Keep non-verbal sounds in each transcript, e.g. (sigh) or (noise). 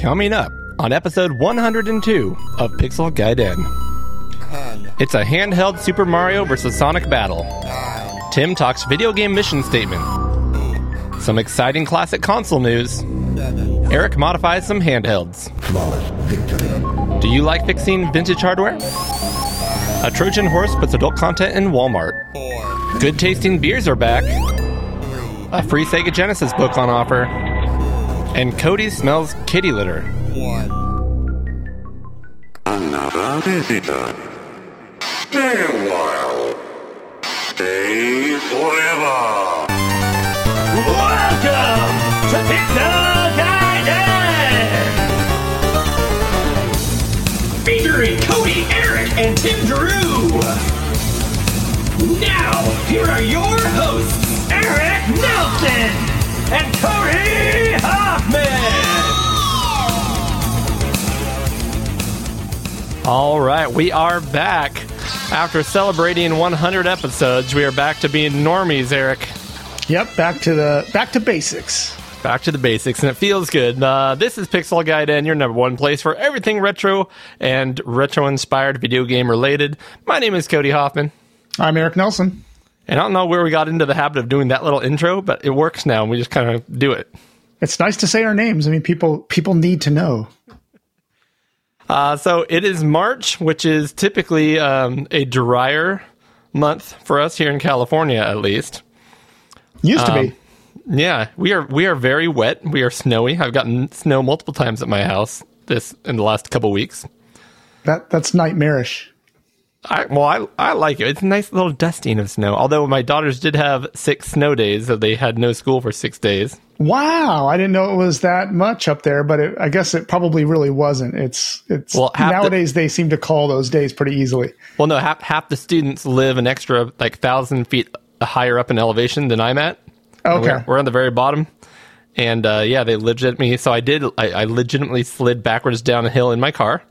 Coming up on episode 102 of Pixel Gaiden. 10, It's a handheld Super Mario vs. Sonic battle. 9, Tim talks video game mission statement. Some exciting classic console news. 7, Eric modifies some handhelds. Do you like fixing vintage hardware? A Trojan horse puts adult content in Walmart. 4, Good tasting beers are back. 3, A free Sega Genesis book on offer. And Cody smells kitty litter. 1. Another visitor. Stay a while. Stay forever. Welcome to Pixel Gaiden! Featuring Cody, Eric, and Tim Drew. Now, here are your hosts, Eric Nelson and Cody Hoffman. All right, we are back. After celebrating 100 episodes, we are back to being normies, Eric. Yep, back to the back to basics. Back to the basics, and it feels good. Uh, this is Pixel Gaiden, your number one place for everything retro and retro-inspired video game related. My name is Cody Hoffman, I'm Eric Nelson. And I don't know where we got into the habit of doing that little intro, but it works now, and we just kind of do it. It's nice to say our names. I mean, people people need to know. Uh, so it is March, which is typically um, a drier month for us here in California, at least. Used to Um, be. Yeah, we are we are very wet. We are snowy. I've gotten snow multiple times at my house this in the last couple weeks. That that's nightmarish. I, well, I I like it. It's a nice little dusting of snow. Although my daughters did have six snow days, so they had no school for six days. Wow, I didn't know it was that much up there, but it, I guess it probably really wasn't. It's it's Well, half the- nowadays they seem to call those days pretty easily. Well, no, half half the students live an extra like thousand feet higher up in elevation than I'm at. Okay, We're, we're on the very bottom. And uh, yeah, they legit me. So I did. I, I legitimately slid backwards down a hill in my car.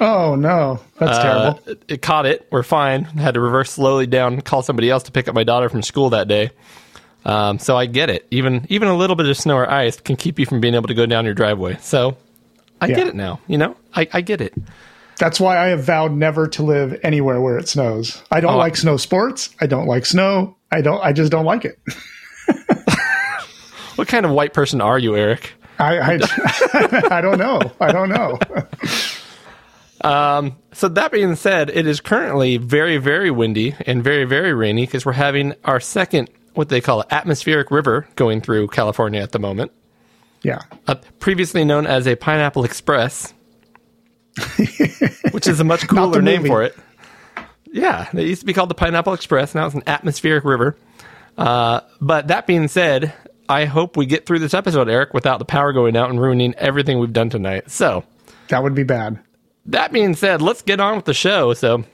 Oh no, that's Uh, terrible. it, it caught it. We're fine. Had to reverse slowly down, call somebody else to pick up my daughter from school that day. Um, so I get it. Even even a little bit of snow or ice can keep you from being able to go down your driveway. So I Yeah. get it now. You know, I, I get it. That's why I have vowed never to live anywhere where it snows. I don't Oh. like snow sports. I don't like snow. I don't. I just don't like it. (laughs) What kind of white person are you, Eric? I I, (laughs) I don't know. I don't know. (laughs) So that being said, it is currently very, very windy and very, very rainy because we're having our second, what they call atmospheric river going through California at the moment, Yeah. uh, previously known as a Pineapple Express, (laughs) which is a much cooler name movie. for it. Yeah, it used to be called the Pineapple Express. Now it's an atmospheric river. Uh, but that being said, I hope we get through this episode, Eric, without the power going out and ruining everything we've done tonight. So, That would be bad. That being said, let's get on with the show. So,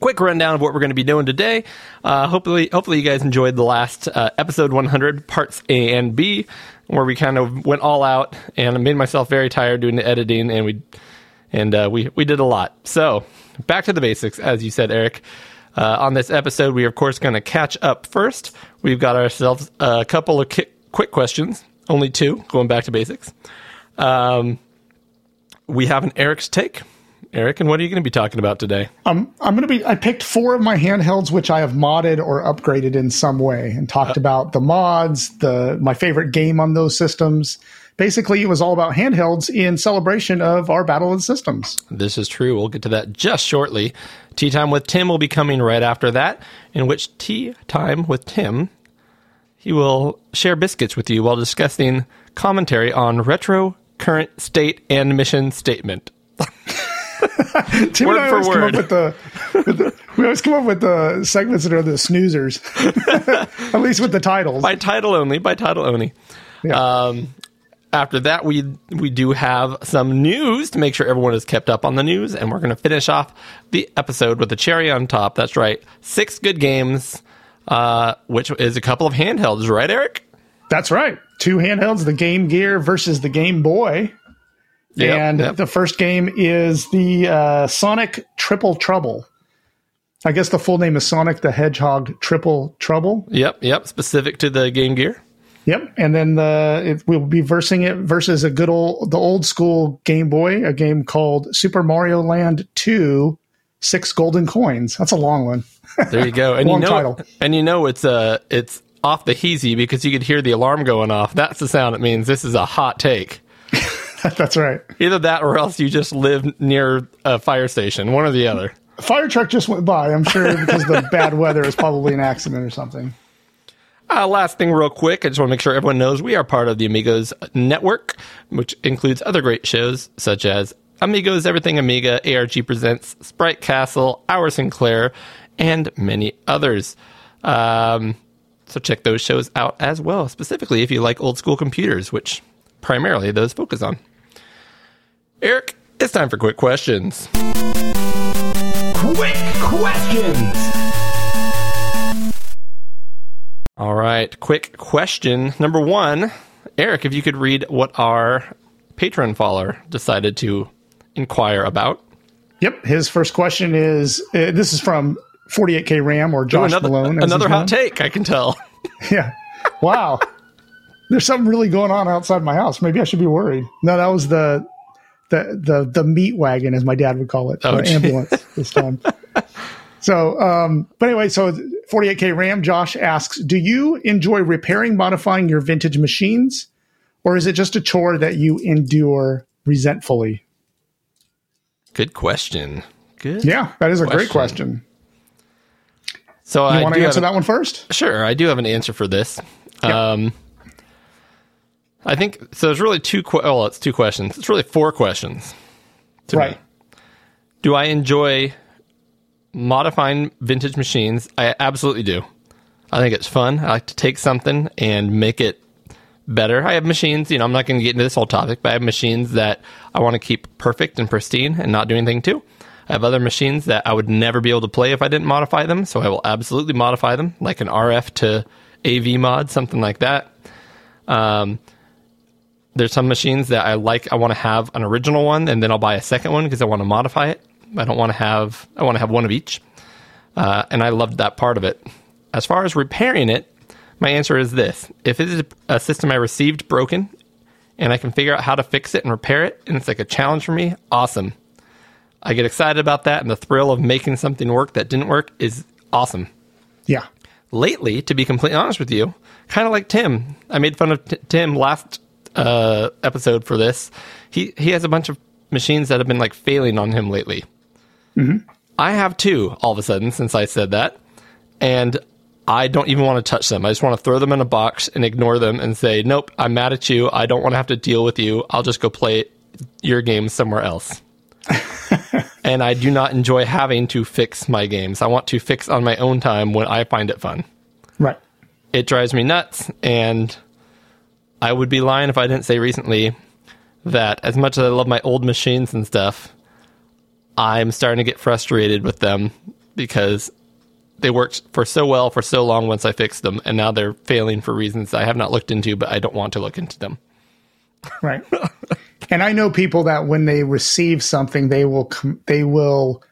quick rundown of what we're going to be doing today. Uh, hopefully, hopefully you guys enjoyed the last uh, episode 100, parts A and B, where we kind of went all out, and I made myself very tired doing the editing, and we and uh, we we did a lot. So, back to the basics, as you said, Eric. Uh, on this episode, we are of course going to catch up first. We've got ourselves a couple of ki- quick questions, only two, going back to basics. Um, we have an Eric's take. Eric, and what are you going to be talking about today? Um, I'm going to be. I picked four of my handhelds, which I have modded or upgraded in some way, and talked about the mods, the my favorite game on those systems. Basically, it was all about handhelds in celebration of our Battle of Systems. This is true. We'll get to that just shortly. Tea Time with Tim will be coming right after that, in which Tea Time with Tim, he will share biscuits with you while discussing commentary on retro, current, state, and mission statement. (laughs) Tim Word and I always word. come up with the, with the. We always come up with the segments that are the snoozers, (laughs) at least with the titles. By title only, by title only. Yeah. Um, after that, we we do have some news to make sure everyone is kept up on the news, and we're going to finish off the episode with a cherry on top. That's right, six good games, uh, which is a couple of handhelds, right, Eric? That's right. Two handhelds, the Game Gear versus the Game Boy. Yep, and yep. the first game is the uh, Sonic Triple Trouble. I guess the full name is Sonic the Hedgehog Triple Trouble. Yep, yep. Specific to the Game Gear. Yep, and then the it, we'll be versing it versus a good old the old school Game Boy, a game called Super Mario Land Two, Six Golden Coins. That's a long one. (laughs) There you go. And you know, title. and you know it's uh it's off the heezy because you could hear the alarm going off. That's the sound it means this is a hot take. (laughs) That's right. Either that or else you just live near a fire station, one or the other. Fire truck just went by. I'm sure because the (laughs) bad weather is probably an accident or something. Uh, last thing, real quick, I just want to make sure everyone knows we are part of the Amigos Network, which includes other great shows such as Amigos Everything Amiga, ARG Presents, Sprite Castle, Our Sinclair, and many others. Um, so check those shows out as well, specifically if you like old school computers, which primarily those focus on. Eric, it's time for quick questions. Quick questions. All right, quick question number one. Eric, if you could read what our patron follower decided to inquire about. Yep. His first question is uh, this is from 48K RAM or Josh another Malone. another hot known. take, I can tell. (laughs) Yeah. Wow. There's something really going on outside my house. Maybe I should be worried. No, that was the the the the meat wagon, as my dad would call it, Oh, ambulance this time. (laughs) So, um, but anyway, so 48K RAM, Josh asks, do you enjoy repairing, modifying your vintage machines, or is it just a chore that you endure resentfully? Good question. Good. Yeah, that is a great Question. question. So You I want to answer a- that one first? Sure, I do have an answer for this. Um, I think so. There's really two. Que- well, it's two questions. It's really four questions. to me. Right. Do I enjoy modifying vintage machines? I absolutely do. I think it's fun. I like to take something and make it better. I have machines, you know, I'm not going to get into this whole topic, but I have machines that I want to keep perfect and pristine and not do anything to. I have other machines that I would never be able to play if I didn't modify them, so I will absolutely modify them, like an RF to AV mod, something like that. Um, there's some machines that I like. I want to have an original one, and then I'll buy a second one because I want to modify it. I don't want to have. I want to have one of each, uh, and I loved that part of it. As far as repairing it, my answer is this: if it is a system I received broken, and I can figure out how to fix it and repair it, and it's like a challenge for me, awesome. I get excited about that, and the thrill of making something work that didn't work is awesome Yeah. lately, to be completely honest with you, kind of like Tim. I made fun of T- Tim last uh, episode for this. He he has a bunch of machines that have been like failing on him lately. I have two all of a sudden since I said that, and I don't even want to touch them. I just want to throw them in a box and ignore them and say, "Nope, I'm mad at you. I don't want to have to deal with you. I'll just go play your game somewhere else." (laughs) and I do not enjoy having to fix my games. I want to fix on my own time when I find it fun Right. it drives me nuts and i would be lying if i didn't say recently that as much as i love my old machines and stuff i'm starting to get frustrated with them because they worked for so well for so long once i fixed them and now they're failing for reasons i have not looked into but i don't want to look into them Right. and I know people that when they receive something, they will com- they will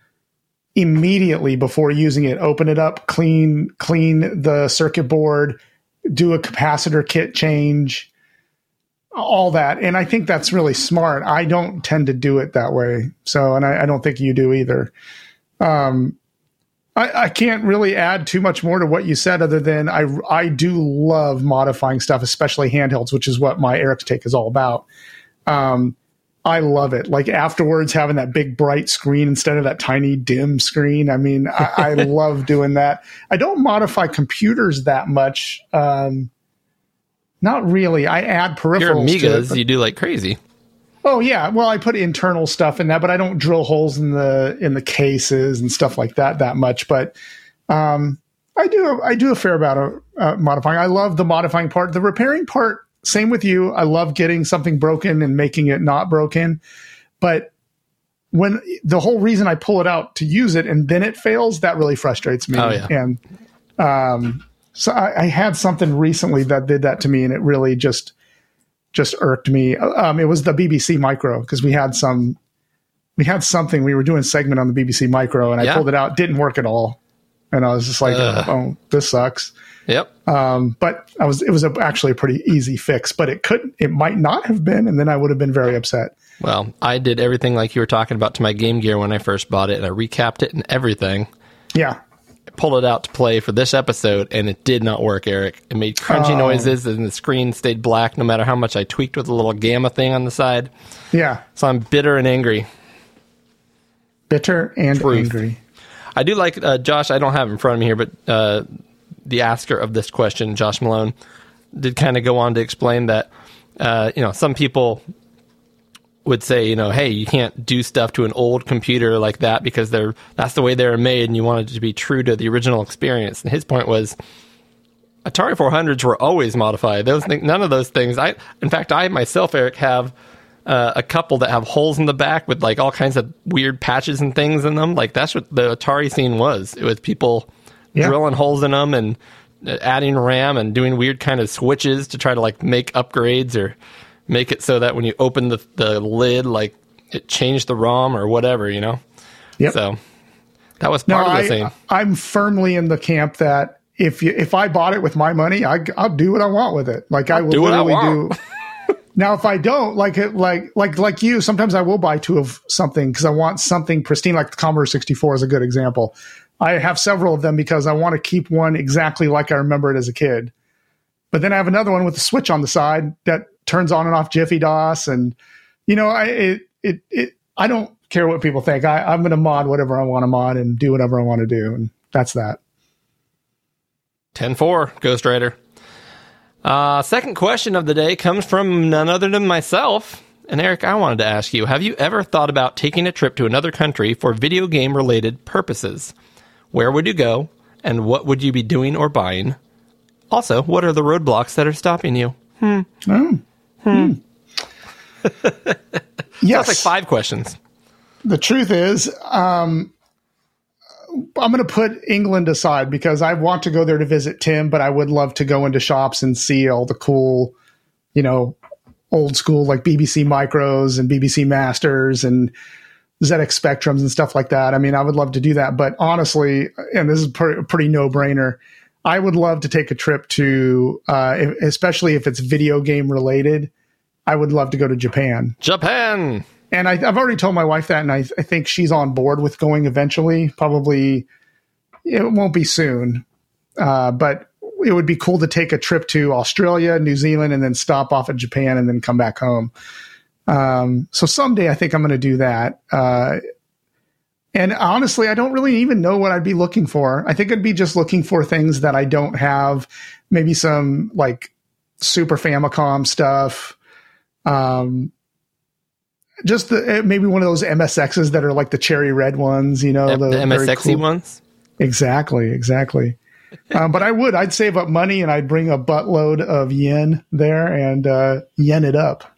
immediately before using it open it up, clean clean the circuit board, do a capacitor kit change, all that. And I think that's really smart. I don't tend to do it that way. So, and I, I don't think you do either. Um, I, I can't really add too much more to what you said, other than I I do love modifying stuff, especially handhelds, which is what my Eric's take is all about. Um, I love it. Like afterwards, having that big bright screen instead of that tiny dim screen. I mean, I, I (laughs) love doing that. I don't modify computers that much. Um, not really. I add peripherals. your it, amigas but- you do like crazy Oh yeah, well I put internal stuff in that, but I don't drill holes in the in the cases and stuff like that that much. But um, I do I do a fair amount of uh, modifying. I love the modifying part. The repairing part, same with you. I love getting something broken and making it not broken. But when the whole reason I pull it out to use it and then it fails, that really frustrates me. Oh, yeah. And um, so I, I had something recently that did that to me, and it really just just irked me. Um, it was the BBC Micro because we had some, we had something. We were doing a segment on the BBC Micro, and I Yeah. pulled it out. Didn't work at all. and I was just like, oh, this sucks. Yep. Um, but I was it was a, actually a pretty easy fix, but it could it might not have been, and then I would have been very upset. Well, I did everything like you were talking about to my Game Gear when I first bought it, and I recapped it and everything. Yeah, Pulled it out to play for this episode, and it did not work, Eric. It made crunchy Oh. noises, and the screen stayed black no matter how much I tweaked with a little gamma thing on the side. yeah, So I'm bitter and angry. bitter and Truth. angry. I do like uh, Josh. I don't have in front of me here, but uh, the asker of this question, Josh Malone, did kind of go on to explain that uh, you know some people would say you know hey you can't do stuff to an old computer like that because they're that's the way they were made and you want it to be true to the original experience. And his point was Atari 400s were always modified. Those things, none of those things. I in fact I myself Eric have uh, a couple that have holes in the back with like all kinds of weird patches and things in them. Like that's what the Atari scene was. It was people Yeah. drilling holes in them and uh, adding RAM and doing weird kind of switches to try to like make upgrades or make it so that when you open the the lid, like it changed the ROM or whatever, you know. Yep. So that was No, part of the I, scene. I'm firmly in the camp that if you, if I bought it with my money, I, I'll do what I want with it. Like I will do what I want. do. (laughs) Now, if I don't like it, like like like you, sometimes I will buy two of something because I want something pristine. Like the Commodore 64 is a good example. I have several of them because I want to keep one exactly like I remember it as a kid. But then I have another one with a switch on the side that turns on and off Jiffy DOS, and you know, I it it, it I don't care what people think. I, I'm going to mod whatever I want to mod and do whatever I want to do, and that's that. 10-4, Ghost Rider. Uh, second question of the day comes from none other than myself. And Eric, I wanted to ask you, have you ever thought about taking a trip to another country for video game related purposes? Where would you go? And what would you be doing or buying? Also, what are the roadblocks that are stopping you? (laughs) Yes, That's like five questions. the truth is, um, I'm going to put England aside because I want to go there to visit Tim, but I would love to go into shops and see all the cool, you know, old school like BBC Micros and BBC Masters and ZX Spectrums and stuff like that. I mean, I would love to do that, but honestly, and this is a pretty no brainer. I would love to take a trip to, uh, if- especially if it's video game related. I would love to go to Japan Japan. and I, I've already told my wife that, and I, I think she's on board with going eventually. Probably, it won't be soon, uh, but it would be cool to take a trip to Australia, New Zealand, and then stop off at Japan and then come back home. Um, so someday I think I'm going to do that. Uh, and honestly, I don't really even know what I'd be looking for. I think I'd be just looking for things that I don't have. Maybe some like Super Famicom stuff. Um, just the, eh, maybe one of those MSXs that are like the cherry red ones, you know, the, the, MSXy cool- ones. Exactly, exactly. um, but I would, I'd save up money and I'd bring a buttload of yen there and uh, yen it up.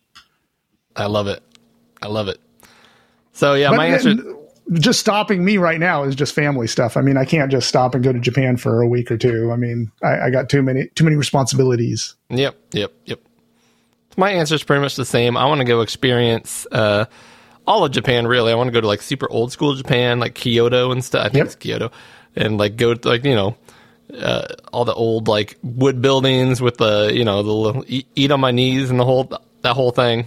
I love it. I love it. So yeah, But my answer. just stopping me right now is just family stuff. I mean, I can't just stop and go to Japan for a week or two. I mean, I, I got too many too many responsibilities. Yep, yep, yep. My answer is pretty much the same. I want to go experience uh, all of Japan. Really, I want to go to like super old school Japan, like Kyoto and stuff. I think Yep. it's Kyoto, and like go to like you know uh, all the old like wood buildings with the you know the little eat, eat on my knees and the whole that whole thing.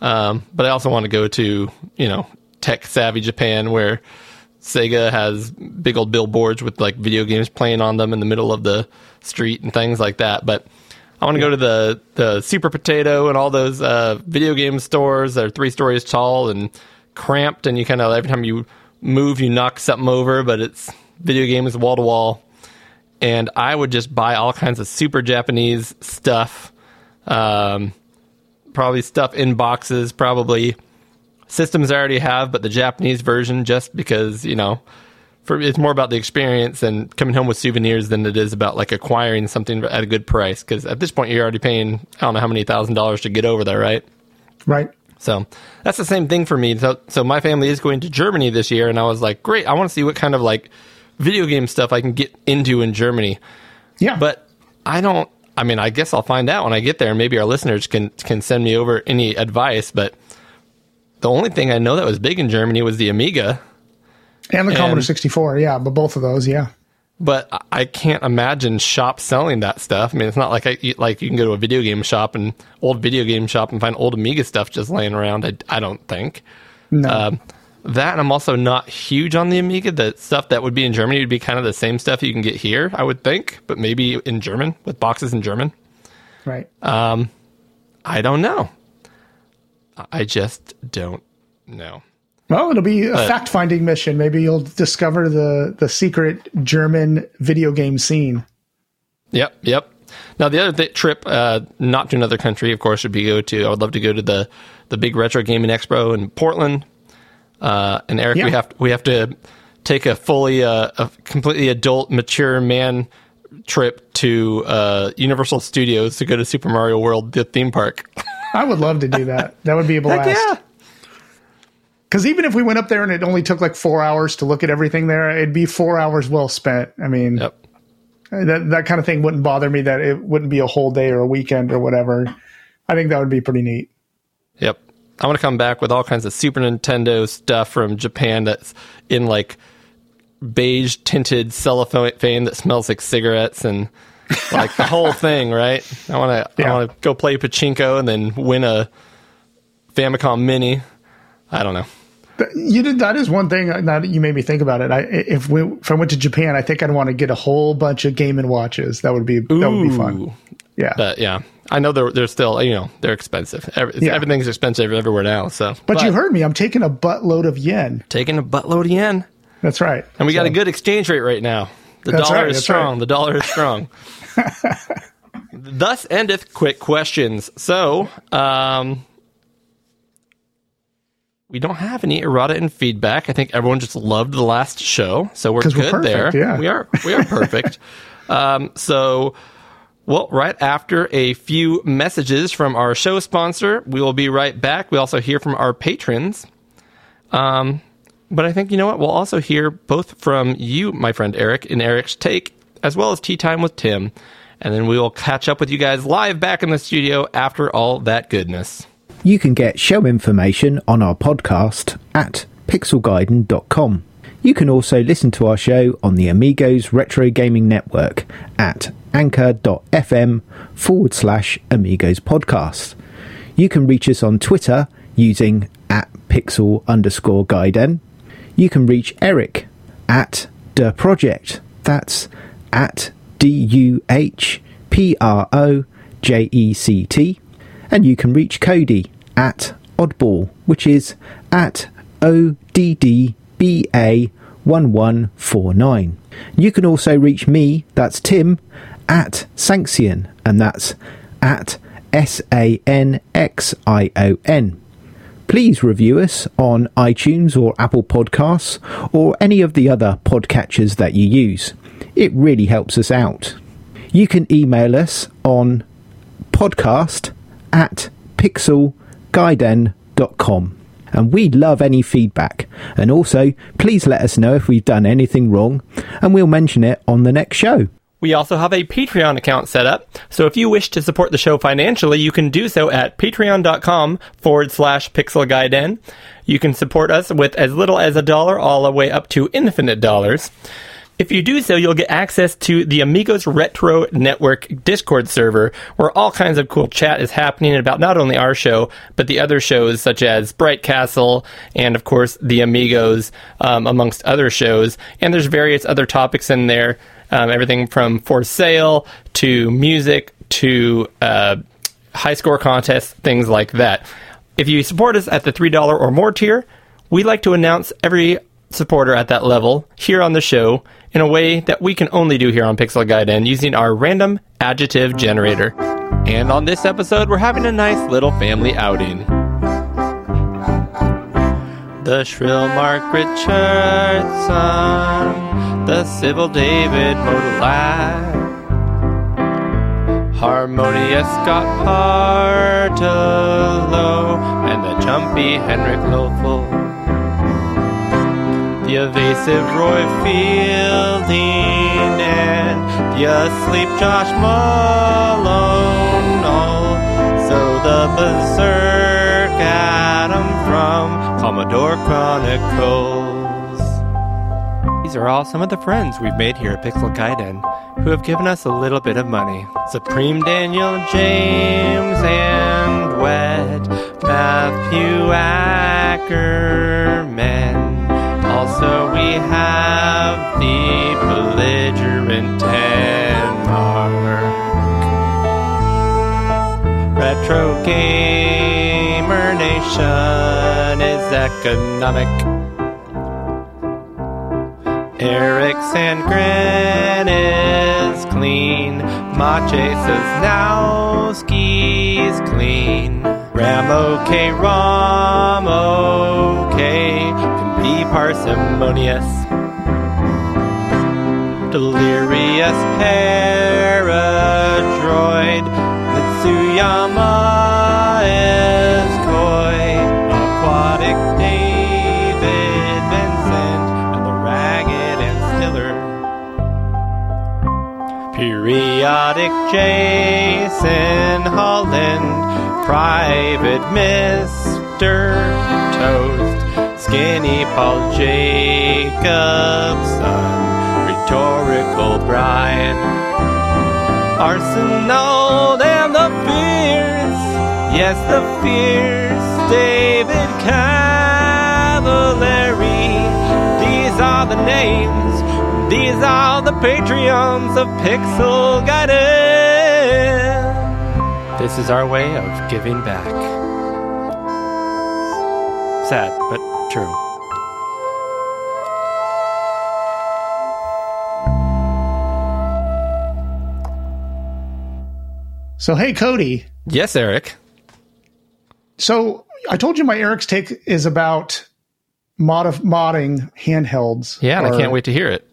Um, but I also want to go to you know tech savvy Japan where Sega has big old billboards with like video games playing on them in the middle of the street and things like that. But I want to go to the the Super Potato and all those uh, video game stores that are three stories tall and cramped, and you kind of every time you move, you knock something over, but it's video games wall to wall. And I would just buy all kinds of super Japanese stuff, um, probably stuff in boxes, probably systems I already have, but the Japanese version, just because you know, for it's more about the experience and coming home with souvenirs than it is about like acquiring something at a good price. Because at this point, you're already paying I don't know how many thousand dollars to get over there, right? Right. So that's the same thing for me. So, so my family is going to Germany this year, and I was like, great, I want to see what kind of like video game stuff I can get into in Germany. Yeah. But I don't. I mean, I guess I'll find out when I get there. Maybe our listeners can can send me over any advice. But the only thing I know that was big in Germany was the Amiga. And the Commodore 64. Yeah. But both of those. Yeah. but I- I can't imagine shops selling that stuff. I mean, it's not like I like you can go to a video game shop and old video game shop and find old Amiga stuff just laying around. I, I don't think. No. Um, that and I'm also not huge on the Amiga. The stuff that would be in Germany would be kind of the same stuff you can get here, I would think, but maybe in German with boxes in German. right. Um, I don't know. I just don't know. Well, it'll be a fact finding mission. Maybe you'll discover the, the secret German video game scene. Yep, yep. Now the other th- trip, uh, not to another country, of course, would be go to. I would love to go to the the big retro gaming expo in Portland. Uh, and Eric, we Yeah. have we have to take a fully uh, a completely adult, mature man trip to uh, Universal Studios to go to Super Mario World, the theme park. (laughs) I would love to do that. That would be a blast. Because even if we went up there and it only took like four hours to look at everything there, it'd be four hours well spent. I mean, Yep. that that kind of thing wouldn't bother me. That it wouldn't be a whole day or a weekend or whatever. I think that would be pretty neat. Yep. I want to come back with all kinds of Super Nintendo stuff from Japan that's in like beige tinted cellophane that smells like cigarettes and like the whole (laughs) thing, right? I want to Yeah. I want to go play pachinko and then win a Famicom Mini. I don't know. You did that is one thing. Now that you made me think about it, I if we if I went to Japan, I think I'd want to get a whole bunch of Game and Watches. That would be that would be fun. Yeah, But yeah, I know they're they're still you know they're expensive. Every, Yeah. Everything's expensive everywhere now. So, but, you heard me. I'm taking a buttload of yen. taking a buttload of yen. That's right. And we got a good exchange rate right now. The That's dollar right, is strong. right. The dollar is strong. (laughs) Thus endeth quick questions. So, um, we don't have any errata and feedback. I think everyone just loved the last show, so we're good we're there. yeah. We are we are perfect. (laughs) um, so. Well, right after a few messages from our show sponsor, we will be right back. We also hear from our patrons. Um, but I think you know what? We'll also hear both from you, my friend Eric, in Eric's take, as well as tea time with Tim, and then we will catch up with you guys live back in the studio after all that goodness. You can get show information on our podcast at pixelgaiden.com. You can also listen to our show on the Amigos Retro Gaming Network at anchor.fm forward slash Amigos Podcast. You can reach us on Twitter using at pixel underscore gaiden. You can reach Eric at the project. That's at D U H P R O J E C T. And you can reach Cody at Oddball, which is at O D D B A 1149. You can also reach me, that's Tim, at Sanxion, and that's at S A N X I O N. Please review us on iTunes or Apple Podcasts or any of the other podcatchers that you use. It really helps us out. You can email us on podcast at pixelgaiden.com. And we love any feedback. And also, please let us know if we've done anything wrong, and we'll mention it on the next show. We also have a Patreon account set up, so if you wish to support the show financially, you can do so at patreon.com forward slash pixelguiden. You can support us with as little as a dollar all the way up to infinite dollars. If you do so, you'll get access to the Amigos Retro Network Discord server, where all kinds of cool chat is happening about not only our show, but the other shows such as Sprite Castle and, of course, the Amigos, um, amongst other shows. And there's various other topics in there, um, everything from for sale to music to uh, high score contests, things like that. If you support us at the $3 or more tier, we like to announce every supporter at that level here on the show in a way that we can only do here on Pixel Gaiden using our random adjective generator. And on this episode, we're having a nice little family outing. The shrill Margaret Church song, the civil David Modellak, harmonious Scott Hartelow, and the jumpy Henrik Lofel. The evasive Roy Fielding and the asleep Josh Malone. Also the berserk Adam from Commodore Chronicles. These are all some of the friends we've made here at Pixel Gaiden who have given us a little bit of money. Supreme Daniel James and Wed Matthew Ackerman. Also, we have the belligerent Tenmark. Retro Gamer Nation is economic. Eric Sandgren is clean. Mache says now skis clean. Ram okay, Rom okay, parsimonious. Delirious Paradroid, Mitsuyama is coy. Aquatic David Vincent, and the Ragged and Stiller. Periodic Jason Holland, Private Mr. Toast, Skinny Paul Jacobson, Rhetorical Brian, Arsenal and the Fierce, yes, the Fierce, David Cavallari. These are the names, these are the Patreons of Pixel Gaiden. This is our way of giving back. Sad, but true. So, hey, Cody. Yes, Eric. So, I told you my Eric's take is about mod- modding handhelds. Yeah, and I can't wait to hear it.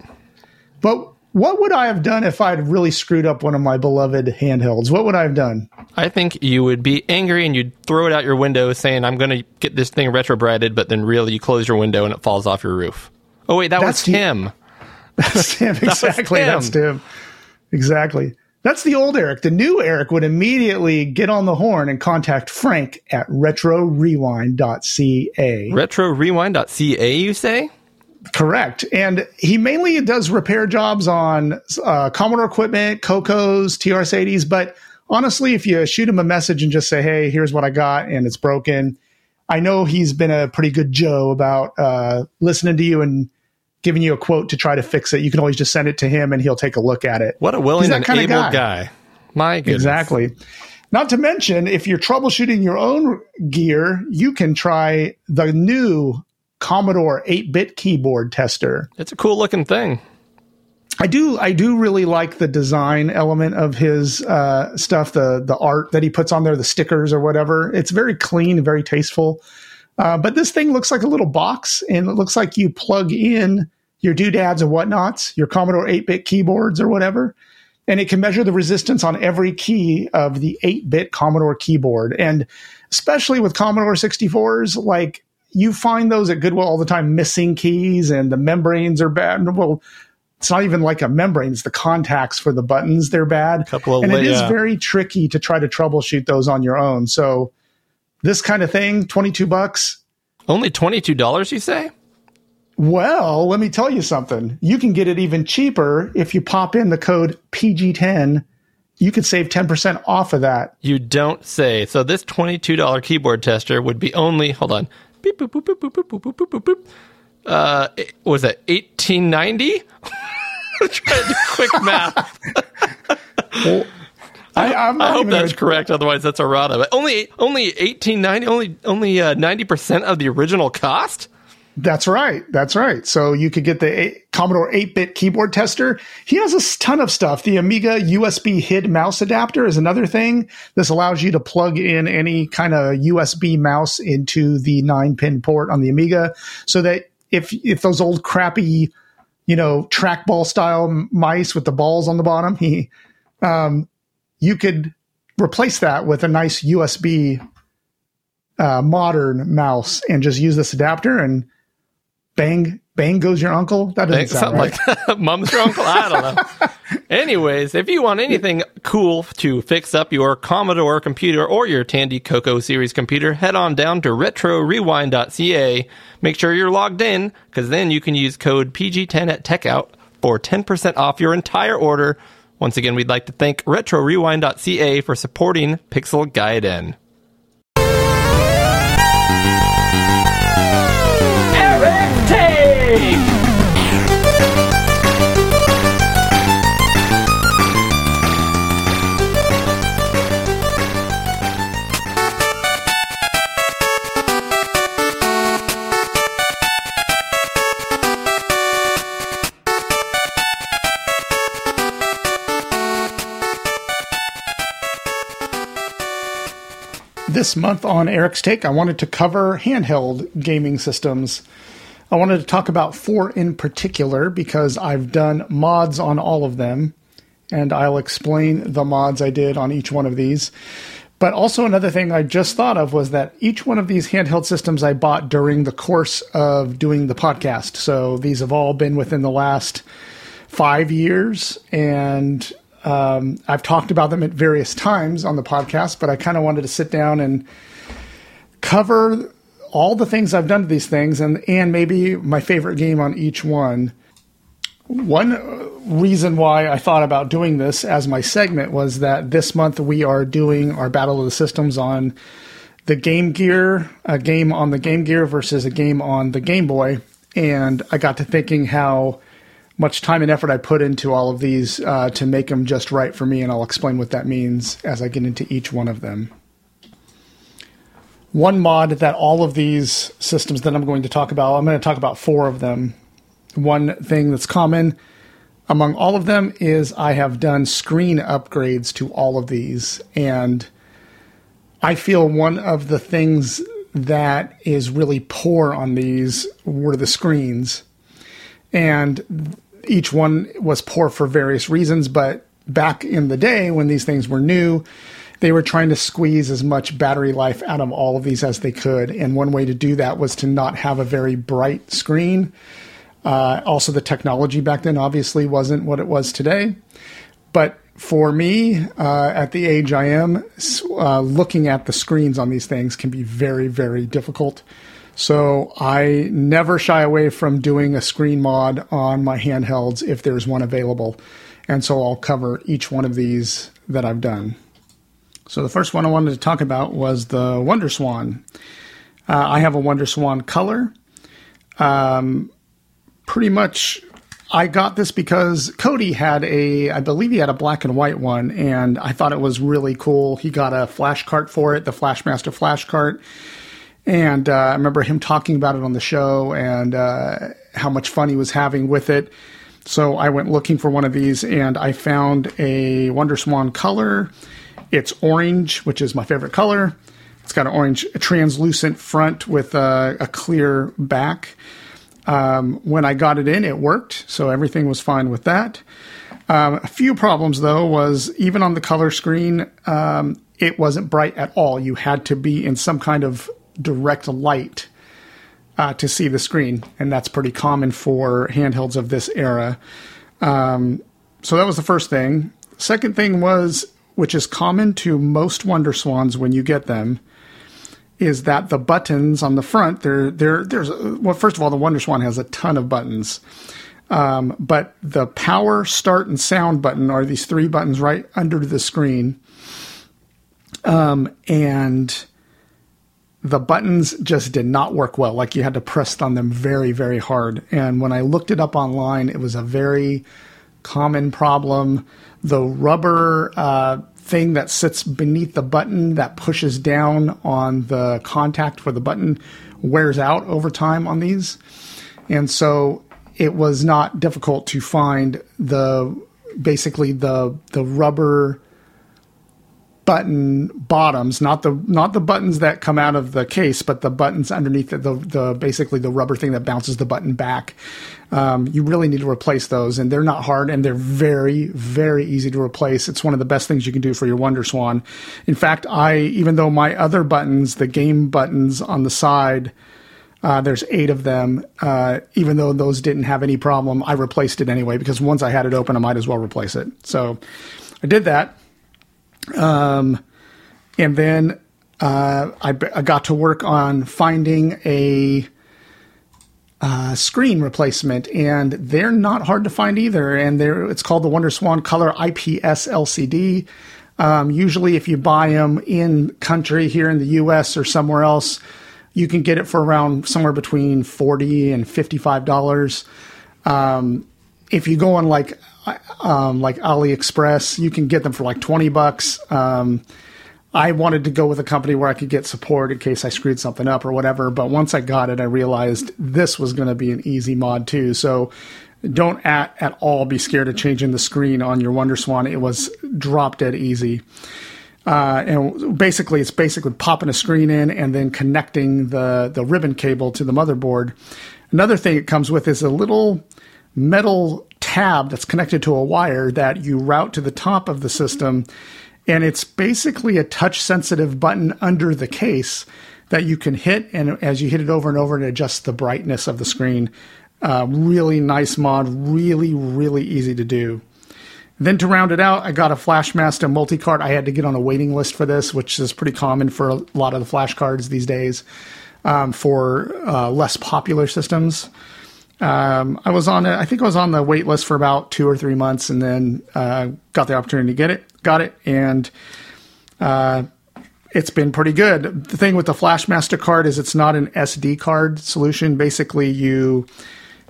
But what would I have done if I'd really screwed up one of my beloved handhelds? What would I have done? I think you would be angry and you'd throw it out your window saying, I'm going to get this thing retrobrighted, but then really you close your window and it falls off your roof. Oh, wait, that That's was Tim. (laughs) That's Tim. (laughs) Exactly. Tim. That's Tim. Exactly. That's the old Eric. The new Eric would immediately get on the horn and contact Frank at retrorewind.ca. RetroRewind.ca, you say? Correct. And he mainly does repair jobs on uh, Commodore equipment, Cocos, TRS-80s. But honestly, if you shoot him a message and just say, hey, here's what I got and it's broken, I know he's been a pretty good Joe about uh, listening to you and giving you a quote to try to fix it. You can always just send it to him and he'll take a look at it. What a willing and able guy. guy. My goodness. Exactly. Not to mention, if you're troubleshooting your own gear, you can try the new Commodore 8-bit keyboard tester. It's a cool looking thing. I do I do really like the design element of his uh, stuff, the the art that he puts on there, the stickers or whatever. It's very clean, very tasteful. Uh, but this thing looks like a little box, and it looks like you plug in your doodads and whatnots, your Commodore 8-bit keyboards or whatever, and it can measure the resistance on every key of the 8-bit Commodore keyboard. And especially with Commodore 64s, like you find those at Goodwill all the time, missing keys and the membranes are bad. Well, it's not even like a membrane; it's the contacts for the buttons. They're bad, Couple of and it is very tricky to try to troubleshoot those on your own. So, this kind of thing, twenty-two bucks. Only $22, you say? Well, let me tell you something. You can get it even cheaper if you pop in the code PG10. You could save ten percent off of that. You don't say. So this $22 keyboard tester would be only, hold on. Beep, boop, boop, boop, boop, boop, boop, boop, boop, boop. Uh, it- was that 1890? (laughs) Trying to do quick (laughs) math. I, I'm I hope that's gonna- correct. Otherwise, that's errata. But only only eighteen ninety. Only only uh, ninety percent of the original cost. That's right. That's right. So you could get the eight, Commodore 8-bit keyboard tester. He has a ton of stuff. The Amiga USB HID mouse adapter is another thing. This allows you to plug in any kind of USB mouse into the 9-pin port on the Amiga so that if if those old crappy, you know, trackball style mice with the balls on the bottom, (laughs) he um you could replace that with a nice USB uh, modern mouse and just use this adapter and bang Bang goes your uncle. That doesn't sound right. like (laughs) that. Mom's your uncle. I don't know. (laughs) Anyways, if you want anything cool to fix up your Commodore computer or your Tandy Coco series computer, head on down to retrorewind.ca. Make sure you're logged in because then you can use code PG10 at checkout for 10% off your entire order. Once again, we'd like to thank retrorewind.ca for supporting Pixel Gaiden. Eric This month on Eric's Take, I wanted to cover handheld gaming systems. I wanted to talk about four in particular because I've done mods on all of them, and I'll explain the mods I did on each one of these. But also, another thing I just thought of was that each one of these handheld systems I bought during the course of doing the podcast. So these have all been within the last five years, and um, I've talked about them at various times on the podcast, but I kind of wanted to sit down and cover all the things I've done to these things and, and maybe my favorite game on each one. One reason why I thought about doing this as my segment was that this month we are doing our Battle of the Systems on the Game Gear, a game on the Game Gear versus a game on the Game Boy. And I got to thinking how much time and effort I put into all of these uh, to make them just right for me, and I'll explain what that means as I get into each one of them. One mod that all of these systems that I'm going to talk about, I'm going to talk about four of them. One thing that's common among all of them is I have done screen upgrades to all of these, and I feel one of the things that is really poor on these were the screens. And each one was poor for various reasons, but back in the day when these things were new, they were trying to squeeze as much battery life out of all of these as they could. And one way to do that was to not have a very bright screen. Uh, also, the technology back then obviously wasn't what it was today. But for me, uh, at the age I am, uh, looking at the screens on these things can be very, very difficult. So I never shy away from doing a screen mod on my handhelds if there's one available. And so I'll cover each one of these that I've done. So the first one I wanted to talk about was the Wonder Swan. Uh, I have a Wonder Swan color. Um, pretty much, I got this because Cody had a, I believe he had a black and white one, and I thought it was really cool. He got a flash cart for it, the Flashmaster flash cart. And uh, I remember him talking about it on the show and uh, how much fun he was having with it. So I went looking for one of these and I found a Wonder Swan color. It's orange, which is my favorite color. It's got an orange translucent front with a, a clear back. Um, when I got it in, it worked, so everything was fine with that. Um, a few problems though was even on the color screen, um, it wasn't bright at all. You had to be in some kind of direct light uh, to see the screen, and that's pretty common for handhelds of this era. Um, so that was the first thing. Second thing was, which is common to most Wonder Swans when you get them, is that the buttons on the front, there, there, there's well, first of all, the Wonder Swan has a ton of buttons. Um, but the power, start, and sound button are these three buttons right under the screen. Um, and the buttons just did not work well. Like you had to press on them very, very hard. And when I looked it up online, it was a very common problem. The rubber uh, thing that sits beneath the button that pushes down on the contact for the button wears out over time on these. And so it was not difficult to find the basically the the rubber button bottoms, not the not the buttons that come out of the case, but the buttons underneath the the, the basically the rubber thing that bounces the button back. Um, you really need to replace those, and they're not hard, and they're very very easy to replace. It's one of the best things you can do for your Wonder Swan. In fact, I even though my other buttons, the game buttons on the side. Uh, there's eight of them. Uh, even though those didn't have any problem, I replaced it anyway because once I had it open, I might as well replace it. So I did that. Um, and then uh, I, got to work on finding a uh, screen replacement, and they're not hard to find either. And they're it's called the Wonder Swan Color IPS LCD. Um, usually, if you buy them in country here in the U.S. or somewhere else, you can get it for around somewhere between forty and fifty-five dollars. Um, if you go on like um, like AliExpress, you can get them for like twenty bucks. Um, I wanted to go with a company where I could get support in case I screwed something up or whatever. But once I got it, I realized this was going to be an easy mod too. So don't at, at all be scared of changing the screen on your WonderSwan. It was drop dead easy. Uh, and basically, it's basically popping a screen in and then connecting the, the ribbon cable to the motherboard. Another thing it comes with is a little metal tab that's connected to a wire that you route to the top of the system. And it's basically a touch sensitive button under the case that you can hit. And as you hit it over and over, it adjusts the brightness of the screen. Uh, really nice mod, really, really easy to do. Then to round it out, I got a Flashmaster multi-card. I had to get on a waiting list for this, which is pretty common for a lot of the flash cards these days um, for uh, less popular systems. Um, I was on it. I think I was on the wait list for about two or three months, and then uh, got the opportunity to get it. Got it, and uh, it's been pretty good. The thing with the Flashmaster card is it's not an SD card solution. Basically, you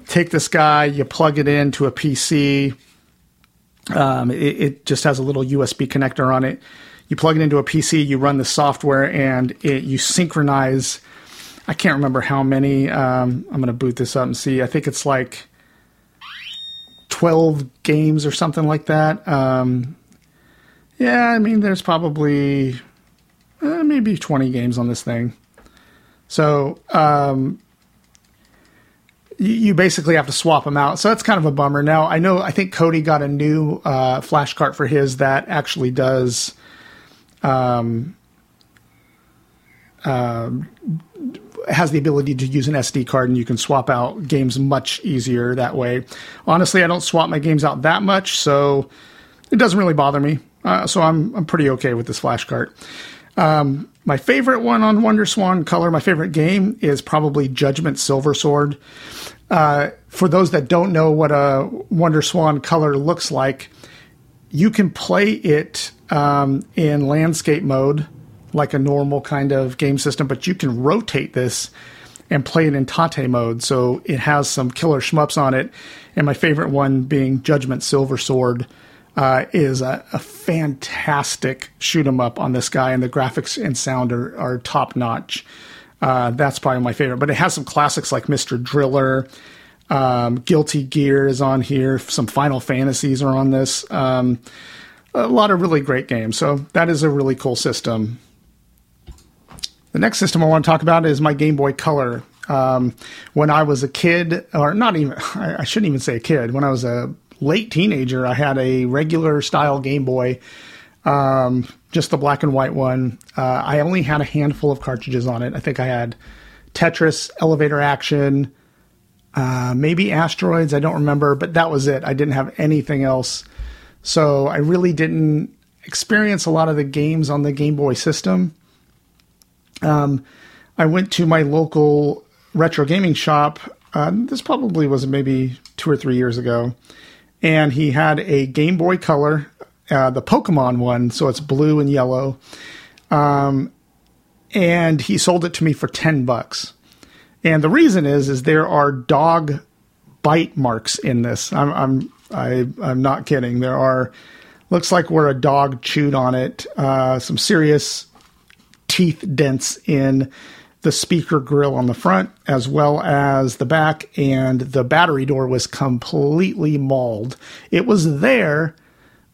take this guy, you plug it into a PC. Um, it, it, just has a little USB connector on it. You plug it into a PC, you run the software, and it, you synchronize. I can't remember how many. Um, I'm going to boot this up and see. I think it's like 12 games or something like that. Um, yeah, I mean, there's probably uh, maybe 20 games on this thing. So um, you, you, basically have to swap them out. So that's kind of a bummer. Now, I know, I think Cody got a new uh, flash cart for his that actually does. Um, uh, has the ability to use an SD card and you can swap out games much easier that way. Honestly, I don't swap my games out that much, so it doesn't really bother me. Uh, so I'm I'm pretty okay with this flash cart. Um, my favorite one on Wonder Swan Color, my favorite game is probably Judgment Silver Sword. Uh, for those that don't know what a Wonder Swan Color looks like, you can play it um, in landscape mode, like a normal kind of game system, but you can rotate this and play it in Tate mode. So it has some killer shmups on it. And my favorite one being Judgment Silver Sword uh, is a, a, fantastic shoot 'em up on this guy, and the graphics and sound are, are top notch. Uh, that's probably my favorite, but it has some classics like Mr. Driller, um, Guilty Gear is on here, some Final Fantasies are on this. Um, a lot of really great games. So that is a really cool system. The next system I want to talk about is my Game Boy Color. Um, when I was a kid, or not even, (laughs) I shouldn't even say a kid, when I was a late teenager, I had a regular style Game Boy, um, just the black and white one. Uh, I only had a handful of cartridges on it. I think I had Tetris, Elevator Action, uh, maybe Asteroids. I don't remember, but that was it. I didn't have anything else. So I really didn't experience a lot of the games on the Game Boy system. Um, I went to my local retro gaming shop. Uh, this probably was maybe two or three years ago and he had a Game Boy Color, uh, the Pokemon one, so it's blue and yellow. Um, and he sold it to me for ten bucks. And the reason is, is there are dog bite marks in this. I'm, I'm, I, i am not kidding. There are, looks like where a dog chewed on it. Uh, some serious teeth dents in the speaker grill on the front as well as the back, and the battery door was completely mauled. It was there,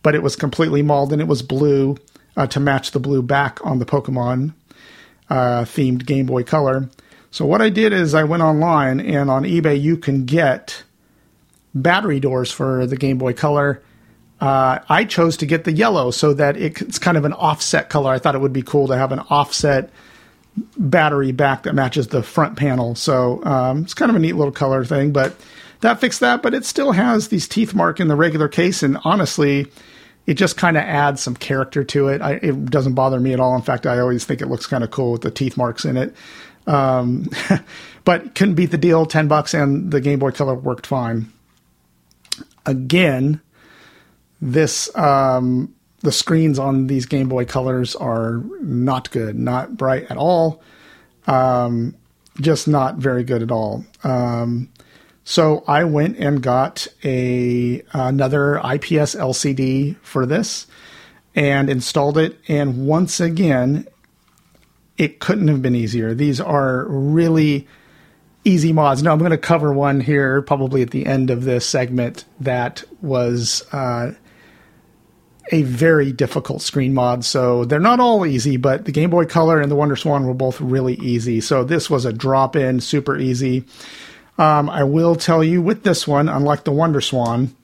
but it was completely mauled and it was blue uh, to match the blue back on the Pokemon uh, themed Game Boy Color. So, what I did is I went online and on eBay you can get battery doors for the Game Boy Color. Uh, I chose to get the yellow so that it's kind of an offset color. I thought it would be cool to have an offset battery back that matches the front panel. So um, it's kind of a neat little color thing, but that fixed that. But it still has these teeth mark in the regular case, and honestly, it just kind of adds some character to it. I, it doesn't bother me at all. In fact, I always think it looks kind of cool with the teeth marks in it. Um, (laughs) but couldn't beat the deal. Ten bucks, and the Game Boy Color worked fine. Again, this um, the screens on these Game Boy Colors are not good, not bright at all. Um, just not very good at all. Um, so I went and got a another IPS LCD for this and installed it. And once again, it couldn't have been easier. These are really easy mods. Now I'm going to cover one here, probably at the end of this segment, that was uh, a very difficult screen mod. So they're not all easy, but the Game Boy Color and the Wonder Swan were both really easy. So this was a drop in, super easy. Um, I will tell you with this one, unlike the Wonder Swan,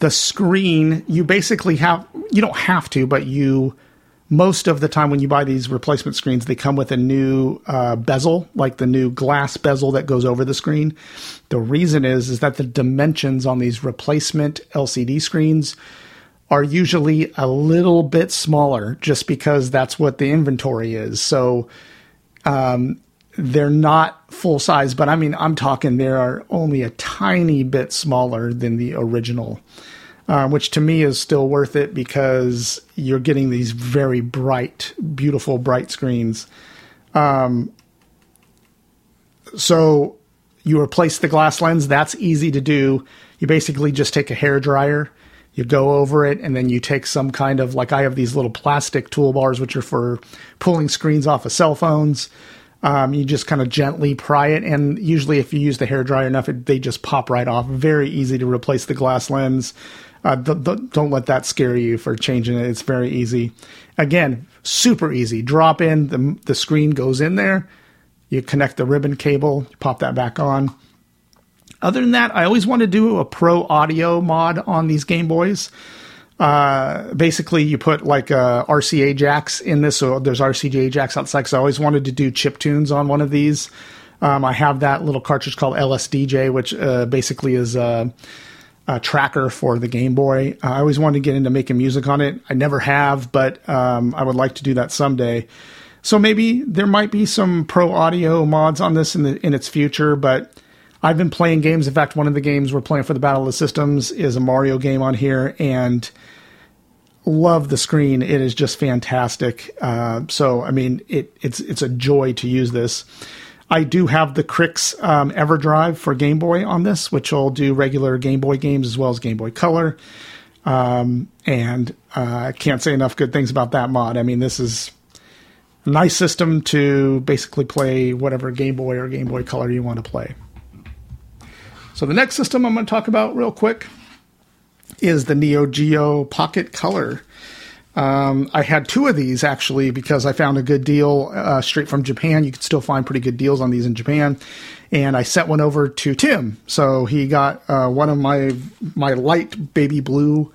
the screen you basically have you don't have to, but you most of the time when you buy these replacement screens, they come with a new uh, bezel, like the new glass bezel that goes over the screen. The reason is is that the dimensions on these replacement LCD screens are usually a little bit smaller, just because that's what the inventory is. So um, they're not full size, but I mean, I'm talking they are only a tiny bit smaller than the original um, which to me is still worth it because you're getting these very bright, beautiful, bright screens. Um, so you replace the glass lens. That's easy to do. You basically just take a hair dryer, you go over it, and then you take some kind of like I have these little plastic toolbars, which are for pulling screens off of cell phones. Um, you just kind of gently pry it, and usually, if you use the hair dryer enough, it, they just pop right off. Very easy to replace the glass lens. Uh, th- th- don't let that scare you for changing it. It's very easy. Again, super easy. Drop in the the screen goes in there. You connect the ribbon cable. Pop that back on. Other than that, I always want to do a pro audio mod on these Game Boys. Uh, basically, you put like uh, RCA jacks in this, so there's RCA jacks outside. Because I always wanted to do chip tunes on one of these. Um, I have that little cartridge called LSDJ, which uh, basically is uh, tracker for the Game Boy. Uh, I always wanted to get into making music on it. I never have, but um, I would like to do that someday. So maybe there might be some pro audio mods on this in the in its future, but I've been playing games. In fact, one of the games we're playing for the Battle of the Systems is a Mario game on here, and love the screen. It is just fantastic. Uh, so I mean, it, it's it's a joy to use this. I do have the Krikzz um, EverDrive for Game Boy on this, which will do regular Game Boy games as well as Game Boy Color. Um, and uh, I can't say enough good things about that mod. I mean, this is a nice system to basically play whatever Game Boy or Game Boy Color you want to play. So the next system I'm going to talk about real quick is the Neo Geo Pocket Color. Um, I had two of these actually because I found a good deal uh, straight from Japan. You can still find pretty good deals on these in Japan, and I sent one over to Tim. So he got uh, one of my my light baby blue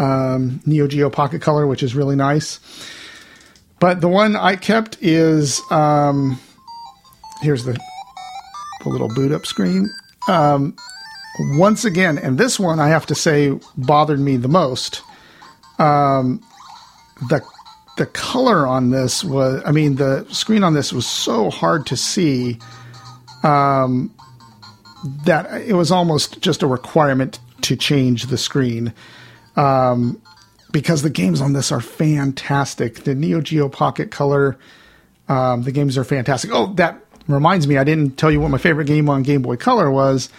um, Neo Geo Pocket Color, which is really nice. But the one I kept is um, here's the the little boot up screen. Um, once again, and this one I have to say bothered me the most. Um, the the color on this was I mean the screen on this was so hard to see um, that it was almost just a requirement to change the screen um, because the games on this are fantastic. The Neo Geo Pocket Color, um, the games are fantastic. Oh, that reminds me, I didn't tell you what my favorite game on Game Boy Color was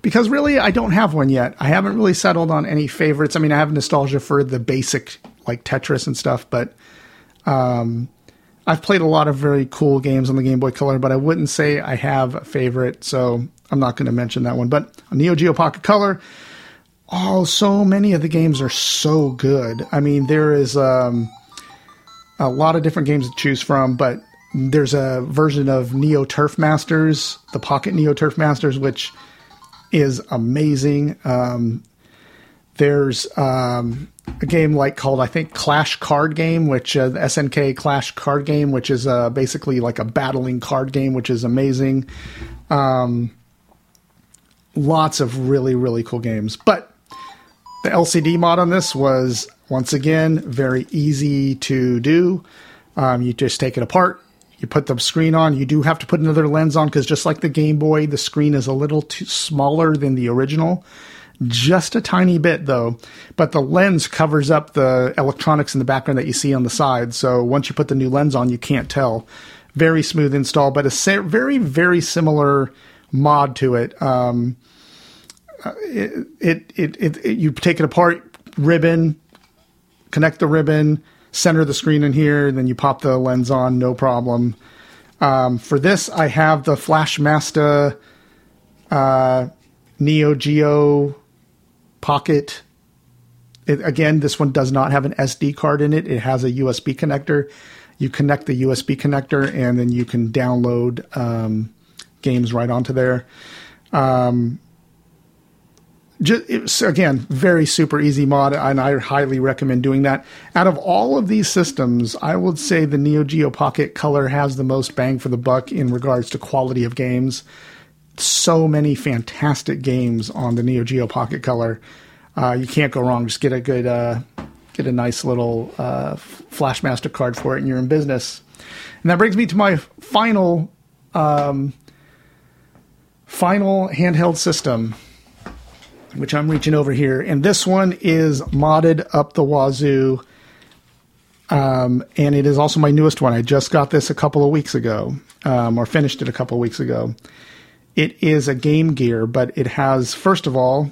because really I don't have one yet. I haven't really settled on any favorites. I mean, I have nostalgia for the basic like Tetris and stuff, but um, I've played a lot of very cool games on the Game Boy Color, but I wouldn't say I have a favorite, so I'm not going to mention that one. But on Neo Geo Pocket Color, oh, so many of the games are so good. I mean, there is um, a lot of different games to choose from, but there's a version of Neo Turf Masters, the Pocket Neo Turf Masters, which is amazing. Um, There's um, a game like called I think Clash Card Game, which uh, SNK Clash Card Game, which is uh, basically like a battling card game, which is amazing. Um, lots of really really cool games, but the LCD mod on this was once again very easy to do. Um, you just take it apart, you put the screen on. You do have to put another lens on because just like the Game Boy, the screen is a little too smaller than the original. Just a tiny bit though, but the lens covers up the electronics in the background that you see on the side. So once you put the new lens on, you can't tell. Very smooth install, but a very very similar mod to it. Um, it, it, it, it, it, you take it apart, ribbon, connect the ribbon, center the screen in here, then you pop the lens on, no problem. Um, for this, I have the Flashmaster uh, Neo Geo Pocket. It, again, this one does not have an SD card in it. It has a USB connector. You connect the USB connector, and then you can download um, games right onto there. Um, just, again, very super easy mod, and I highly recommend doing that. Out of all of these systems, I would say the Neo Geo Pocket Color has the most bang for the buck in regards to quality of games. So many fantastic games on the Neo Geo Pocket Color. Uh, you can't go wrong. Just get a good, uh, get a nice little uh, Flashmaster card for it, and you're in business. And that brings me to my final, um, final handheld system which I'm reaching over here. And this one is modded up the wazoo. Um, and it is also my newest one. I just got this a couple of weeks ago, um, or finished it a couple of weeks ago. It is a Game Gear, but it has, first of all,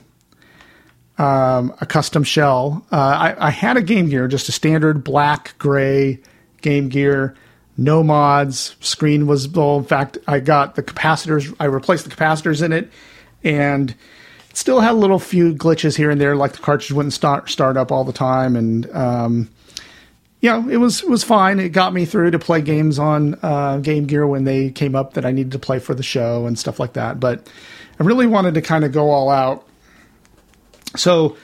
um, a custom shell. Uh, I, I, had a Game Gear, just a standard black, gray Game Gear, no mods. Screen was, well, in fact, I got the capacitors, I replaced the capacitors in it, and it still had a little few glitches here and there, like the cartridge wouldn't start start up all the time, and um, you know, it was was fine. It got me through to play games on uh, Game Gear when they came up that I needed to play for the show and stuff like that. But I really wanted to kind of go all out, so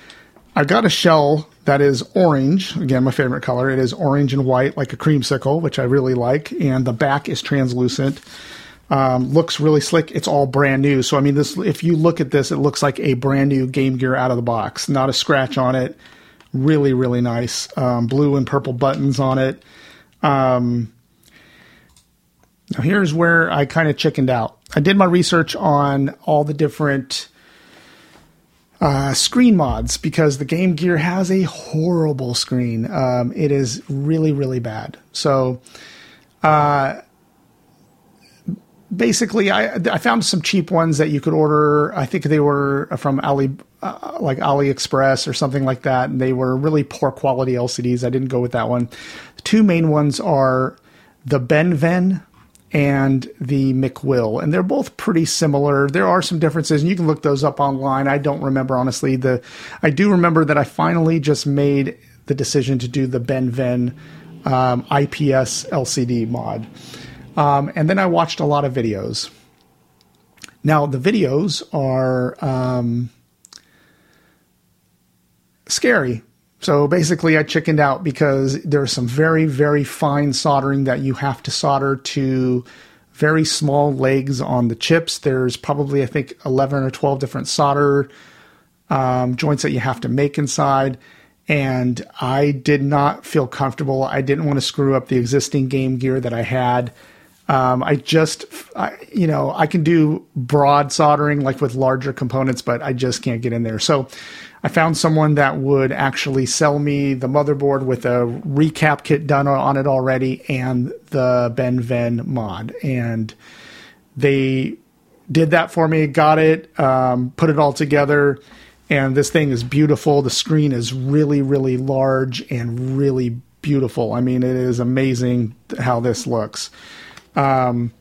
I got a shell that is orange. Again, my favorite color. It is orange and white, like a creamsicle, which I really like, and the back is translucent. Um, looks really slick. It's all brand new. So I mean, this if you look at this, it looks like a brand new Game Gear out of the box. Not a scratch on it. Really, really nice. Um, blue and purple buttons on it. Um, now here's where I kind of chickened out. I did my research on all the different uh, screen mods because the Game Gear has a horrible screen. Um, it is really, really bad. So. Uh, basically I, I found some cheap ones that you could order. I think they were from ali uh, like aliexpress or something like that and they were really poor quality lcds i didn't go with that one. The two main ones are the BennVenn and the mcwill and they're both pretty similar. There are some differences and you can look those up online. I don't remember honestly. The i do remember that i finally just made the decision to do the BennVenn um, ips lcd mod um, and then I watched a lot of videos. Now, the videos are um, scary. So basically, I chickened out because there's some very, very fine soldering that you have to solder to very small legs on the chips. There's probably, I think, 11 or 12 different solder um, joints that you have to make inside. And I did not feel comfortable. I didn't want to screw up the existing game gear that I had. Um, I just, I, you know, I can do broad soldering like with larger components, but I just can't get in there. So I found someone that would actually sell me the motherboard with a recap kit done on it already and the BennVenn mod. And they did that for me, got it, um, put it all together. And this thing is beautiful. The screen is really, really large and really beautiful. I mean, it is amazing how this looks. Um,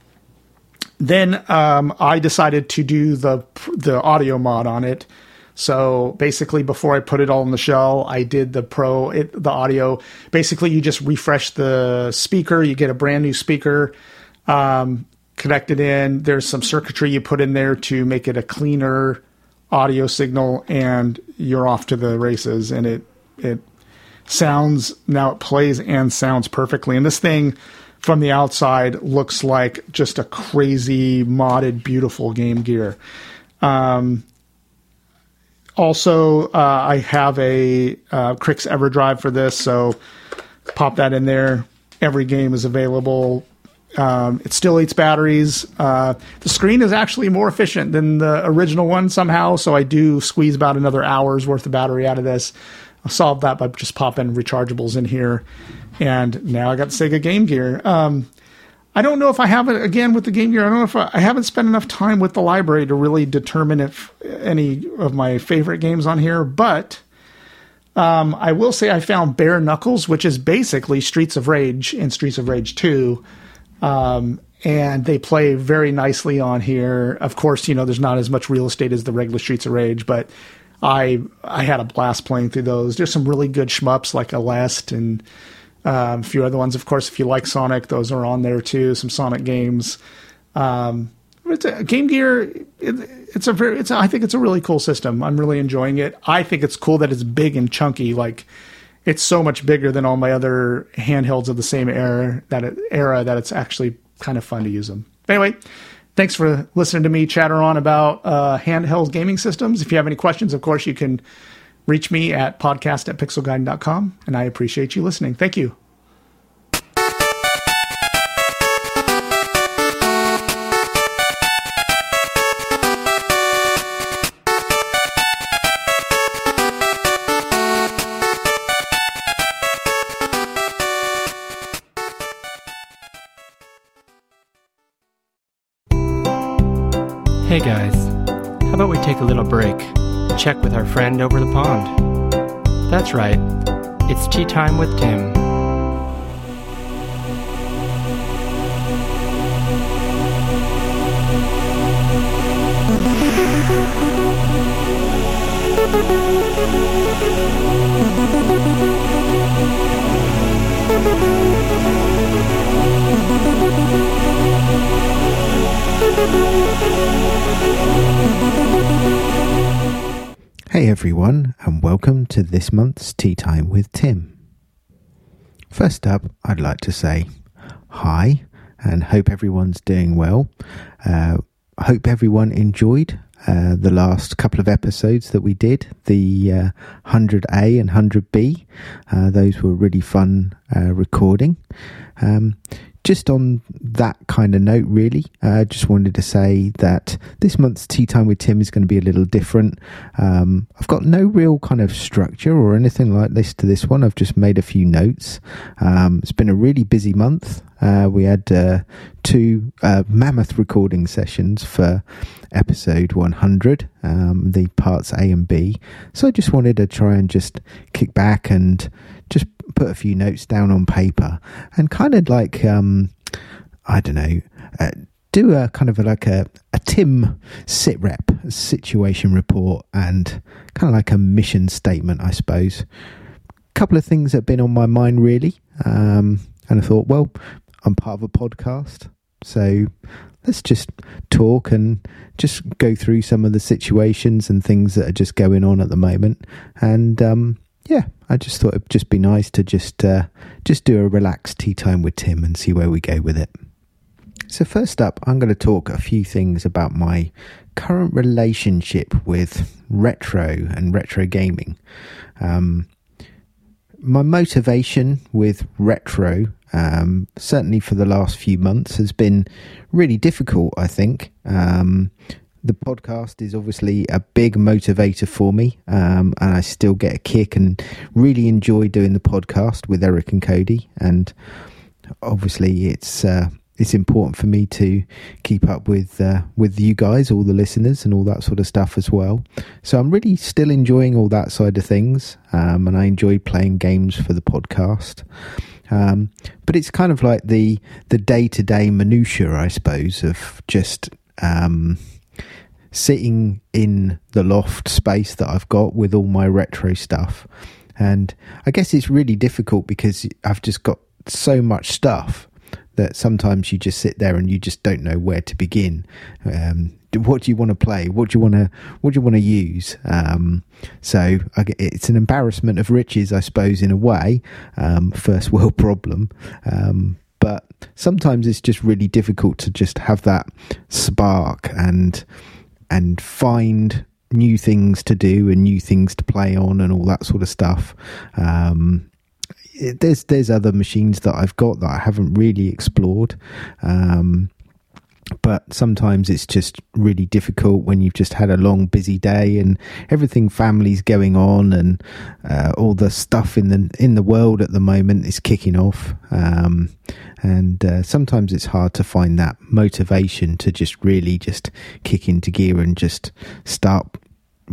then um, I decided to do the the audio mod on it. So basically, before I put it all in the shell, I did the pro it, the audio. Basically, you just refresh the speaker, you get a brand new speaker um, connected in. There's some circuitry you put in there to make it a cleaner audio signal, and you're off to the races. And it it sounds now it plays and sounds perfectly. And this thing from the outside looks like just a crazy modded, beautiful Game Gear. Um, also, uh, I have a uh, Krikzz EverDrive for this, so pop that in there. Every game is available. Um, it still eats batteries. Uh, the screen is actually more efficient than the original one somehow, so I do squeeze about another hour's worth of battery out of this. I'll solve that by just popping rechargeables in here. And now I got Sega Game Gear. Um, I don't know if I have it again with the Game Gear. I don't know if I, I haven't spent enough time with the library to really determine if any of my favorite games on here, but um, I will say I found Bare Knuckles, which is basically Streets of Rage and Streets of Rage 2. Um, and they play very nicely on here. Of course, you know, there's not as much real estate as the regular Streets of Rage, but I I had a blast playing through those. There's some really good shmups like Aleste and um, a few other ones. Of course, if you like Sonic, those are on there too. Some Sonic games. Um, a, Game Gear. It, it's a very. It's a, I think it's a really cool system. I'm really enjoying it. I think it's cool that it's big and chunky. Like it's so much bigger than all my other handhelds of the same era. That it, era that it's actually kind of fun to use them. Anyway, thanks for listening to me chatter on about uh, handheld gaming systems. If you have any questions, of course, you can reach me at podcast at pixelgaiden.com. And I appreciate you listening. Thank you. Hey guys, how about we take a little break? Check with our friend over the pond. That's right, it's tea time with Tim. Hey everyone, and welcome to this month's Tea Time with Tim. First up, I'd like to say hi and hope everyone's doing well. Uh, hope everyone enjoyed uh, the last couple of episodes that we did, the uh, 100A and 100B. Uh, those were really fun uh, recording. Um, just on that kind of note, really, I uh, just wanted to say that this month's Tea Time with Tim is going to be a little different. Um, I've got no real kind of structure or anything like this to this one. I've just made a few notes. Um, it's been a really busy month. Uh, we had uh, two uh, mammoth recording sessions for episode 100, um, the parts A and B. So I just wanted to try and just kick back and just put a few notes down on paper and kind of like um i don't know uh, do a kind of like a, a tim sit rep situation report and kind of like a mission statement i suppose. A couple of things that have been on my mind really. Um and i thought well i'm part of a podcast so let's just talk and just go through some of the situations and things that are just going on at the moment. And um yeah, I just thought it'd just be nice to just uh, just do a relaxed tea time with Tim and see where we go with it. So first up, I'm going to talk a few things about my current relationship with retro and retro gaming. Um, my motivation with retro, um, certainly for the last few months, has been really difficult. I think. Um, the podcast is obviously a big motivator for me, um, and I still get a kick and really enjoy doing the podcast with Eric and Cody. And obviously, it's uh, it's important for me to keep up with uh, with you guys, all the listeners, and all that sort of stuff as well. So I'm really still enjoying all that side of things, um, and I enjoy playing games for the podcast. Um, but it's kind of like the the day to day minutiae, I suppose, of just um, sitting in the loft space that I've got with all my retro stuff. And I guess it's really difficult because I've just got so much stuff. that sometimes you just sit there and you just don't know where to begin. Um, what do you want to play? What do you want to What do you want to use? Um, so I, it's an embarrassment of riches, I suppose, in a way. Um, first world (laughs) problem. Um, but sometimes it's just really difficult to just have that spark and and find new things to do and new things to play on and all that sort of stuff. Um, there's there's other machines that I've got that I haven't really explored. Um, but sometimes it's just really difficult when you've just had a long busy day and everything family's going on and uh, all the stuff in the in the world at the moment is kicking off um, and uh, sometimes it's hard to find that motivation to just really just kick into gear and just start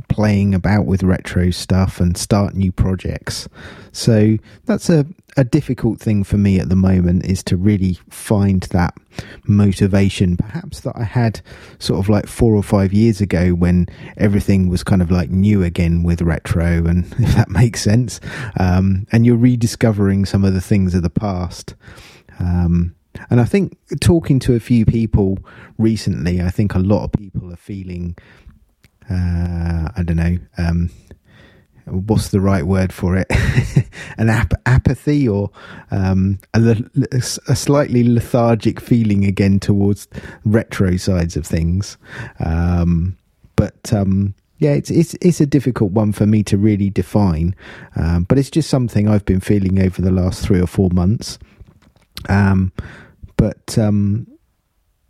playing about with retro stuff and start new projects. So that's a, a difficult thing for me at the moment is to really find that motivation, perhaps that I had sort of like four or five years ago when everything was kind of like new again with retro, and (laughs) if that makes sense. Um, and you're rediscovering some of the things of the past. Um, and I think talking to a few people recently, I think a lot of people are feeling uh, I don't know, um, what's the right word for it? (laughs) An ap- apathy or um, a, le- a slightly lethargic feeling again towards retro sides of things. Um, but um, yeah, it's it's it's a difficult one for me to really define. Um, but it's just something I've been feeling over the last three or four months. Um, but um,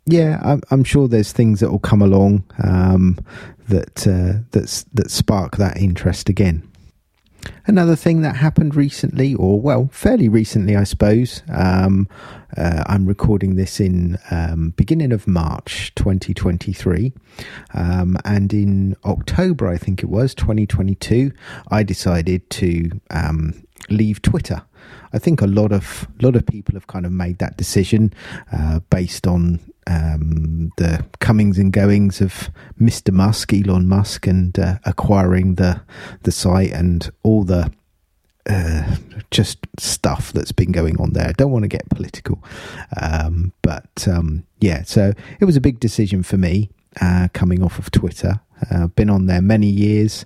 yeah, I'm, I'm sure there's things that will come along um, that uh, that spark that interest again. Another thing that happened recently, or well, fairly recently, I suppose. Um, uh, I'm recording this in um, beginning of March 2023, um, and in October, I think it was 2022, I decided to um, leave Twitter. I think a lot of lot of people have kind of made that decision uh, based on um, the comings and goings of Mr. Musk, Elon Musk, and uh, acquiring the the site and all the uh, just stuff that's been going on there. I don't want to get political, um, but um, yeah, so it was a big decision for me uh, coming off of Twitter. Uh, been on there many years,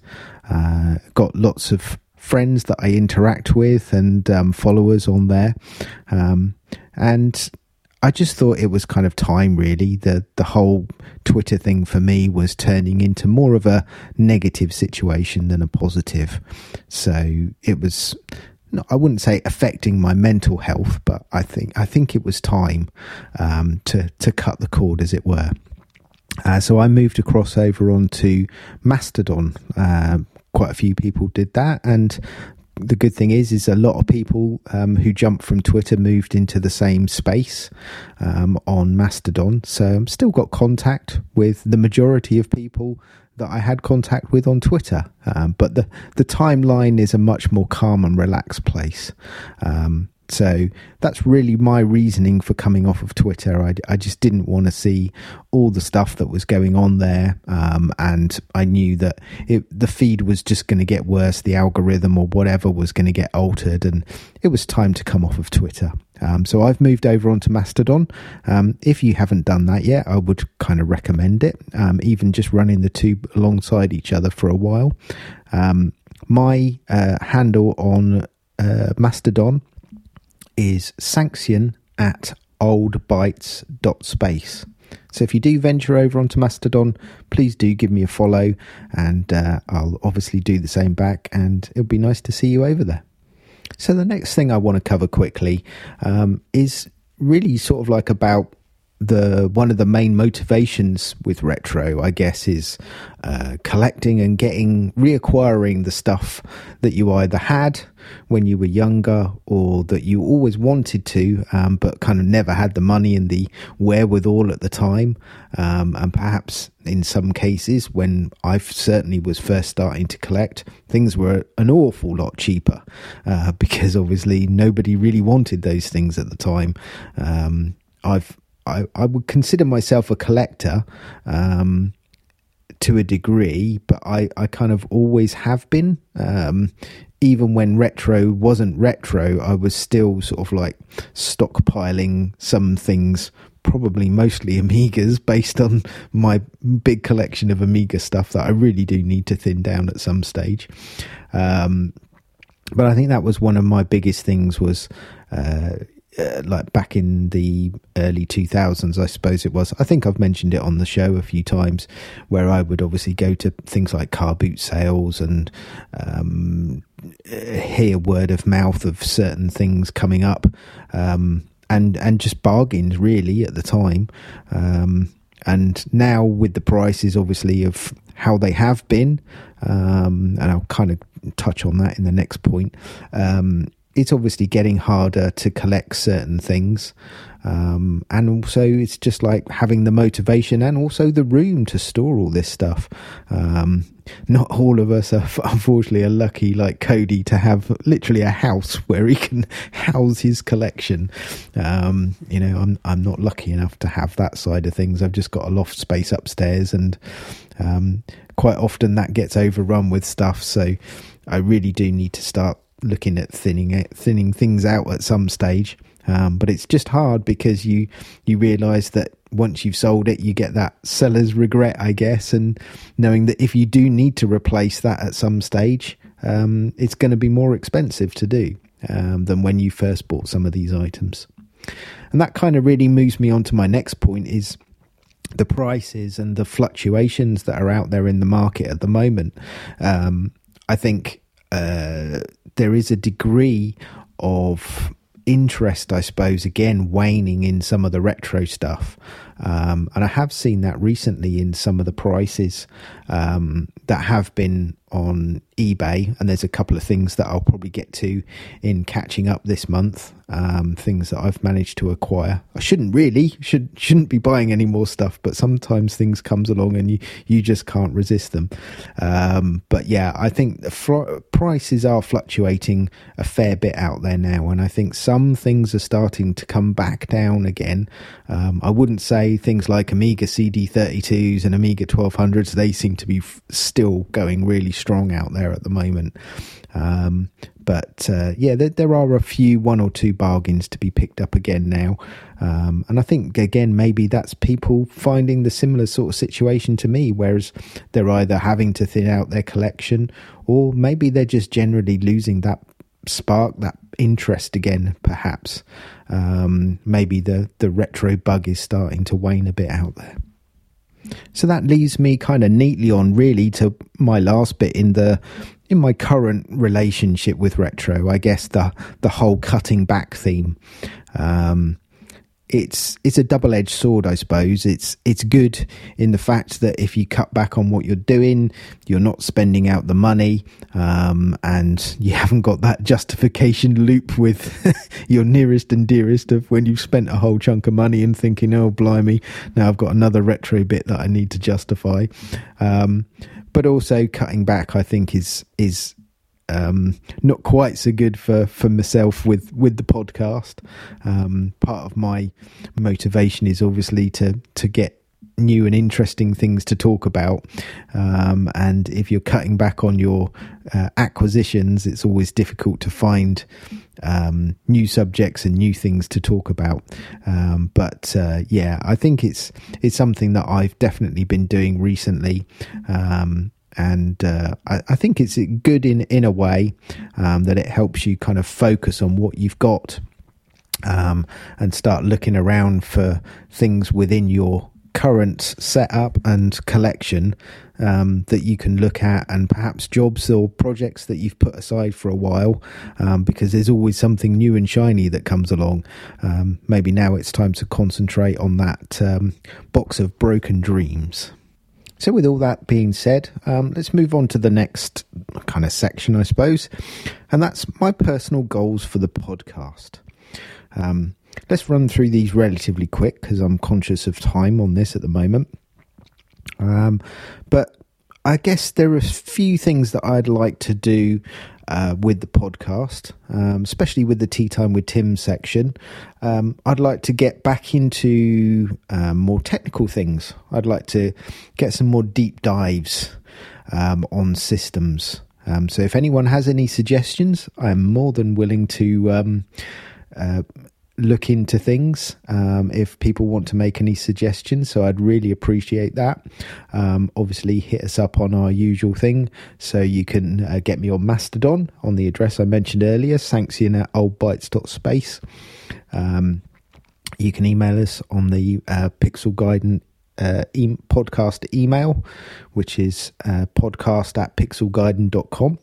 uh, got lots of friends that I interact with and um, followers on there, um, and I just thought it was kind of time really. The the whole Twitter thing for me was turning into more of a negative situation than a positive. So it was no, I wouldn't say affecting my mental health, but I think I think it was time um, to to cut the cord, as it were. Uh, so I moved across over onto Mastodon. Uh, quite a few people did that, and the good thing is, is a lot of people um, who jumped from Twitter moved into the same space um, on Mastodon. So I'm still got contact with the majority of people that I had contact with on Twitter, um, but the the timeline is a much more calm and relaxed place. Um, so that's really my reasoning for coming off of Twitter. I, I just didn't want to see all the stuff that was going on there, um, and I knew that it, the feed was just going to get worse. The algorithm or whatever was going to get altered, and it was time to come off of Twitter. Um, so I've moved over onto Mastodon. Um, if you haven't done that yet, I would kind of recommend it. Um, even just running the two alongside each other for a while. Um, my uh, handle on uh, Mastodon is sanction at oldbytes.space. So if you do venture over onto Mastodon, please do give me a follow, and uh, I'll obviously do the same back, and it'll be nice to see you over there. So the next thing I want to cover quickly um, is really sort of like about the one of the main motivations with retro, I guess, is uh, collecting and getting reacquiring the stuff that you either had when you were younger or that you always wanted to, um, but kind of never had the money and the wherewithal at the time. Um, and perhaps in some cases, when I certainly was first starting to collect, things were an awful lot cheaper uh, (laughs) because obviously nobody really wanted those things at the time. Um, I've I, I would consider myself a collector um, to a degree, but I, I kind of always have been. Um, even when retro wasn't retro, I was still sort of like stockpiling some things, probably mostly (laughs) Amigas, based on my big collection of Amiga stuff that I really do need to thin down at some stage. Um, but I think that was one of my biggest things was uh, uh, like back in the early 2000s, I suppose it was. I think I've mentioned it on the show a few times, where I would obviously go to things like car boot sales and um, hear word of mouth of certain things coming up, um, and and just bargains really at the time. Um, and now with the prices, obviously of how they have been, um, and I'll kind of touch on that in the next point. Um, it's obviously getting harder to collect certain things. Um, and also, it's just like having the motivation and also the room to store all this stuff. Um, not all of us are, (laughs) unfortunately, are lucky, like Cody, to have literally a house (laughs) where he can house his collection. Um, you know, I'm I'm not lucky enough to have that side of things. I've just got a loft space upstairs, and um, quite often that gets overrun with stuff. So I really do need to start looking at thinning it, thinning things out at some stage. Um, but it's just hard because you you realise that once you've sold it, you get that seller's regret, I guess, and knowing that if you do need to replace that at some stage, um, it's going to be more expensive to do um, than when you first bought some of these items. And that kind of really moves me on to my next point is the prices and the fluctuations that are out there in the market at the moment. Um, I think uh, there is a degree of interest, I suppose, again, waning in some of the retro stuff. Um, and I have seen that recently in some of the prices um, that have been on eBay. And there's a couple of things that I'll probably get to in catching up this month. Um, things that I've managed to acquire. I shouldn't really should shouldn't be buying any more stuff, but sometimes things comes along and you you just can't resist them. Um, but yeah, I think the prices are fluctuating a fair bit out there now, and I think some things are starting to come back down again. Um, I wouldn't say things like Amiga CD32s and Amiga 1200s; they seem to be f- still going really strong out there at the moment. Um, but uh, yeah, there, there, are a few one or two bargains to be picked up again now, um, and I think again maybe that's people finding the similar sort of situation to me, whereas they're either having to thin out their collection or maybe they're just generally losing that spark, that interest again. Perhaps um, maybe the the retro bug is starting to wane a bit out there. So that leaves me kind of neatly on really to my last bit in the in my current relationship with retro, I guess the the whole cutting back theme. Um, it's it's a double edged sword, I suppose. It's it's good in the fact that if you cut back on what you're doing, you're not spending out the money, um, and you (laughs) haven't got that justification loop with (laughs) your nearest and dearest of when you've spent a whole chunk of money and thinking, oh blimey, now I've got another retro bit that I need to justify. Um, but also cutting back, I think is is um, not quite so good for, for myself with, with the podcast. Um, part of my motivation is obviously to to get new and interesting things to talk about. Um, and if you're cutting back on your uh, acquisitions, it's always difficult to find um, new subjects and new things to talk about. Um, but uh, yeah, I think it's it's something that I've definitely been doing recently. And uh, I, I, think it's good in in a way um, that it helps you kind of focus on what you've got um, and start looking around for things within your current setup and collection um, that you can look at, and perhaps jobs or projects that you've put aside for a while, um, because there's always something new and shiny that comes along. Um, maybe now it's time to concentrate on that um, box of broken dreams. So, with all that being said, um, let's move on to the next kind of section, I suppose, and that's my personal goals for the podcast. Um, let's run through these relatively quick because I'm conscious of time on this at the moment. Um, but I guess there are a few things that I'd like to do uh, with the podcast, um, especially with the Tea Time with Tim section. Um, I'd like to get back into um, more technical things. I'd like to get some more deep dives um, on systems. Um, so if anyone has any suggestions, I'm more than willing to um, uh, look into things um, if people want to make any suggestions. So I'd really appreciate that. Um, obviously, hit us up on our usual thing. So you can uh, get me on Mastodon on the address I mentioned earlier, sanction at oldbytes.space. Um, you can email us on the uh, Pixel Gaiden uh, e- podcast email, which is uh, podcast at pixelgaiden.com.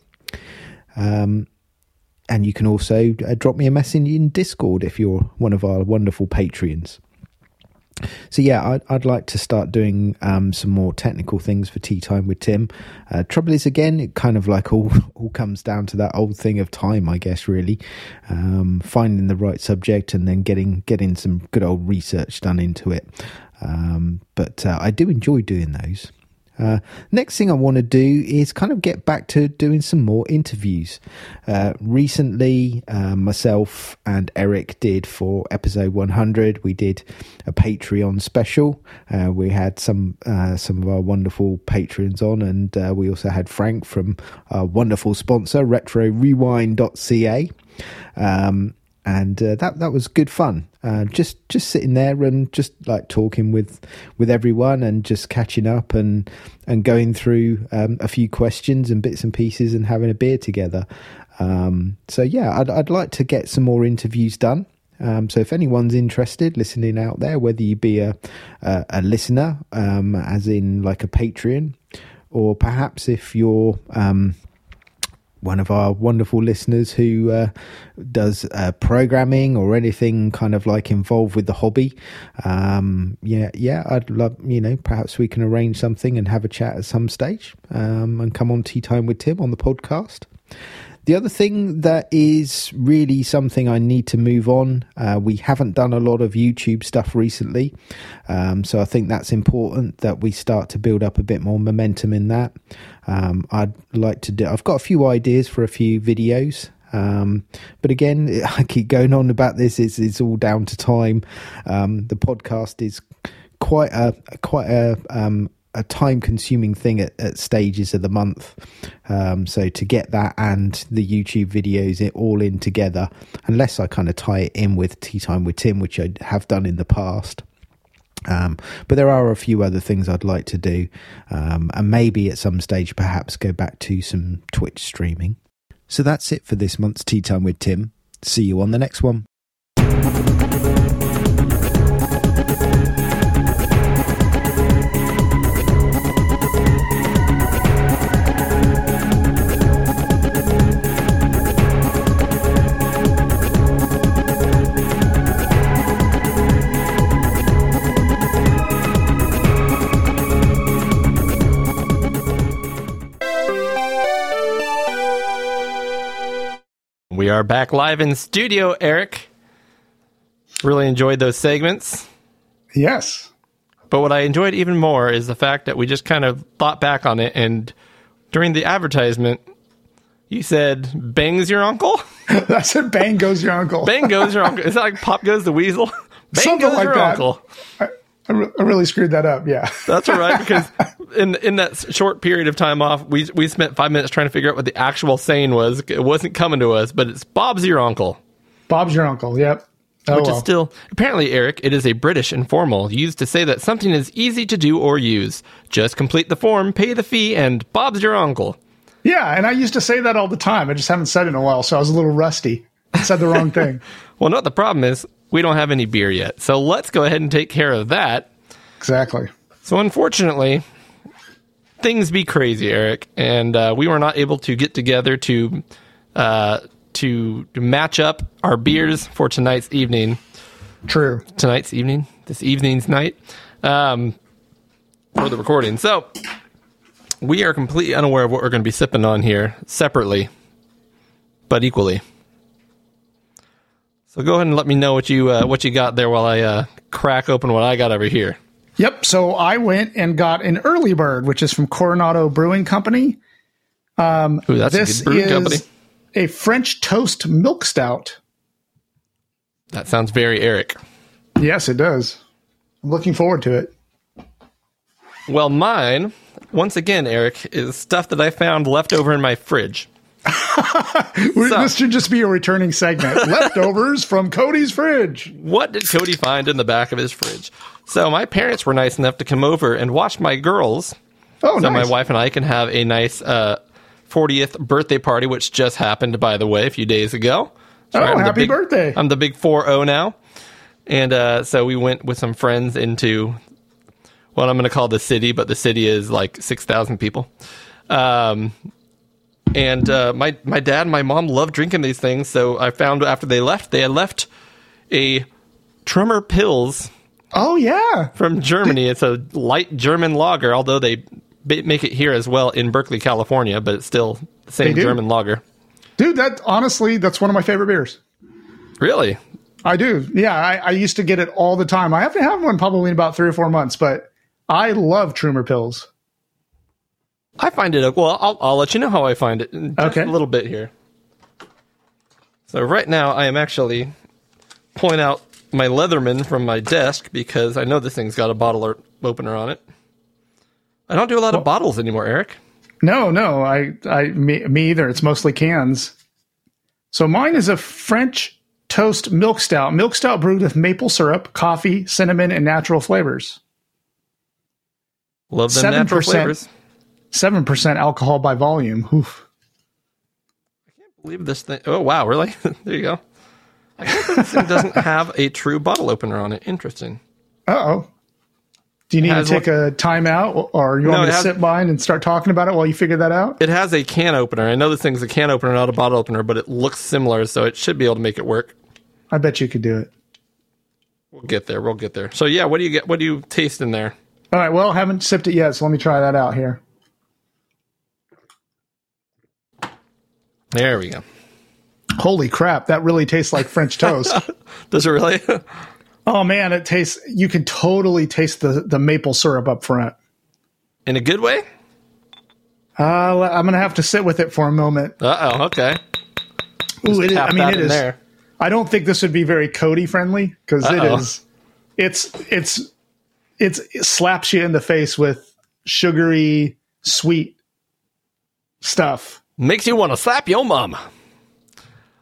Um, and you can also uh, drop me a message in Discord if you're one of our wonderful Patreons. So yeah, I'd, I'd like to start doing um, some more technical things for tea time with Tim. Uh, trouble is, again, it kind of like all (laughs) all comes down to that old thing of time, I guess. Really, um, finding the right subject and then getting getting some good old research done into it. Um, but uh, I do enjoy doing those. Uh, next thing I want to do is kind of get back to doing some more interviews. Uh, recently, uh, myself and Eric did for episode 100. We did a Patreon special. Uh, we had some uh, some of our wonderful patrons on, and uh, we also had Frank from our wonderful sponsor, RetroRewind.ca. Um, and that that was good fun. Just just sitting there and just like talking with with everyone and just catching up and and going through um, a few questions and bits and pieces and having a beer together. Um, so yeah, I'd I'd like to get some more interviews done. Um, so if anyone's interested, listening out there, whether you be a a, a listener, um, as in like a Patreon, or perhaps if you're um, one of our wonderful listeners who uh, does uh, programming or anything kind of like involved with the hobby. Um, yeah, yeah, I'd love, you know, perhaps we can arrange something and have a chat at some stage um, and come on Tea Time with Tim on the podcast. The other thing that is really something I need to move on, uh, we haven't done a lot of YouTube stuff recently. Um, so I think that's important that we start to build up a bit more momentum in that. Um, I'd like to do, I've got a few ideas for a few videos. Um, but again, (laughs) I keep going on about this. It's, it's all down to time. Um, the podcast is quite a quite a um, a time consuming thing at, at stages of the month. Um, so to get that and the YouTube videos it all in together, unless I kind of tie it in with Tea Time with Tim, which I have done in the past. Um, but there are a few other things I'd like to do, um, and maybe at some stage perhaps go back to some Twitch streaming. So that's it for this month's Tea Time with Tim. See you on the next one. We are back live in studio, Eric. Really enjoyed those segments. Yes. But what I enjoyed even more is the fact that we just kind of thought back on it and during the advertisement you said bangs your uncle? (laughs) I said, bang goes your uncle. Bang goes your uncle. Is that like Pop Goes the Weasel? (laughs) Bang Something goes like your that. uncle. I, re- I really screwed that up. Yeah. (laughs) That's all right because in in that short period of time off, we we spent five minutes trying to figure out what the actual saying was. It wasn't coming to us, but it's Bob's your uncle, Bob's your uncle. Yep. Oh, which well. is still apparently Eric. It is a British informal used to say that something is easy to do or use. Just complete the form, pay the fee, and Bob's your uncle. yeah. And I used to say that all the time. I just haven't said it in a while. So I was a little rusty. I said the wrong thing. (laughs) Well, no, the problem is we don't have any beer yet, so let's go ahead and take care of that. Exactly. So unfortunately, things be crazy, Eric, and uh, we were not able to get together to uh, to match up our beers for tonight's evening. True. Tonight's evening, this evening's night, um, for the recording. So we are completely unaware of what we're going to be sipping on here separately, but equally. So go ahead and let me know what you uh, what you got there while I uh, crack open what I got over here. Yep. So I went and got an early bird, which is from Coronado Brewing Company. Ooh, that's this a good brewing is company. a French toast milk stout. That sounds very Eric. Yes, it does. I'm looking forward to it. Well, mine once again, Eric, is stuff that I found left over in my fridge. (laughs) (laughs) We- This should just be a returning segment. (laughs) Leftovers from Cody's fridge. What did Cody find in the back of his fridge? So my parents were nice enough to come over and watch my girls. Oh, so nice. my wife and I can have a nice uh, 40th birthday party, which just happened, by the way, a few days ago. So Oh, I'm happy big- birthday. I'm the big 4-0 now. And uh, so we went with some friends into what I'm going to call the city, but the city is like 6,000 people. Um, and uh, my, my dad and my mom love drinking these things. So I found after they left, they had left a Trumer Pils Oh, yeah. from Germany. It's a light German lager, although they make it here as well in Berkeley, California, but it's still the same German lager. Dude, that honestly, that's one of my favorite beers. Really? I do. Yeah, I, I used to get it all the time. I haven't had one probably in about three or four months, but I love Trumer Pils. I find it well. I'll, I'll let you know how I find it in just Okay. a little bit here. So right now, I am actually pulling out my Leatherman from my desk because I know this thing's got a bottle opener on it. I don't do a lot of bottles anymore, Eric. No, no, I, I, me, me either. It's mostly cans. So mine is a French toast milk stout. Milk stout brewed with maple syrup, coffee, cinnamon, and natural flavors. Love them natural 7%. flavors. Seven percent alcohol by volume. Oof. I can't believe this thing. Oh wow, really? (laughs) there you go. I can't believe this thing doesn't (laughs) have a true bottle opener on it. Interesting. Uh oh. Do you need to take a timeout, or you want No, me to has- sit by and start talking about it while you figure that out? It has a can opener. I know this thing's a can opener, not a bottle opener, but it looks similar, so it should be able to make it work. I bet you could do it. We'll get there. We'll get there. So yeah, what do you get? What do you taste in there? All right. Well, haven't sipped it yet, so let me try that out here. There we go. Holy crap, that really tastes like French toast. (laughs) Does it really? (laughs) oh man, it tastes. You can totally taste the the maple syrup up front. in a good way? Uh, I'm gonna have to sit with it for a moment. Uh oh. Okay. Ooh, it is, I mean, it is. there. I don't think this would be very Cody friendly because it It's it's it's it slaps you in the face with sugary sweet stuff. Makes you want to slap your mom.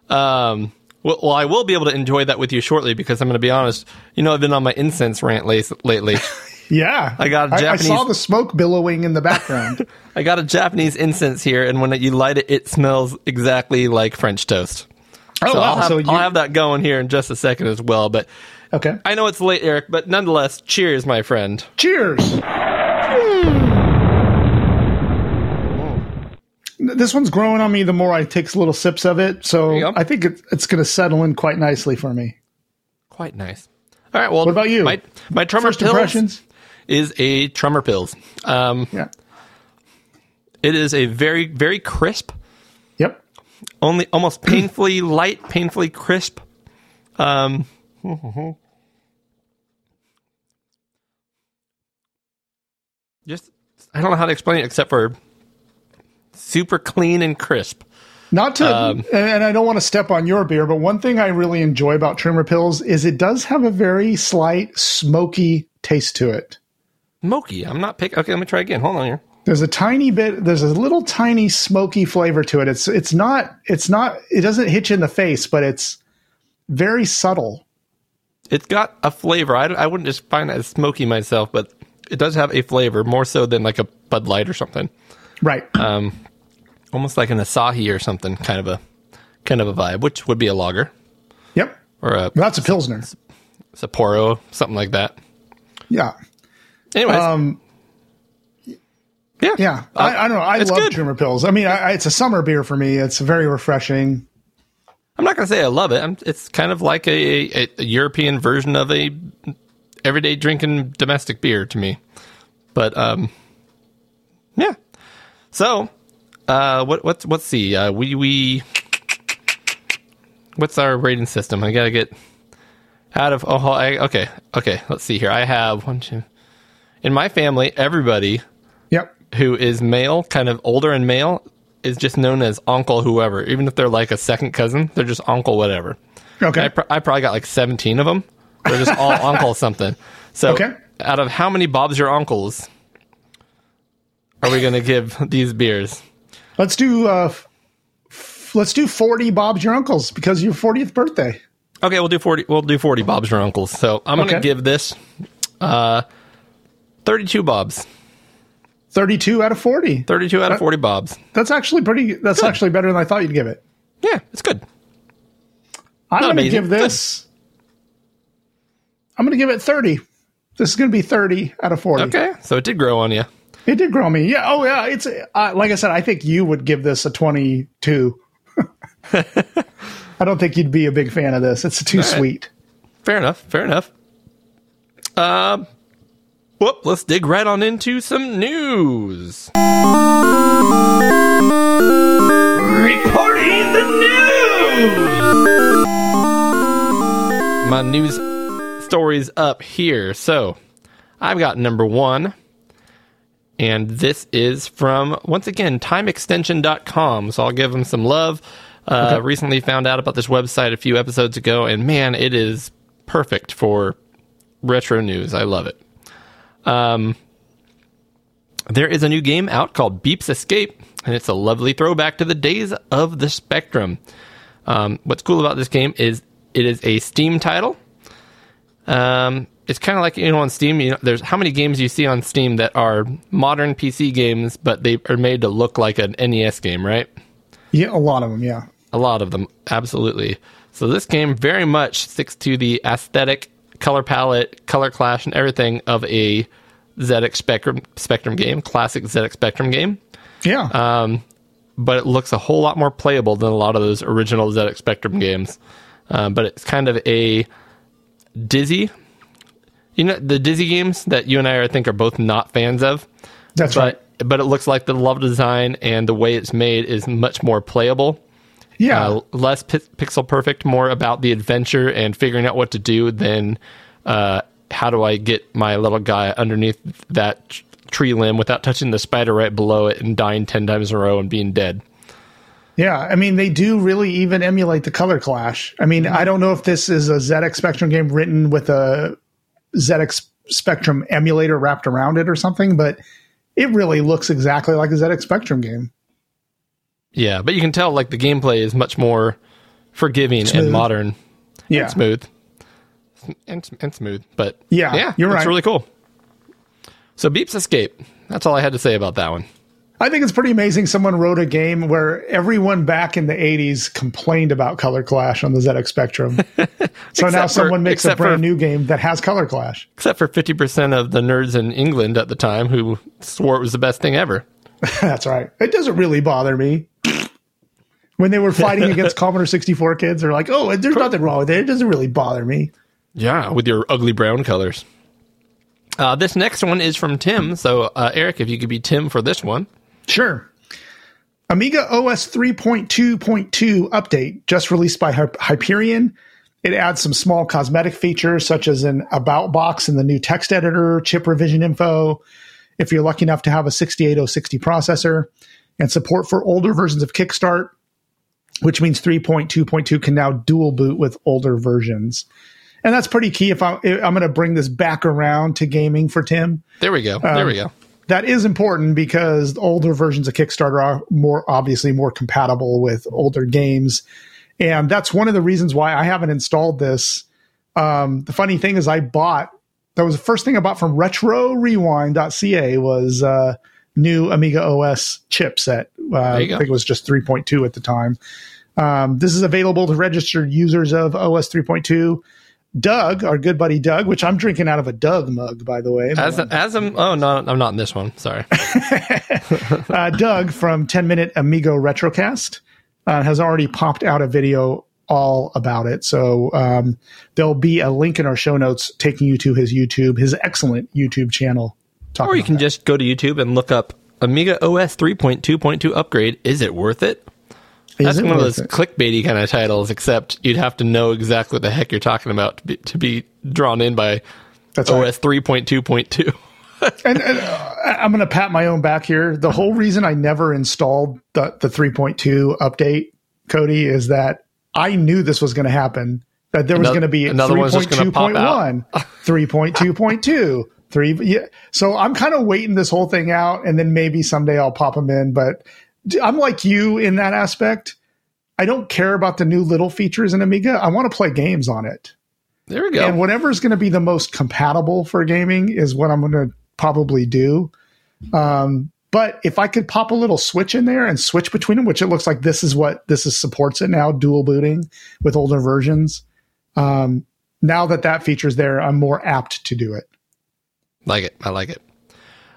Um. Well, well, I will be able to enjoy that with you shortly because I'm going to be honest. You know, I've been on my incense rant lace- lately. (laughs) Yeah, I got a I, Japanese- saw the smoke billowing in the background. (laughs) I got a Japanese incense here, and when you light it, it smells exactly like French toast. oh So wow! I'll have, so you I'll have that going here in just a second as well. But okay? I know it's late, Eric, but nonetheless, cheers, my friend. Cheers. This one's growing on me the more I take little sips of it, so. I think it, it's going to settle in quite nicely for me. Quite nice. All right. Well, What about you? My, my Trumer First Pills impressions? is a Trumer Pils. Um, Yeah. it is a very, very crisp, Yep. only almost painfully (clears throat) light, painfully crisp. Um, (laughs) just, I don't know how to explain it except for super clean and crisp. Not to, Um, and- I don't want to step on your beer, but one thing I really enjoy about Trumer Pils is it does have a very slight smoky taste to it. Smoky. I'm not pick. Okay, let me try again. Hold on here. There's a tiny bit, there's a little tiny smoky flavor to it. It's it's not it's not it doesn't hit you in the face, but it's very subtle. It's got a flavor. I, I wouldn't just find it as smoky myself, but it does have a flavor more so than like a Bud Light or something. Right. Um, almost like an Asahi or something, kind of a kind of a vibe, which would be a lager yep. or a That's a Pilsner. Sapporo, something like that. Yeah. Anyways, Um, yeah, yeah. I, I don't know. I love good. Trumer Pils. I mean, I, I- it's a summer beer for me. It's very refreshing. I'm not gonna say I love it. I'm, it's kind of like a, a, a European version of a everyday drinking domestic beer to me. But um, yeah. So, uh, what what's let's see. Uh, we we what's our rating system? I gotta get out of. Oh, I, okay, okay. Let's see here. I have one, two. In my family, everybody Yep. who is male, kind of older and male, is just known as Uncle whoever. Even if they're like a second cousin, they're just Uncle whatever. Okay. I, pr- I probably got like 17 of them. They're just all (laughs) Uncle something. So Okay. out of how many Bob's your uncles, are we going to give these beers? Let's do uh, f- let's do forty Bob's your uncles because your fortieth birthday. Okay, we'll do forty. We'll do forty Bob's your uncles. So I'm going to Okay. give this uh, thirty-two Bobs. Thirty-two out of forty. Thirty-two out of forty Bobs. That's actually pretty. That's actually better than I thought you'd give it. Yeah, it's good. I'm Not going to amazing. give this. I'm going to give it thirty. This is going to be thirty out of forty. Okay, so it did grow on you. It did grow me. Yeah. Oh, yeah. It's uh, like I said. I think you would give this a twenty-two. (laughs) I don't think you'd be a big fan of this. It's too right. sweet. Fair enough. Fair enough. Um, whoop. Let's dig right on into some news. Reporting the news! my news stories up here. So I've got number one, and this is from, once again, timeextension.com. So I'll give them some love. Uh, Recently found out about this website a few episodes ago, and man, it is perfect for retro news. I love it. Um, there is a new game out called Beeps Escape, and it's a lovely throwback to the days of the Spectrum. Um, what's cool about this game is it is a Steam title. Um, it's kind of like you know on Steam. You know, there's how many games you see on Steam that are modern PC games, but they are made to look like an NES game, right? Yeah, a lot of them. Yeah. A lot of them, absolutely. So this game very much sticks to the aesthetic, color palette, color clash, and everything of a ZX Spectrum Spectrum game, classic ZX Spectrum game. Yeah. Um, but it looks a whole lot more playable than a lot of those original ZX Spectrum games. Um, but it's kind of a Dizzy, you know, the Dizzy games that you and I, I think, are both not fans of. That's right. But but it looks like the level design and the way it's made is much more playable. Yeah. Uh, less pi- pixel perfect, more about the adventure and figuring out what to do than uh, how do I get my little guy underneath that t- tree limb without touching the spider right below it and dying 10 times in a row and being dead. Yeah, I mean they do really even emulate the color clash. I mean, I don't know if this is a ZX Spectrum game written with a ZX Spectrum emulator wrapped around it or something, but it really looks exactly like a ZX Spectrum game. Yeah, but you can tell like the gameplay is much more forgiving Smooth. and modern Yeah. and smooth. And, and smooth, but Yeah, yeah, you're right. it's really cool. So Beeps Escape. That's all I had to say about that one. I think it's pretty amazing someone wrote a game where everyone back in the 80s complained about color clash on the ZX Spectrum. (laughs) so now for- someone makes a except for- brand new game that has color clash. Except for 50% of the nerds in England at the time who swore it was the best thing ever. (laughs) That's right. It doesn't really bother me. When they were fighting (laughs) against Commodore 64 kids, they're like, oh, there's nothing wrong with it. It doesn't really bother me. Yeah, with your ugly brown colors. Uh, this next one is from Tim. So, uh, Eric, if you could be Tim for this one. Sure. Amiga OS 3.2.2 update just released by Hyperion. It adds some small cosmetic features such as an about box in the new text editor, chip revision info, if you're lucky enough to have a 68060 processor, and support for older versions of Kickstart, which means 3.2.2 can now dual boot with older versions. And that's pretty key if I, I'm going to bring this back around to gaming for Tim There we go. there we go. That is important because older versions of Kickstarter are more obviously more compatible with older games. And that's one of the reasons why I haven't installed this. Um, the funny thing is I bought that was the first thing I bought from retrorewind.ca was uh, new Amiga OS chipset. Uh, I think it was just 3.2 at the time. Um, this is available to registered users of OS 3.2. Doug, our good buddy Doug, which I'm drinking out of a Doug mug, by the way. As, a, as I'm, oh, no, I'm not in this one. Sorry. (laughs) uh, Doug from 10 Minute Amiga Retrocast uh, has already popped out a video all about it. So um, there'll be a link in our show notes taking you to his YouTube, his excellent YouTube channel. Or you can that. just go to YouTube and look up Amiga OS 3.2.2 upgrade. Is it worth it? Is That's it one of those it? clickbaity kind of titles, except you'd have to know exactly what the heck you're talking about to be, to be drawn in by That's right. OS 3.2.2. (laughs) and, and uh, I'm going to pat my own back here. The whole reason I never installed the, the 3.2 update, Cody, is that I knew this was going to happen. That there was going to be another one's gonna pop 3.2.1, 3.2.2, (laughs) three. Yeah. So I'm kind of waiting this whole thing out, and then maybe someday I'll pop them in. But I'm like you in that aspect. I don't care about the new little features in Amiga. I want to play games on it. There we go. And whatever's going to be the most compatible for gaming is what I'm going to probably do. Um, but if I could pop a little switch in there and switch between them, which it looks like this is what this is supports it now, dual booting with older versions. Um, now that that feature's there, I'm more apt to do it. Like it. I like it.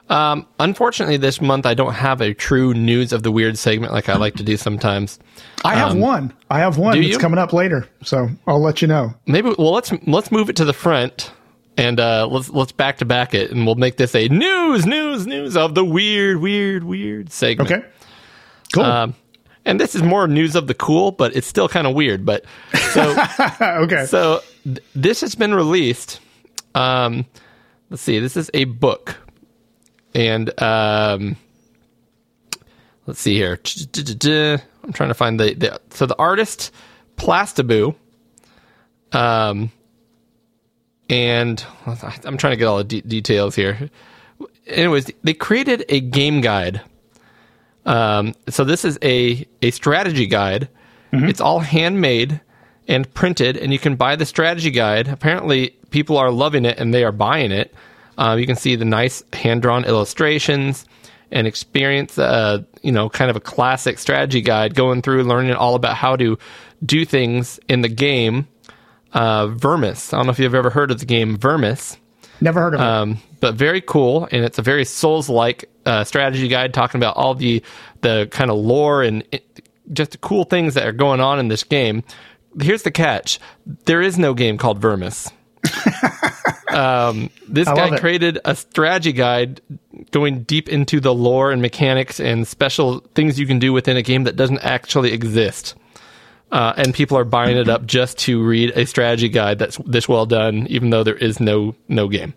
Um, unfortunately, this month I don't have a true news of the weird segment like I like to do sometimes. I have Um, one. I have one It's coming up later, so I'll let you know. Maybe well let's let's move it to the front and uh, let's let's back to back it and we'll make this a news news news of the weird weird weird segment. Okay. Cool. Um, and this is more news of the cool, but it's still kind of weird. But so (laughs) okay. so th- this has been released. Um, let's see. This is a book, and um, let's see here. I'm trying to find the, the so the artist Plastiboo. Um, and I'm trying to get all the de- details here. Anyways, they created a game guide. Um, so this is a a strategy guide. It's all handmade and printed, and you can buy the strategy guide. Apparently, people are loving it and they are buying it. Uh, you can see the nice hand drawn illustrations and experience, uh, you know, kind of a classic strategy guide going through learning all about how to do things in the game. Uh, Vermis. I don't know if you've ever heard of the game Vermis. Never heard of it. Um, but very cool, and it's a very Souls-like uh, strategy guide talking about all the the kind of lore and it, just cool things that are going on in this game. Here's the catch: there is no game called Vermis. (laughs) um, this I guy created a strategy guide going deep into the lore and mechanics and special things you can do within a game that doesn't actually exist. Uh, and people are buying it up just to read a strategy guide that's this well done, even though there is no no game.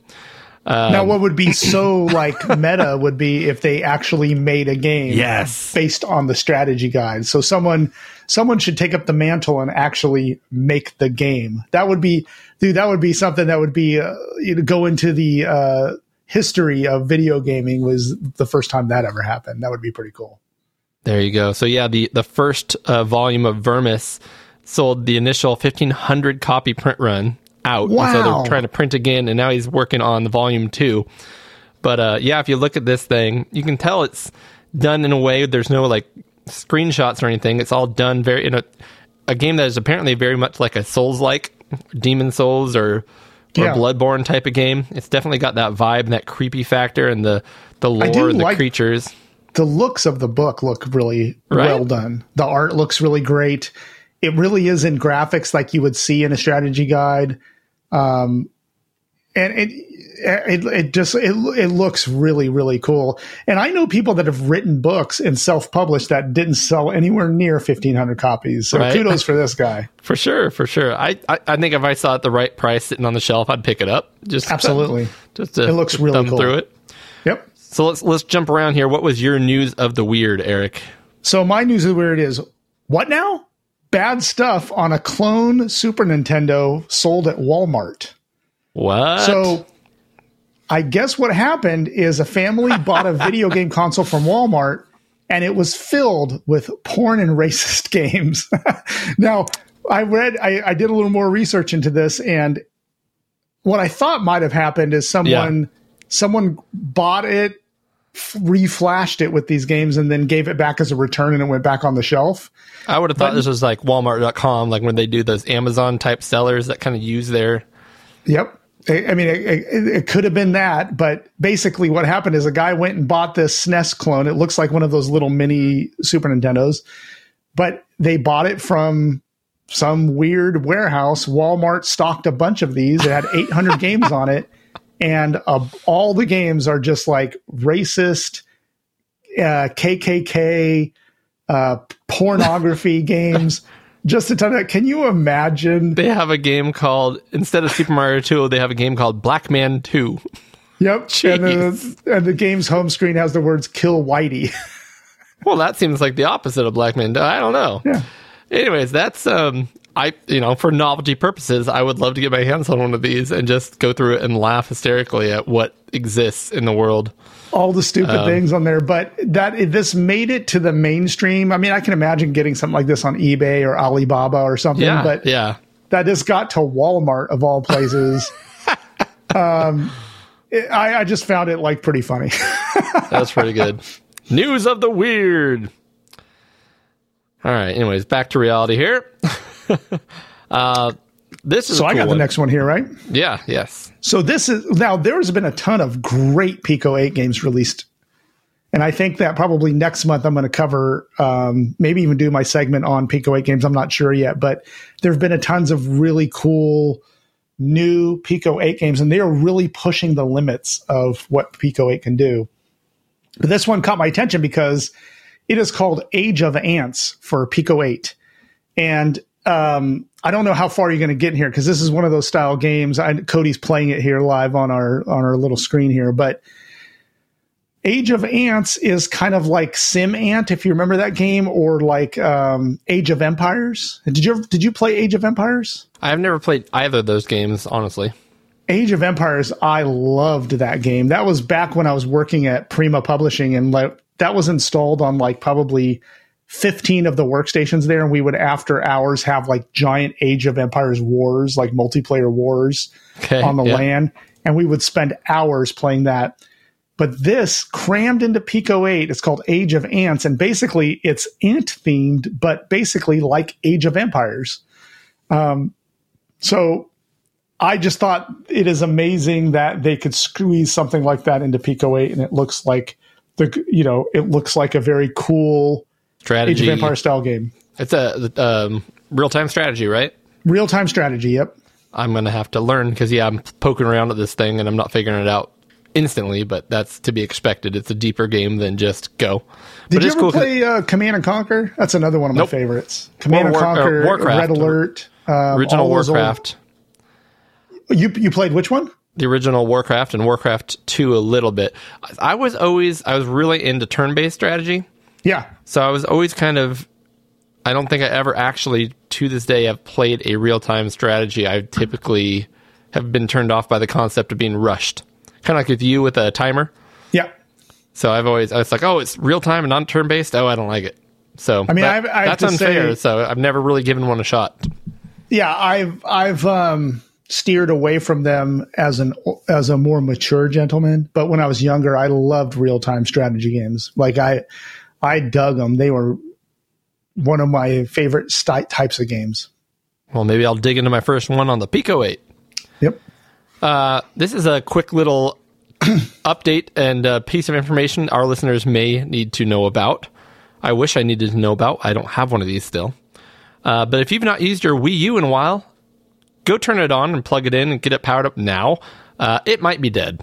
now, what would be so like (laughs) meta would be if they actually made a game, Yes. based on the strategy guide. So someone someone should take up the mantle and actually make the game. That would be, dude. That would be something that would be uh, you know, go into the uh, history of video gaming. Was the first time that ever happened. That would be pretty cool. There you go. So yeah, the the first uh, volume of Vermis sold the initial fifteen hundred copy print run out. And so they're trying to print again, and now he's working on the volume two. But uh, yeah, if you look at this thing, you can tell it's done in a way. There's no like screenshots or anything. It's all done very in a a game that is apparently very much like a Souls like Demon's Souls or or Yeah. Bloodborne type of game. It's definitely got that vibe and that creepy factor and the the lore and the like- creatures. the looks of the book look really Right? well done. The art looks really great. It really is in graphics like you would see in a strategy guide. Um, and it, it, it just, it, it looks really, really cool. And I know people that have written books and self-published that didn't sell anywhere near 1500 copies. So Right. kudos for this guy. (laughs) For sure, for sure. I, I, I think if I saw it at the right price sitting on the shelf, I'd pick it up. Just Absolutely. just to It looks to really cool. through it. Yep. So let's let's jump around here. What was your news of the weird, Eric? So my news of the weird is What now? Bad stuff on a clone Super Nintendo sold at Walmart. What? So I guess what happened is a family (laughs) bought a video game console from Walmart and it was filled with porn and racist (laughs) games. (laughs) now, I read, I, I did a little more research into this and what I thought might have happened is someone, someone bought it, f- reflashed it with these games and then gave it back as a return and it went back on the shelf. I would have thought this was like Walmart.com, like when they do those Amazon type sellers that kind of use their. Yep. I I mean, it, it, it could have been that, but basically, what happened is a guy went and bought this SNES clone. It looks like one of those little mini Super Nintendos, but they bought it from some weird warehouse. Walmart stocked a bunch of these. It had (laughs) 800 games on it, and uh, all the games are just like racist, uh, KKK, uh, pornography (laughs) games. Just a ton of. Can you imagine? They have a game called instead of Super Mario 2, they have a game called Black Man 2. Yep. (laughs) And the, and the game's home screen has the words kill Whitey. (laughs) Well, that seems like the opposite of Black Man. I don't know. Yeah. Anyways, that's um I, you know, for novelty purposes, I would love to get my hands on one of these and just go through it and laugh hysterically at what exists in the world. All the stupid things on there, but that this made it to the mainstream. I mean, I can imagine getting something like this on eBay or Alibaba or something, Yeah, but yeah. that just got to Walmart of all places. (laughs) um, it- I, I just found it like pretty funny. (laughs) That's pretty good. News of the weird. All right. Anyways, back to reality here. (laughs) uh, this is so a I cool got the next one here, right? Yeah. Yes. So this is now there's been a ton of great Pico 8 games released. And I think that probably next month I'm going to cover, um, maybe even do my segment on Pico 8 games. I'm not sure yet, but there have been a tons of really cool new Pico 8 games, and they are really pushing the limits of what Pico 8 can do. But this one caught my attention because it is called Age of Ants for Pico 8. And um, I don't know how far you're going to get in here because this is one of those style games. I, Cody's playing it here live on our on our little screen here, but Age of Ants is kind of like Sim Ant, if you remember that game, or like um, Age of Empires. Did you ever, did you play Age of Empires? I've never played either of those games, honestly. Age of Empires, I loved that game. That was back when I was working at Prima Publishing, and like that was installed on like probably 15 of the workstations there. And we would, after hours, have like giant Age of Empires wars, like multiplayer wars Okay. on the yeah. LAN. And we would spend hours playing that. But this crammed into Pico 8, it's called Age of Ants. And basically, it's ant themed, but basically like Age of Empires. Um, so I just thought it is amazing that they could squeeze something like that into Pico 8 and it looks like the you know, it looks like a very cool Age of Empire style game. It's a um, real time strategy, right? Real time strategy, yep. I'm gonna have to learn because yeah, I'm poking around at this thing and I'm not figuring it out instantly, but that's to be expected. It's a deeper game than just go. Did but you ever cool play uh, Command and Conquer? That's another one of my Nope. favorites. Command and War- uh, Conquer, Warcraft. Red Alert, um, original those old- Warcraft? you you played which one? the original Warcraft and Warcraft 2 a little bit. I was always I was really into turn-based strategy. Yeah, So I was always kind of I don't think I ever actually to this day have played a real-time strategy. I typically have been turned off by the concept of being rushed. Kind of like with you with a timer. yeah. So I've always I was like, "Oh, it's real time and not turn-based. Oh, I don't like it." So I mean, that- I've- I that's unfair. say- so I've never really given one a shot. Yeah, I've I've um, steered away from them as an as a more mature gentleman. But when I was younger, I loved real time strategy games. Like I I dug them. They were one of my favorite sty- types of games. Well, maybe I'll dig into my first one on the Pico 8. Yep. Uh, this is a quick little (clears throat) update and uh, piece of information our listeners may need to know about. I wish I needed to know about. I don't have one of these still. Uh, but if you've not used your Wii U in a while, go turn it on and plug it in and get it powered up now. Uh, it might be dead.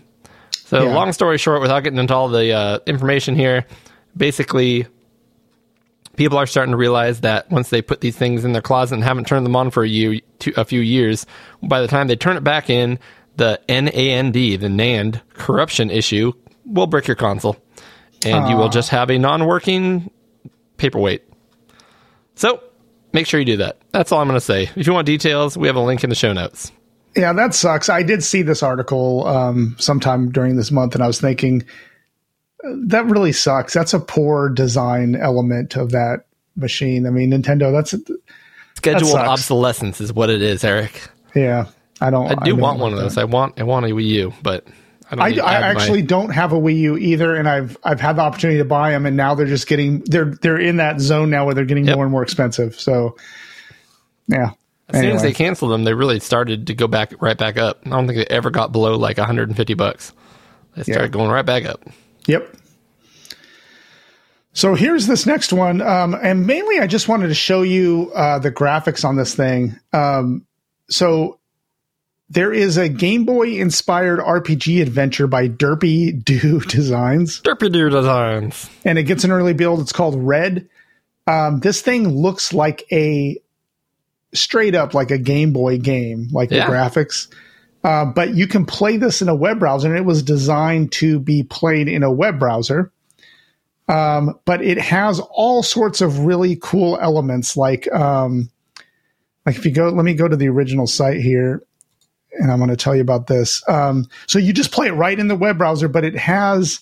So, Yeah. long story short, without getting into all the uh, information here, basically, people are starting to realize that once they put these things in their closet and haven't turned them on for a, year, two, a few years, by the time they turn it back in, the NAND, the NAND corruption issue, will brick your console. And you will just have a non working paperweight. So, make sure you do that. That's all I'm going to say. If you want details, we have a link in the show notes. Yeah, that sucks. I did see this article um, sometime during this month, and I was thinking that really sucks. That's a poor design element of that machine. I mean, Nintendo. That's Scheduled sucks. obsolescence is what it is, Eric. yeah. I don't. I do don't want like one of that. those. I want I want a Wii U, but I don't. I, I add my- actually don't have a Wii U either, and I've I've had the opportunity to buy them, and now they're just getting they're they're in that zone now where they're getting Yep. more and more expensive. So, yeah. As soon as they canceled them, they really started to go back right back up. I don't think they ever got below like 150 bucks. They started Yeah. going right back up. Yep. So here's this next one, um, and mainly I just wanted to show you uh, the graphics on this thing. Um, so there is a Game Boy inspired RPG adventure by Derpy (laughs) Doo Designs. Derpy Deer Designs. and it gets an early build. It's called Red. Um, this thing looks like a straight up like a Game Boy game, like Yeah. the graphics. Uh, but you can play this in a web browser, and it was designed to be played in a web browser. Um, but it has all sorts of really cool elements, like um, like if you go, let me go to the original site here, and I'm going to tell you about this. Um, so you just play it right in the web browser, but it has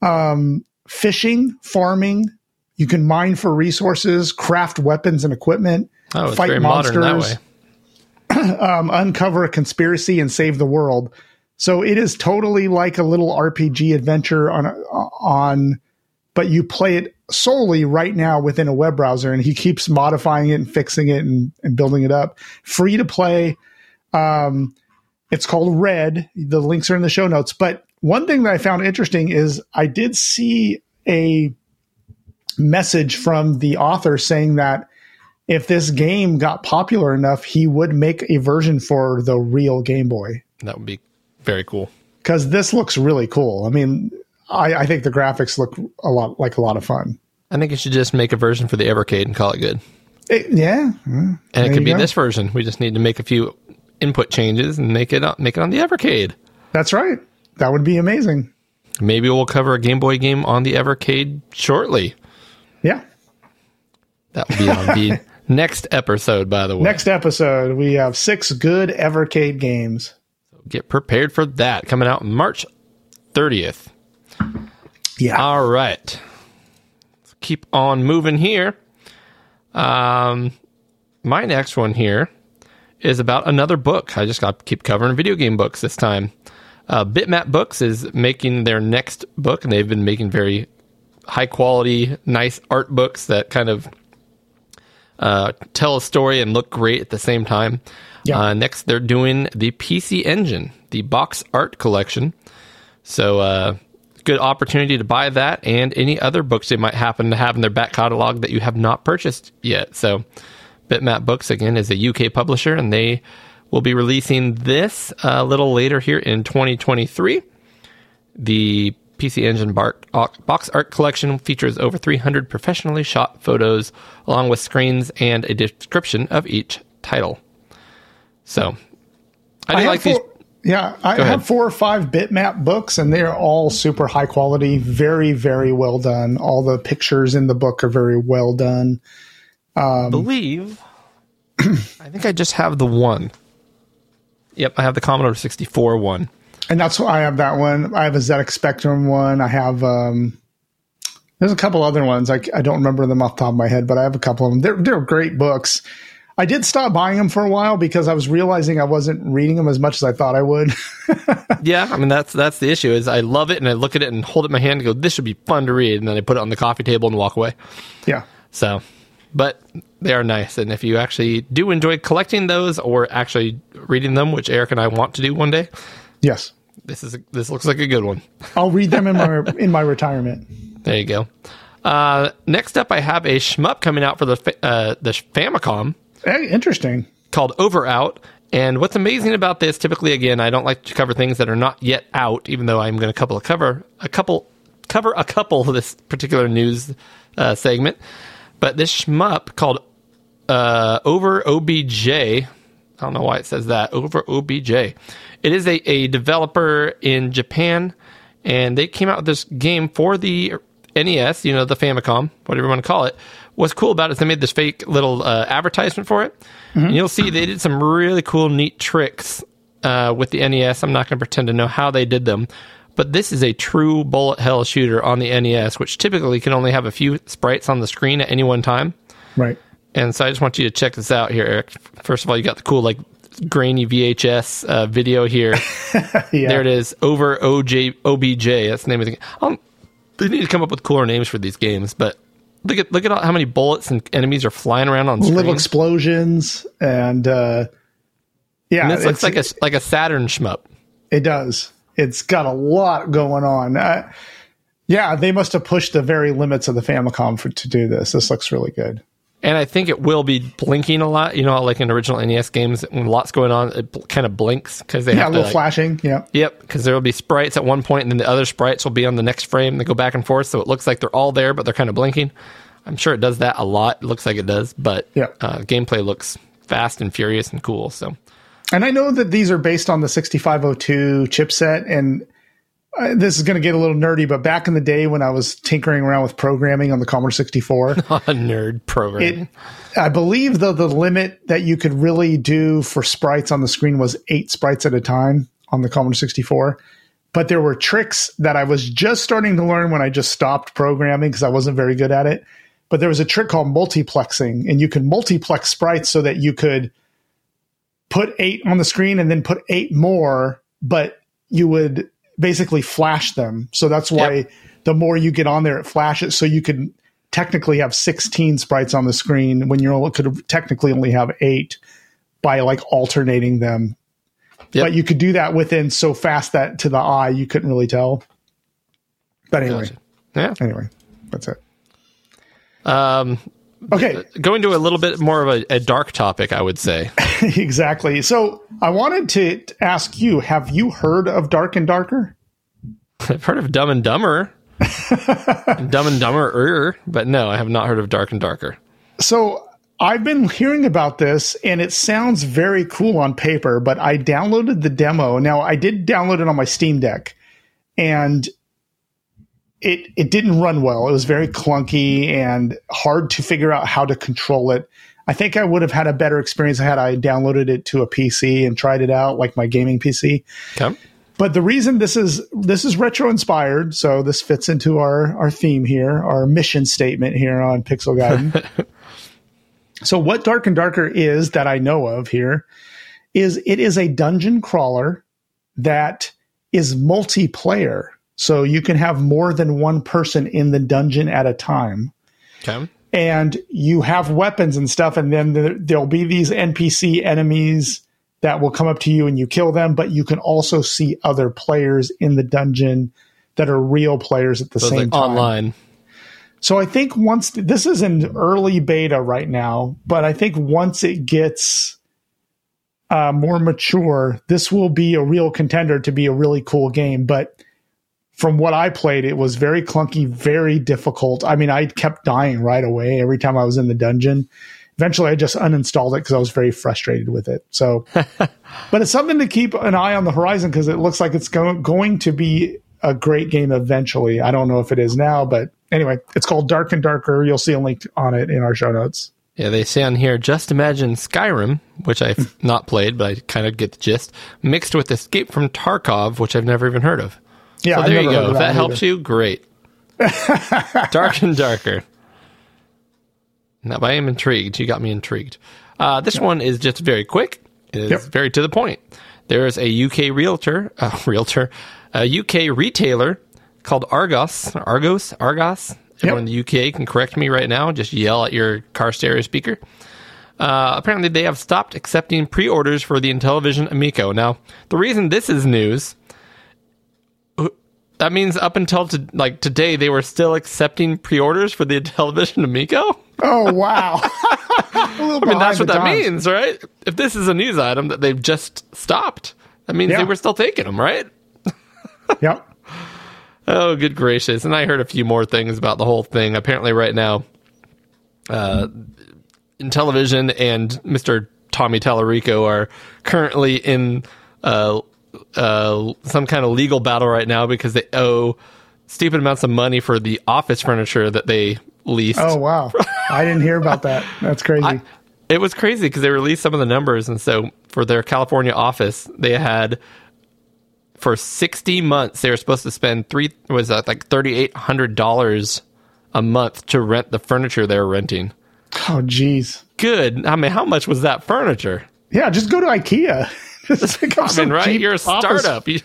um, fishing, farming. You can mine for resources, craft weapons and equipment, Oh, fight monsters, modern that way. (clears throat) um, uncover a conspiracy, and save the world. So it is totally like a little RPG adventure on on, but you play it solely right now within a web browser, and he keeps modifying it and fixing it and, and building it up. Free to play. Um, it's called Red. The links are in the show notes. But one thing that I found interesting is I did see a message from the author saying that if this game got popular enough, he would make a version for the real Game Boy That would be very cool. because this looks really cool. I mean, I, I think the graphics look a lot like a lot of fun. I think you should just make a version for the Evercade and call it good. It- yeah, And There it could be go. this version. We just need to make a few input changes and make it on, make it on the Evercade. that's right. That would be amazing. Maybe we'll cover a Game Boy game on the Evercade shortly. Yeah. That would be on the (laughs) next episode, by the way. Next episode, we have six good Evercade games. Get prepared for that coming out March 30th. Yeah. All right. Let's keep on moving here. Um, my next one here is about another book. I just got to keep covering video game books this time. Uh, Bitmap Books is making their next book, and they've been making very high quality, nice art books that kind of uh, tell a story and look great at the same time. Yeah. Uh, next, they're doing the PC Engine, the box art collection. So, uh, good opportunity to buy that and any other books they might happen to have in their back catalog that you have not purchased yet. So, Bitmap Books again is a UK publisher, and they will be releasing this a little later here in 2023. The PC Engine uh, box art collection features over 300 professionally shot photos, along with screens and a description of each title. So, I, do have like these. yeah, I Go ahead. have four or five bitmap books, and they're all super high quality, very, very well done. All the pictures in the book are very well done. Um, believe (clears throat) I think I just have the one. Yep, I have the Commodore 64 one. And that's why I have that one. I have a ZX Spectrum one. I have um, there's a couple other ones. I, I don't remember them off the top of my head, but I have a couple of them. They're they're great books. I did stop buying them for a while because I was realizing I wasn't reading them as much as I thought I would. (laughs) Yeah, I mean that's that's the issue is I love it and I look at it and hold it in my hand and go this should be fun to read and then I put it on the coffee table and walk away. yeah, So, but they are nice and if you actually do enjoy collecting those or actually reading them, which Eric and I want to do one day, yes, this is a, this looks like a good one. (laughs) I'll read them in my in my retirement. There you go. Uh, next up, I have a shmup coming out for the fa- uh, the Famicom. Hey, interesting. called Over Out. And what's amazing about this, typically, again, I don't like to cover things that are not yet out, even though I'm going to couple a cover a couple cover a couple of this particular news uh, segment. But this shmup called uh, Over OBJ. I don't know why it says that Over OBJ. It is a, a developer in Japan, and they came out with this game for the NES, you know, the Famicom, whatever you want to call it. What's cool about it is they made this fake little uh, advertisement for it. And you'll see they did some really cool, neat tricks uh, with the NES. I'm not going to pretend to know how they did them, but this is a true bullet hell shooter on the NES, which typically can only have a few sprites on the screen at any one time. Right. And so I just want you to check this out here, Eric. First of all, you got the cool, like, grainy VHS uh, video here. (laughs) Yeah. There it is. Over OJ OBJ. That's the name of the game. Um, they need to come up with cooler names for these games, but look at look at how many bullets and enemies are flying around on screen. Little explosions and uh, yeah, and this looks like a like a Saturn shmup. It does. It's got a lot going on. Uh, yeah, they must have pushed the very limits of the Famicom for to do this. This looks really good. And I think it will be blinking a lot. You know, like in original NES games, when lots going on, it bl- kind of blinks because they Yeah, a little like- flashing. Yeah, Yep, because there will be sprites at one point, and then the other sprites will be on the next frame. They go back and forth, so it looks like they're all there, but they're kind of blinking. I'm sure it does that a lot. It looks like it does, but Yeah. uh, gameplay looks fast and furious and cool. So and I know that these are based on the 6502 chipset, and this is going to get a little nerdy, but back in the day when I was tinkering around with programming on the Commodore 64, (laughs) A nerd program. it, I believe though the limit that you could really do for sprites on the screen was eight sprites at a time on the Commodore 64. But there were tricks that I was just starting to learn when I just stopped programming because I wasn't very good at it. But there was a trick called multiplexing, and you could multiplex sprites so that you could put eight on the screen and then put eight more, but you would basically flash them. So that's why Yep. the more you get on there, it flashes. So you could technically have 16 sprites on the screen when you only- could technically only have eight by like alternating them. Yep. But you could do that within so fast that to the eye you couldn't really tell. But anyway, yeah. anyway, that's it. Um, Okay, going to a little bit more of a, a dark topic, I would say. (laughs) exactly. So I wanted to to ask you: Have you heard of Dark and Darker? I've heard of Dumb and Dumber. (laughs) Dumb and Dumber, er, but no, I have not heard of Dark and Darker. So I've been hearing about this and it sounds very cool on paper, but I downloaded the demo. Now I did download it on my Steam Deck and it it didn't run well. It was very clunky and hard to figure out how to control it. I think I would have had a better experience had I downloaded it to a PC and tried it out like my gaming PC. Okay. But the reason this is this is retro inspired, so this fits into our our theme here, our mission statement here on Pixel Gaiden. (laughs) so what Dark and Darker is that I know of here is it is a dungeon crawler that is multiplayer. So you can have more than one person in the dungeon at a time Okay. and you have weapons and stuff, and then there, there'll be these NPC enemies that will come up to you and you kill them, but you can also see other players in the dungeon that are real players at the So same like time. online. So I think once this is in early beta right now, but I think once it gets uh, more mature, this will be a real contender to be a really cool game. But from what I played, it was very clunky, very difficult. I mean, I kept dying right away every time I was in the dungeon. Eventually, I just uninstalled it because I was very frustrated with it. So, (laughs) but it's something to keep an eye on the horizon because it looks like it's go- going to be a great game eventually. I don't know if it is now, but anyway, it's called Dark and Darker. You'll see a link on it in our show notes. Yeah, they say on here, just imagine Skyrim, which I've (laughs) not played, but I kind of get the gist, mixed with Escape from Tarkov, which I've never even heard of. Yeah, So there you go. If that helps you, great. (laughs) Dark and Darker. Now, I am intrigued. You got me intrigued. Uh, this one is just very quick. It is Yep. very to the point. There is a UK realtor, (laughs) uh, realtor, a UK retailer called Argos, Argos, Argos. Everyone in the UK can correct me right now. Just yell at your car stereo speaker. Uh, apparently, they have stopped accepting pre-orders for the Intellivision Amico. Now, the reason this is news that means up until to, like today they were still accepting pre-orders for the (laughs) television Amico. Oh wow! (laughs) I mean that's what that means, right? If this is a news item that they've just stopped, that means Yeah. they were still taking them, right? (laughs) Yep. Oh, good gracious! And I heard a few more things about the whole thing. Apparently, right now, uh, Intellivision and Mr. Tommy Tallarico are currently in uh, uh, some kind of legal battle right now because they owe stupid amounts of money for the office furniture that they leased. Oh wow! I didn't hear about that. That's (laughs) crazy. I- it was crazy because they released some of the numbers, and so for their California office, they had for sixty months they were supposed to spend three was that like thirty eight hundred dollars a month to rent the furniture they were renting. oh jeez. Good. I mean, how much was that furniture? Yeah, just go to IKEA. (laughs) Just pick up I some mean, right? You're a startup. You,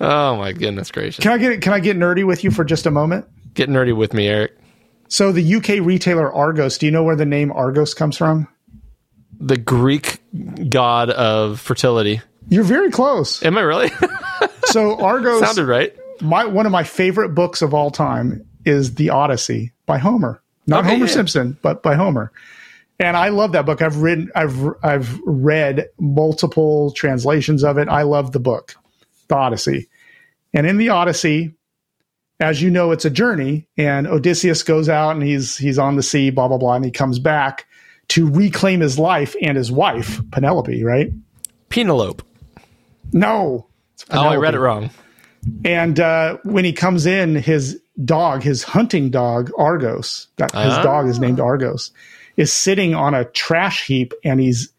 oh my goodness gracious! Can I get can I get nerdy with you for just a moment? Get nerdy with me, Eric. So the UK retailer Argos. Do you know where the name Argos comes from? The Greek god of fertility. You're very close. Am I really? (laughs) So Argos, Sounded right. my one of my favorite books of all time is The Odyssey by Homer. Not Okay, Homer yeah. Simpson, but by Homer. And I love that book. I've written I've I've read multiple translations of it. I love the book, The Odyssey. And in the Odyssey, as you know, it's a journey, and Odysseus goes out and he's he's on the sea, blah blah blah, and he comes back to reclaim his life and his wife, Penelope, right? Penelope. No. Oh, I read it wrong. And uh, when he comes in, his dog, his hunting dog, Argos, that his Ah. dog is named Argos, is sitting on a trash heap and he's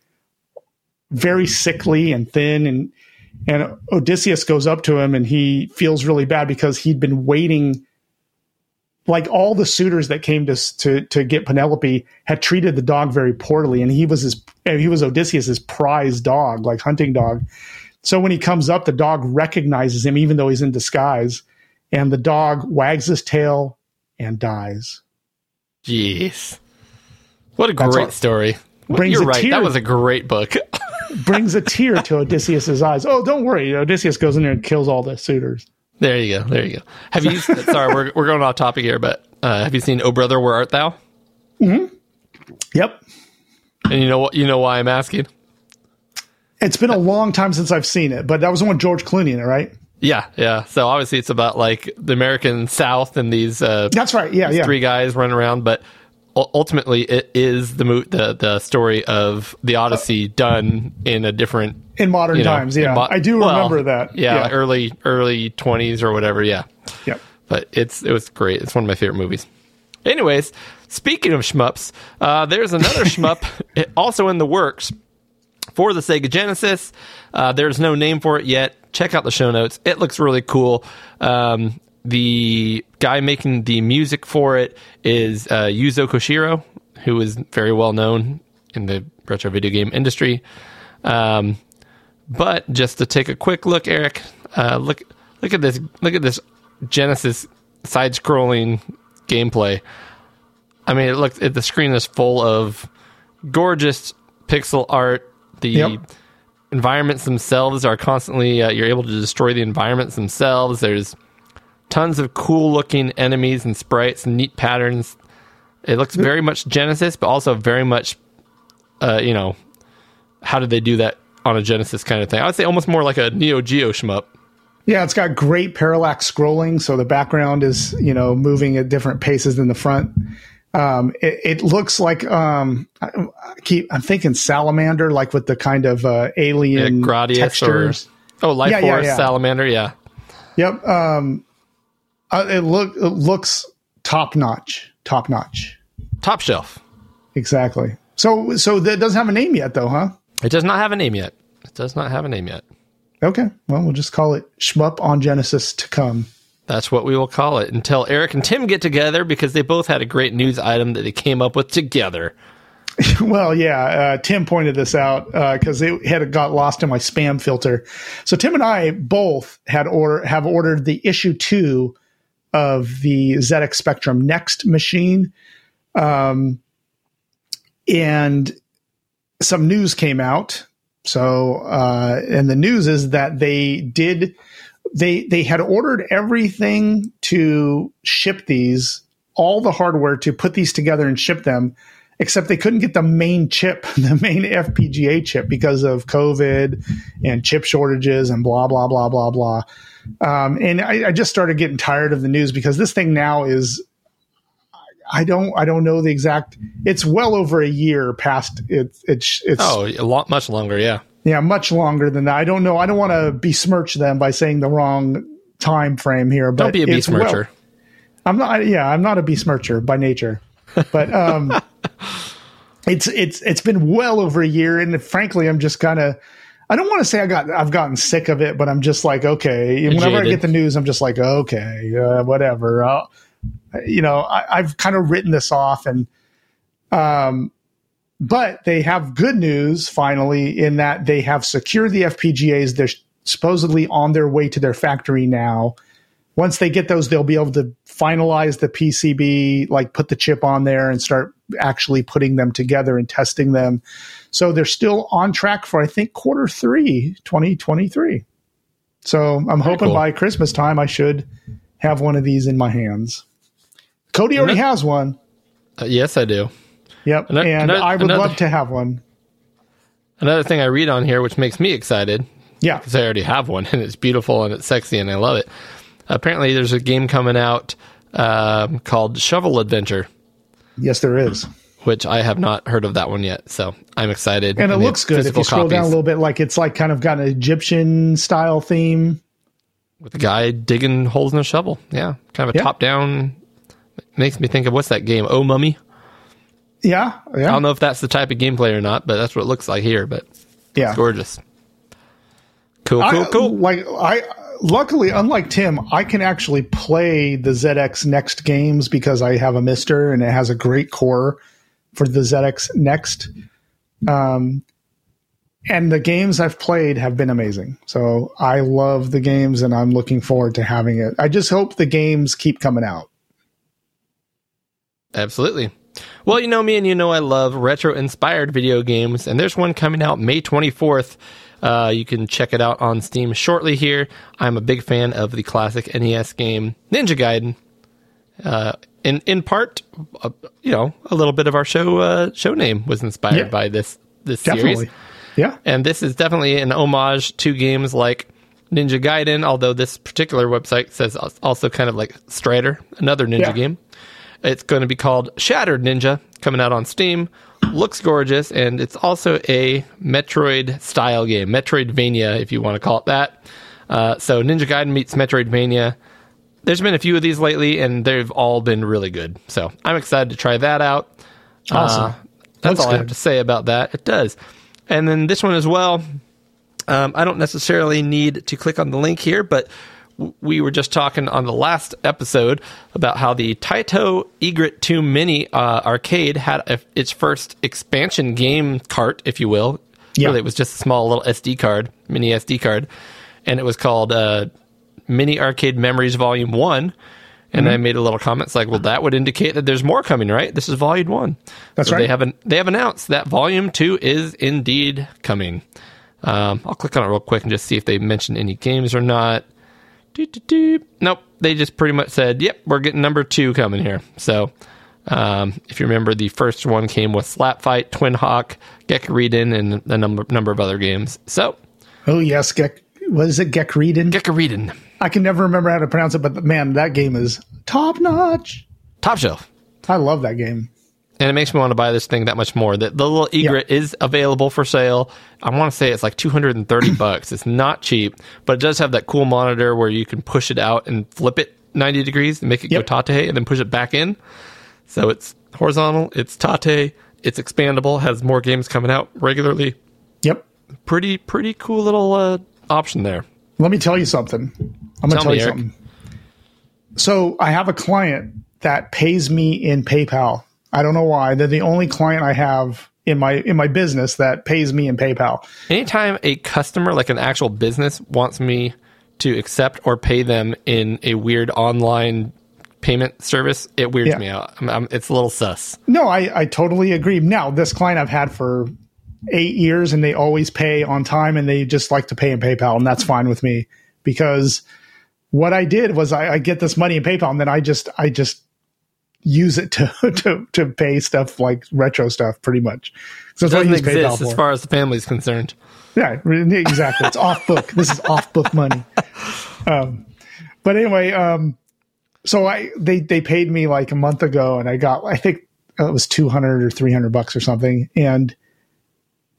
very sickly and thin and and Odysseus goes up to him and he feels really bad because he'd been waiting like all the suitors that came to to to get Penelope had treated the dog very poorly and he was his he was Odysseus's prize dog like hunting dog so when he comes up the dog recognizes him even though he's in disguise and the dog wags his tail and dies Jeez. What a That's great what story. brings You're a right. tear- That was a great book. (laughs) brings a tear to Odysseus's eyes oh don't worry Odysseus goes in there and kills all the suitors there you go. There you go. Have you? sorry, we're we're going off topic here, but uh, have you seen "Oh Brother, Where Art Thou"? Hmm Yep And you know what? You know why I'm asking? It's been a long time since I've seen it, but that was the one with George Clooney in it, right? Yeah, yeah. So obviously, it's about like the American South and these uh, That's right. Yeah, yeah. three guys running around, but ultimately, it is the mo- the the story of the Odyssey done in a different In modern you know, times, yeah. mo- I do well, remember that. Yeah, Yeah. early early twenties or whatever. Yeah, Yep. but it's it was great. It's one of my favorite movies. Anyways, speaking of shmups, uh, there's another (laughs) shmup also in the works for the Sega Genesis. Uh, there's no name for it yet. Check out the show notes. It looks really cool. Um, the guy making the music for it is uh, Yuzo Koshiro, who is very well known in the retro video game industry. Um, but just to take a quick look, Eric, uh, look look at this look at this Genesis side-scrolling gameplay. I mean, it looks it, the screen is full of gorgeous pixel art. The Yep. environments themselves are constantly uh, you're able to destroy the environments themselves. There's tons of cool looking enemies and sprites and neat patterns. It looks very much Genesis, but also very much, uh, you know, how did they do that on a Genesis kind of thing? I would say almost more like a Neo Geo shmup. Yeah, it's got great parallax scrolling, so the background is you know moving at different paces than the front. Um, it, it looks like um, I, I keep I'm thinking salamander, like with the kind of uh, alien Yeah, Gradius textures. or oh, Life yeah, Force yeah. Salamander, yeah. Yep. Um, uh, it look it looks top notch, top notch. Top shelf. Exactly. So so that doesn't have a name yet, though, huh? It does not have a name yet. It does not have a name yet. Okay. Well, we'll just call it Shmup on Genesis to come. That's what we will call it until Eric and Tim get together because they both had a great news item that they came up with together. (laughs) Well, yeah. Uh, Tim pointed this out because it had got lost in my spam filter. So Tim and I both had order have ordered the issue two of the ZX Spectrum Next machine, um, and some news came out. So, uh, and the news is that they did they they had ordered everything to ship these, all the hardware to put these together and ship them, except they couldn't get the main chip, (laughs) the main FPGA chip because of COVID and chip shortages and blah blah blah blah blah. Um, and I, I just started getting tired of the news because this thing now is I don't I don't know the exact. It's well over a year past it's it's it's Oh, a lot much longer, yeah. yeah much longer than that. I don't know. I don't want to besmirch them by saying the wrong time frame here. But Don't be a it's well- besmircher. I'm not. Yeah, I'm not a besmircher by nature, but um, (laughs) it's it's it's been well over a year, and frankly, I'm just kind of. I don't want to say I got I've gotten sick of it, but I'm just like okay. Whenever I get the news, I'm just like okay, uh, whatever. I'll, you know, I, I've kind of written this off, and um, but they have good news finally in that they have secured the FPGAs. They're supposedly on their way to their factory now. Once they get those, they'll be able to finalize the PCB, like put the chip on there and start actually putting them together and testing them. So they're still on track for, I think, quarter three, 2023. So I'm hoping cool. by Christmas time, I should have one of these in my hands. Cody already has one. Uh, yes, I do. Yep. And ano- I would another- love to have one. Another thing I read on here, which makes me excited, Yeah. because I already have one (laughs) and it's beautiful and it's sexy and I love it. Apparently, there's a game coming out um, called Shovel Adventure, Yes, there is. which I have not heard of that one yet. So I'm excited. And it looks good. If you scroll down a little bit, like it's like kind of got an Egyptian style theme. with a guy digging holes in a shovel. Yeah, kind of a Yeah. top down. Makes me think of what's that game? Oh, Mummy. Yeah, I don't know if that's the type of gameplay or not, but that's what it looks like here. But yeah. it's gorgeous. Cool, cool, I, cool. Like I, luckily, unlike Tim, I can actually play the ZX Next games because I have a MiSTer and it has a great core for the ZX Next. Um, and the games I've played have been amazing. So I love the games and I'm looking forward to having it. I just hope the games keep coming out. Absolutely. Well, you know me and you know I love retro inspired video games, and there's one coming out May 24th. Uh, you can check it out on Steam shortly here. I'm a big fan of the classic NES game Ninja Gaiden. Uh, in in part, uh, you know, a little bit of our show uh, show name was inspired Yeah. by this this Definitely. series. Yeah. And this is definitely an homage to games like Ninja Gaiden, although this particular website says also kind of like Strider, another ninja Yeah. game. It's going to be called Shattered Ninja, coming out on Steam. Looks gorgeous, and it's also a Metroid style game, Metroidvania, if you want to call it that. Uh, so Ninja Gaiden meets Metroidvania. There's been a few of these lately, and they've all been really good. So I'm excited to try that out. Awesome. Uh, that's Looks all I have to say about that. It does. And then this one as well. Um, I don't necessarily need to click on the link here, but we were just talking on the last episode about how the Taito Egret 2 Mini uh, arcade had a, its first expansion game cart, if you will. Yeah. Really, it was just a small little SD card, mini SD card, and it was called uh, Mini Arcade Memories Volume 1. And Mm-hmm. I made a little comment. It's like, well, that would indicate that there's more coming, right? This is volume one. That's So They right. haven't. They have announced that volume two is indeed coming. Um, I'll click on it real quick and just see if they mention any games or not. Nope. They just pretty much said, "Yep, we're getting number two coming here." So, um, if you remember, the first one came with Slap Fight, Twin Hawk, Gekariden, and a number number of other games. So, Oh yes, Gek. What is it? Gekriden? Gekariden, I can never remember how to pronounce it, but man, that game is top notch. top shelf. I love that game. And it makes me want to buy this thing that much more. That the little egret is available for sale. I want to say it's like 230 (clears throat) bucks. It's not cheap, but it does have that cool monitor where you can push it out and flip it 90 degrees and make it Yep. go tate and then push it back in. So it's horizontal, it's tate, it's expandable, has more games coming out regularly. Yep. Pretty pretty cool little uh, option there. Let me tell you something. I'm going Tell to tell me, you Eric. something. So I have a client that pays me in PayPal. I don't know why. They're the only client I have in my in my business that pays me in PayPal. Anytime a customer, like an actual business, wants me to accept or pay them in a weird online payment service, it weirds Yeah. me out. I'm, I'm, it's a little sus. No, I, I totally agree. Now, this client I've had for eight years and they always pay on time and they just like to pay in PayPal, and that's fine with me because what I did was I, I get this money in PayPal and then I just I just use it to (laughs) to, to pay stuff like retro stuff pretty much. So that's what I Doesn't exist as far as the family's concerned. Yeah, exactly. It's off book. (laughs) This is off book money. Um, but anyway, um, so I they they paid me like a month ago, and I got I think it was two hundred or three hundred bucks or something, and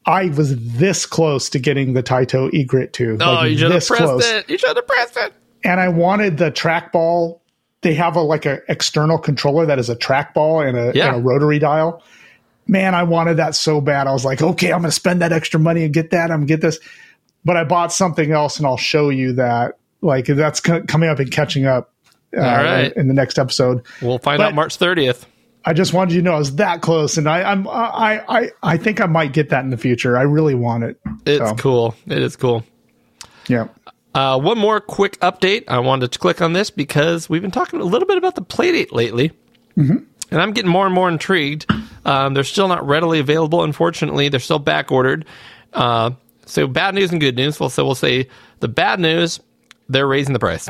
I was this close to getting the Taito Egret two. Oh, like you should have pressed close. it. You should have pressed it. And I wanted the trackball. They have a like a external controller that is a trackball and a, Yeah. and a rotary dial. Man, I wanted that so bad. I was like, okay, I'm going to spend that extra money and get that. I'm going to get this. But I bought something else, and I'll show you that. Like that's co- coming up and catching up. Uh, All right. in, in the next episode. We'll find But- out March 30th. I just wanted you to know I was that close, and I, I'm I, I I think I might get that in the future. I really want it. It's So, cool. It is cool. Yeah. Uh, one more quick update. I wanted to click on this because we've been talking a little bit about the Playdate lately, and I'm getting more and more intrigued. Um, they're still not readily available, unfortunately. They're still back ordered. Uh, so bad news and good news. Well, so we'll say the bad news: they're raising the price.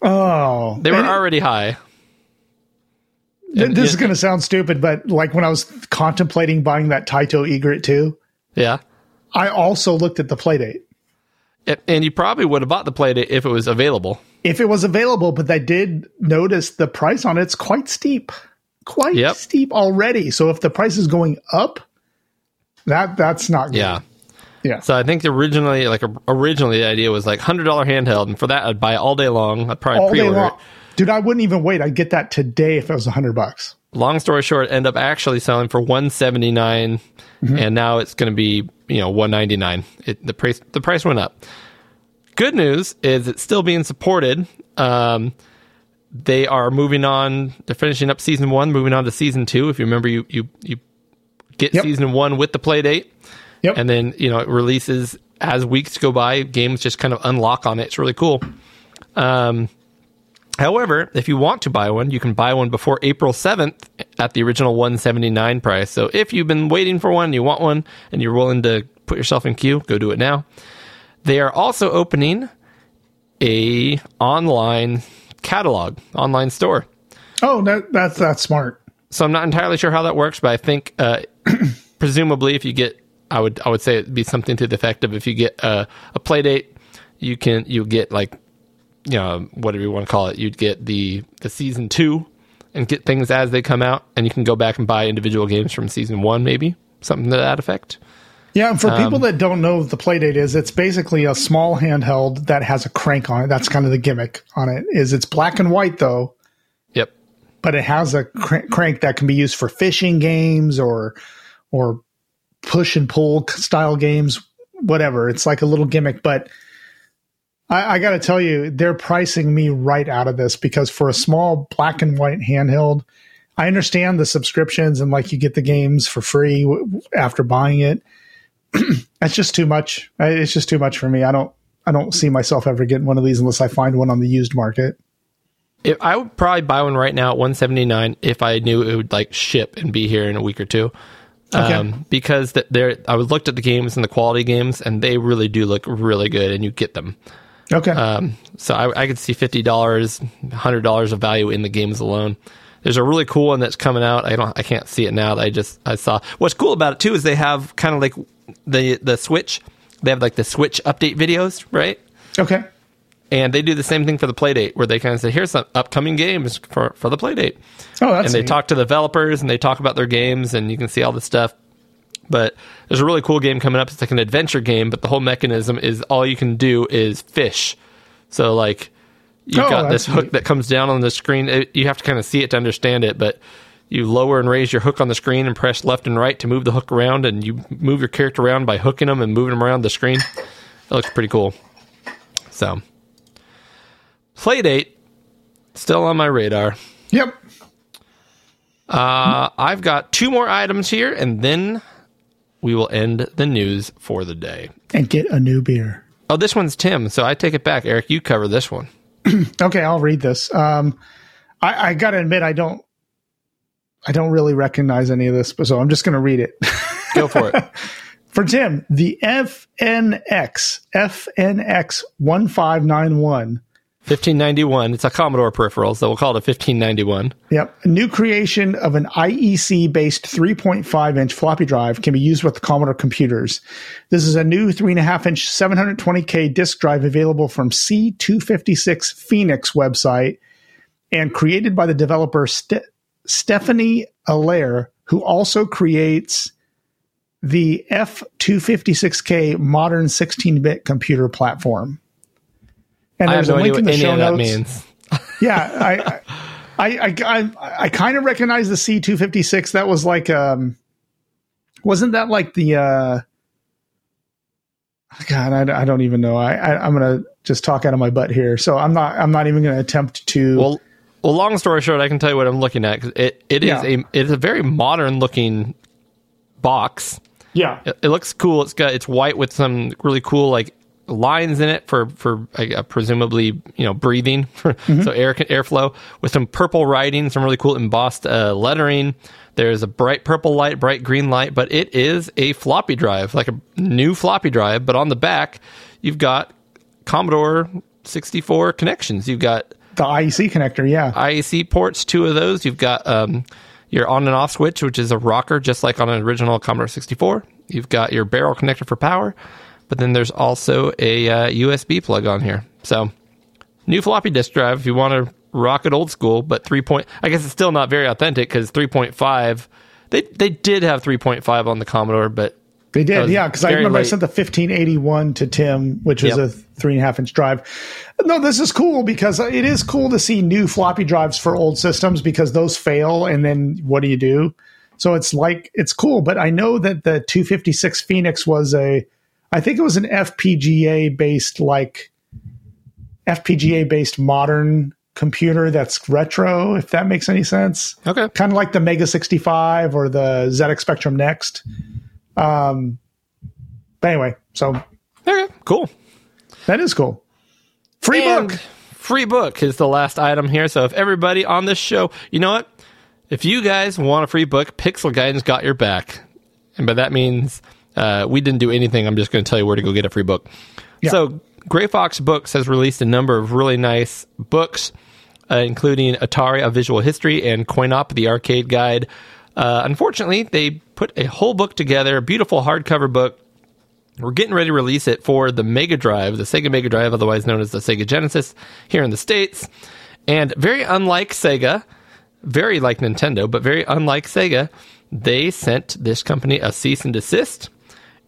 Oh, They were already high. Th- And- this is going to sound stupid, but like when I was contemplating buying that Taito Egret 2, Yeah, I also looked at the Playdate. And, you probably would have bought the Playdate if it was available. If it was available, but I did notice the price on it's quite steep. Quite Yep. steep already. So if the price is going up, that that's not good. Yeah. Yeah. So I think originally, like originally, the idea was like hundred dollar handheld, and for that I'd buy it all day long. I'd probably all pre-order it. Dude, I wouldn't even wait. I'd get that today if it was a hundred bucks. Long story short, end up actually selling for one Mm-hmm. and now it's going to be you know one ninety nine. The price the price went up. Good news is it's still being supported. Um, they are moving on. They're finishing up season one, moving on to season two. If you remember, you you you get Yep. season one with the play date. Yep. and then you know it releases as weeks go by games just kind of unlock on it it's really cool um, however if you want to buy one you can buy one before april 7th at the original 179 price. So if you've been waiting for one you want one and you're willing to put yourself in queue go do it now. They are also opening a online catalog online store. Oh, that, that's that's smart. so I'm not entirely sure how that works, but I think uh, (clears throat) presumably if you get, I would I would say it'd be something to the effect of if you get a, a play date, you can you get like, you know, whatever you want to call it, you'd get the the season two and get things as they come out, and you can go back and buy individual games from season one, maybe something to that effect. Yeah, and for Um, people that don't know what the Playdate is, it's basically a small handheld that has a crank on it. That's kind of the gimmick on it. Is it's black and white though, Yep. but it has a cr- crank that can be used for fishing games or or push and pull style games, whatever. It's like a little gimmick, but I, I got to tell you, they're pricing me right out of this because for a small black and white handheld, I understand the subscriptions and like you get the games for free w- after buying it. (clears throat) That's just too much. It's just too much for me. I don't. I don't see myself ever getting one of these unless I find one on the used market. If I would probably buy one right now at 179 if I knew it would like ship and be here in a week or two. Okay. Um, because th- there, I looked at the games and the quality games, and they really do look really good, and you get them. Okay. Um, so I, I could see fifty dollars, hundred dollars of value in the games alone. There's a really cool one that's coming out. I don't, I can't see it now. I just I saw. What's cool about it too is they have kind of like the the Switch. They have like the Switch update videos, right? okay. And they do the same thing for the Playdate, where they kind of say, "Here's some upcoming games for for the Playdate." Oh, that's and they neat. talk to the developers and they talk about their games and you can see all this stuff but there's a really cool game coming up. It's like an adventure game but the whole mechanism is all you can do is fish. So like you've Oh, got this hook neat. that comes down on the screen. It- you have to kind of see it to understand it but you lower and raise your hook on the screen and press left and right to move the hook around and you move your character around by hooking them and moving them around the screen. (laughs) It looks pretty cool. So playdate still on my radar. Yep. uh, I've got two more items here, and then we will end the news for the day. And get a new beer. Oh, this one's Tim, so I take it back. Eric, you cover this one. (clears throat) Okay, I'll read this. Um, I, I got to admit, I don't. I don't really recognize any of this, but so I'm just going to read it. (laughs) Go for it. For Tim, the FNX FNX one five nine one 1591. It's a Commodore peripheral, so we'll call it a 1591. Yep. A new creation of an IEC based 3.5 inch floppy drive can be used with Commodore computers. This is a new 3.5 inch 720K disk drive available from C256 Foenix website and created by the developer Ste- Stefany Allaire, who also creates the F256K modern 16 bit computer platform. And I have there's no a link in the show notes. means. (laughs) Yeah, I, I, I, I, I kind of recognize the C two fifty six. That was like, um, wasn't that like the? uh God, I, I don't even know. I, I, I'm gonna just talk out of my butt here, so I'm not. I'm not even gonna attempt to. Well, well, long story short, I can tell you what I'm looking at. 'cause it it is Yeah. a it's a very modern looking box. yeah, It, it looks cool. It's got it's white with some really cool like lines in it for for uh, presumably you know breathing, (laughs) so air airflow with some purple writing, some really cool embossed uh, lettering. There's a bright purple light, bright green light, but it is a floppy drive, like a new floppy drive. But on the back, you've got Commodore 64 connections. You've got the IEC connector. Yeah, IEC ports, two of those. You've got um, your on and off switch, which is a rocker, just like on an original Commodore 64. You've got your barrel connector for power, but then there's also a uh, USB plug on here. So, new floppy disk drive if you want to rock it old school, but three point. I guess it's still not very authentic because 3.5. They they did have 3.5 on the Commodore, but They did, yeah, because I remember I sent the 1581 to Tim, which was Yep. a three and a half inch drive. No, this is cool because it is cool to see new floppy drives for old systems because those fail, and then what do you do? So it's like it's cool, but I know that the 256 Foenix was a, I think it was an FPGA based like FPGA based modern computer that's retro, if that makes any sense Okay. kind of like the Mega 65 or the ZX Spectrum Next. Um, but anyway, so Okay. Cool. that is cool. Free And book. Free book is the last item here. So if everybody on this show, you know what? If you guys want a free book, Pixel Gaiden's got your back. And by that means uh, we didn't do anything. I'm just going to tell you where to go get a free book. So Gray Fox Books has released a number of really nice books, uh, including Atari, A Visual History, and Coin-Op, the arcade guide. Uh, unfortunately, they put a whole book together, a beautiful hardcover book we're getting ready to release it for the Mega Drive, the Sega Mega Drive, otherwise known as the Sega Genesis, here in the States. And very unlike Sega, very like Nintendo, but very unlike Sega, they sent this company a cease and desist.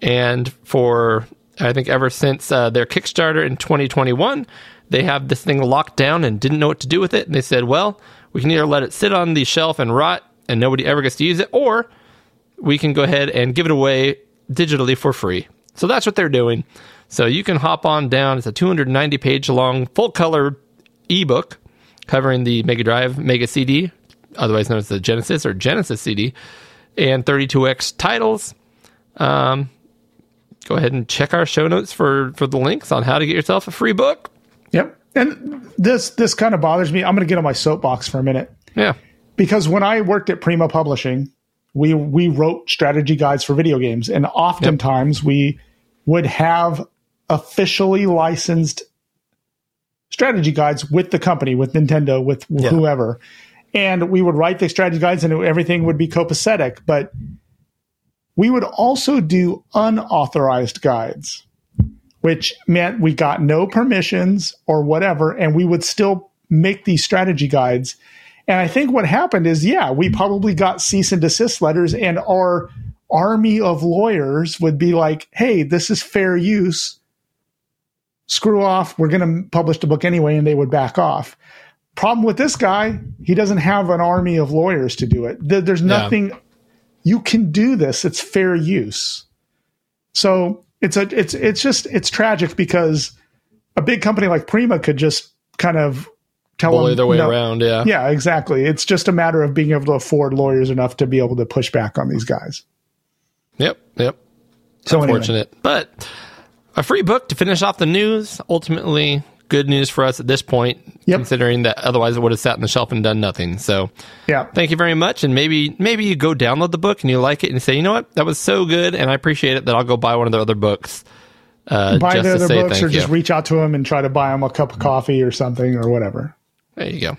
And for, I think, ever since uh, their Kickstarter in 2021, they have this thing locked down and didn't know what to do with it. And they said, well, we can either let it sit on the shelf and rot and nobody ever gets to use it, or we can go ahead and give it away digitally for free. So that's what they're doing. So you can hop on down. It's a 290 page long full color ebook covering the Mega Drive Mega CD, otherwise known as the Genesis or Genesis CD, and 32X titles. Um, go ahead and check our show notes for, for the links on how to get yourself a free book. Yep. And this this kind of bothers me. I'm going to get on my soapbox for a minute Yeah. because when I worked at Prima Publishing, we we wrote strategy guides for video games, and oftentimes we would have officially licensed strategy guides with the company, with Nintendo, with whoever, and we would write the strategy guides, and everything would be copacetic. But we would also do unauthorized guides, which meant we got no permissions or whatever, and we would still make these strategy guides. And I think what happened is, yeah, we probably got cease and desist letters, and our army of lawyers would be like, hey, this is fair use. Screw off. We're going to publish the book anyway. And they would back off. Problem with this guy, he doesn't have an army of lawyers to do it. There's nothing, you can do this. It's fair use. So it's a, it's, it's just, it's tragic because a big company like Prima could just kind of tell Bully them their way no, around. Yeah. yeah, exactly. It's just a matter of being able to afford lawyers enough to be able to push back on these guys. Yep. Yep. So anyway, Unfortunate. But a free book to finish off the news. Ultimately, good news for us at this point, Yep. considering that otherwise it would have sat on the shelf and done nothing. So yeah, thank you very much. And maybe maybe you go download the book and you like it and you say, you know what, that was so good and I appreciate it that I'll go buy one of their other books. Uh, buy their to other say books or just reach out to them and try to buy them a cup of coffee or something or whatever. there you go.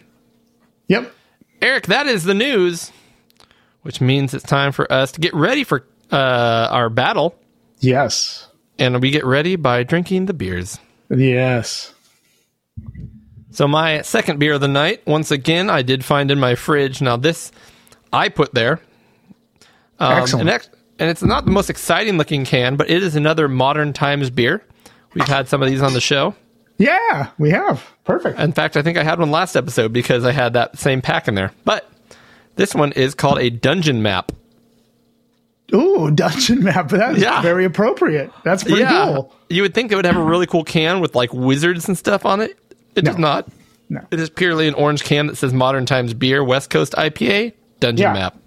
Yep. Eric, that is the news, which means it's time for us to get ready for uh, our battle. Yes. And we get ready by drinking the beers. Yes. So my second beer of the night, once again, I did find in my fridge. Now this I put there. Um, Excellent. And, and it's not the most exciting looking can, but it is another Modern Times beer. We've had some of these on the show. Yeah, we have. Perfect. In fact, I think I had one last episode because I had that same pack in there. But this one is called a Dungeon Map. Ooh, (laughs) dungeon map. That's Yeah. very appropriate. That's pretty cool. You would think it would have a really cool can with like wizards and stuff on it. It does not. No. It is purely an orange can that says Modern Times Beer West Coast IPA Dungeon Yeah. Map.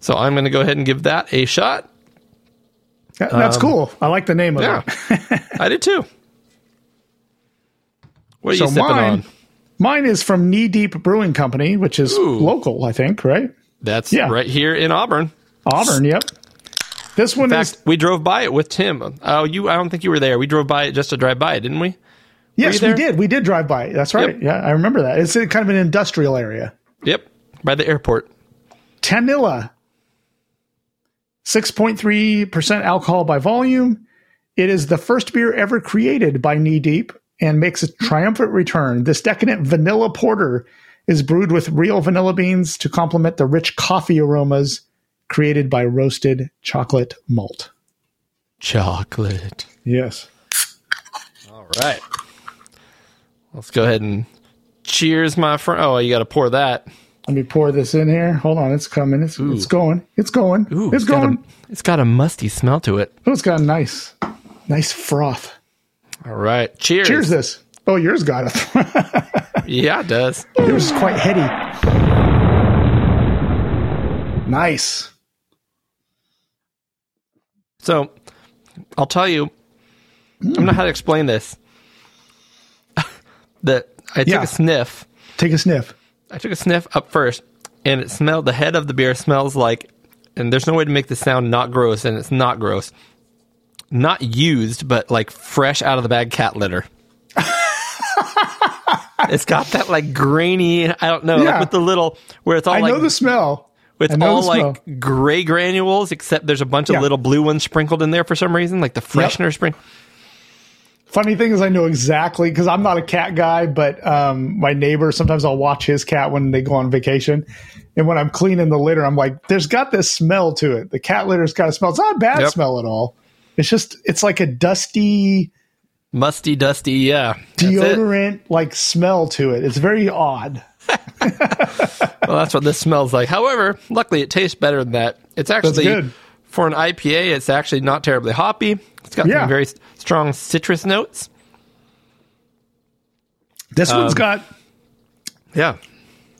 So I'm going to go ahead and give that a shot. That- That's cool. I like the name of Um, Yeah, it. (laughs) I did too. What are So you sipping mine- on? Mine is from Knee Deep Brewing Company, which is Ooh. local, I think, right? That's yeah. right here in Auburn. Auburn, yep. This one In is we drove by it with Tim. Oh, you? I don't think you were there. We drove by it just to drive by it, didn't we? Yes, we did. We did drive by. That's right. Yep. Yeah, I remember that. It's kind of an industrial area. Yep, by the airport. Tanilla. 6.3% alcohol by volume. It is the first beer ever created by Knee Deep and makes a triumphant return. This decadent vanilla porter is brewed with real vanilla beans to complement the rich coffee aromas created by roasted chocolate malt. chocolate. Yes. All right. Let's go ahead and cheers, my friend. Oh, you got to pour that. Let me pour this in here. Hold on, it's coming. It's it's going. It's going. Ooh, it's got going. a, it's got a musty smell to it. Oh, it's got a nice, nice froth. All right. Cheers. Cheers, this. Oh, yours got it. (laughs) Yeah, it does. yours is quite heady. Nice. So, I'll tell you, I don't know how to explain this. That I took Yeah. a sniff. Take a sniff. I took a sniff up first, and it smelled. The head of the beer smells like, and there's no way to make this sound not gross, and it's not gross. Not used, but like fresh out of the bag cat litter. (laughs) it's got that like grainy. I don't know, like Yeah. with the little where it's all I like know the smell. It's all like smell. gray granules, except there's a bunch of Yeah. little blue ones sprinkled in there for some reason, like the freshener spring. Funny thing is, I know exactly because I'm not a cat guy, but um, my neighbor sometimes I'll watch his cat when they go on vacation, and when I'm cleaning the litter, I'm like, "There's got this smell to it. The cat litter's got a smell. It's not a bad Yep. smell at all. It's just it's like a dusty Musty, dusty, yeah. Deodorant like smell to it. It's very odd. (laughs) Well, that's what this smells like. However, luckily it tastes better than that. It's actually good. for an IPA. It's actually not terribly hoppy. It's got Yeah. some very s- strong citrus notes. This Um, one's got Yeah,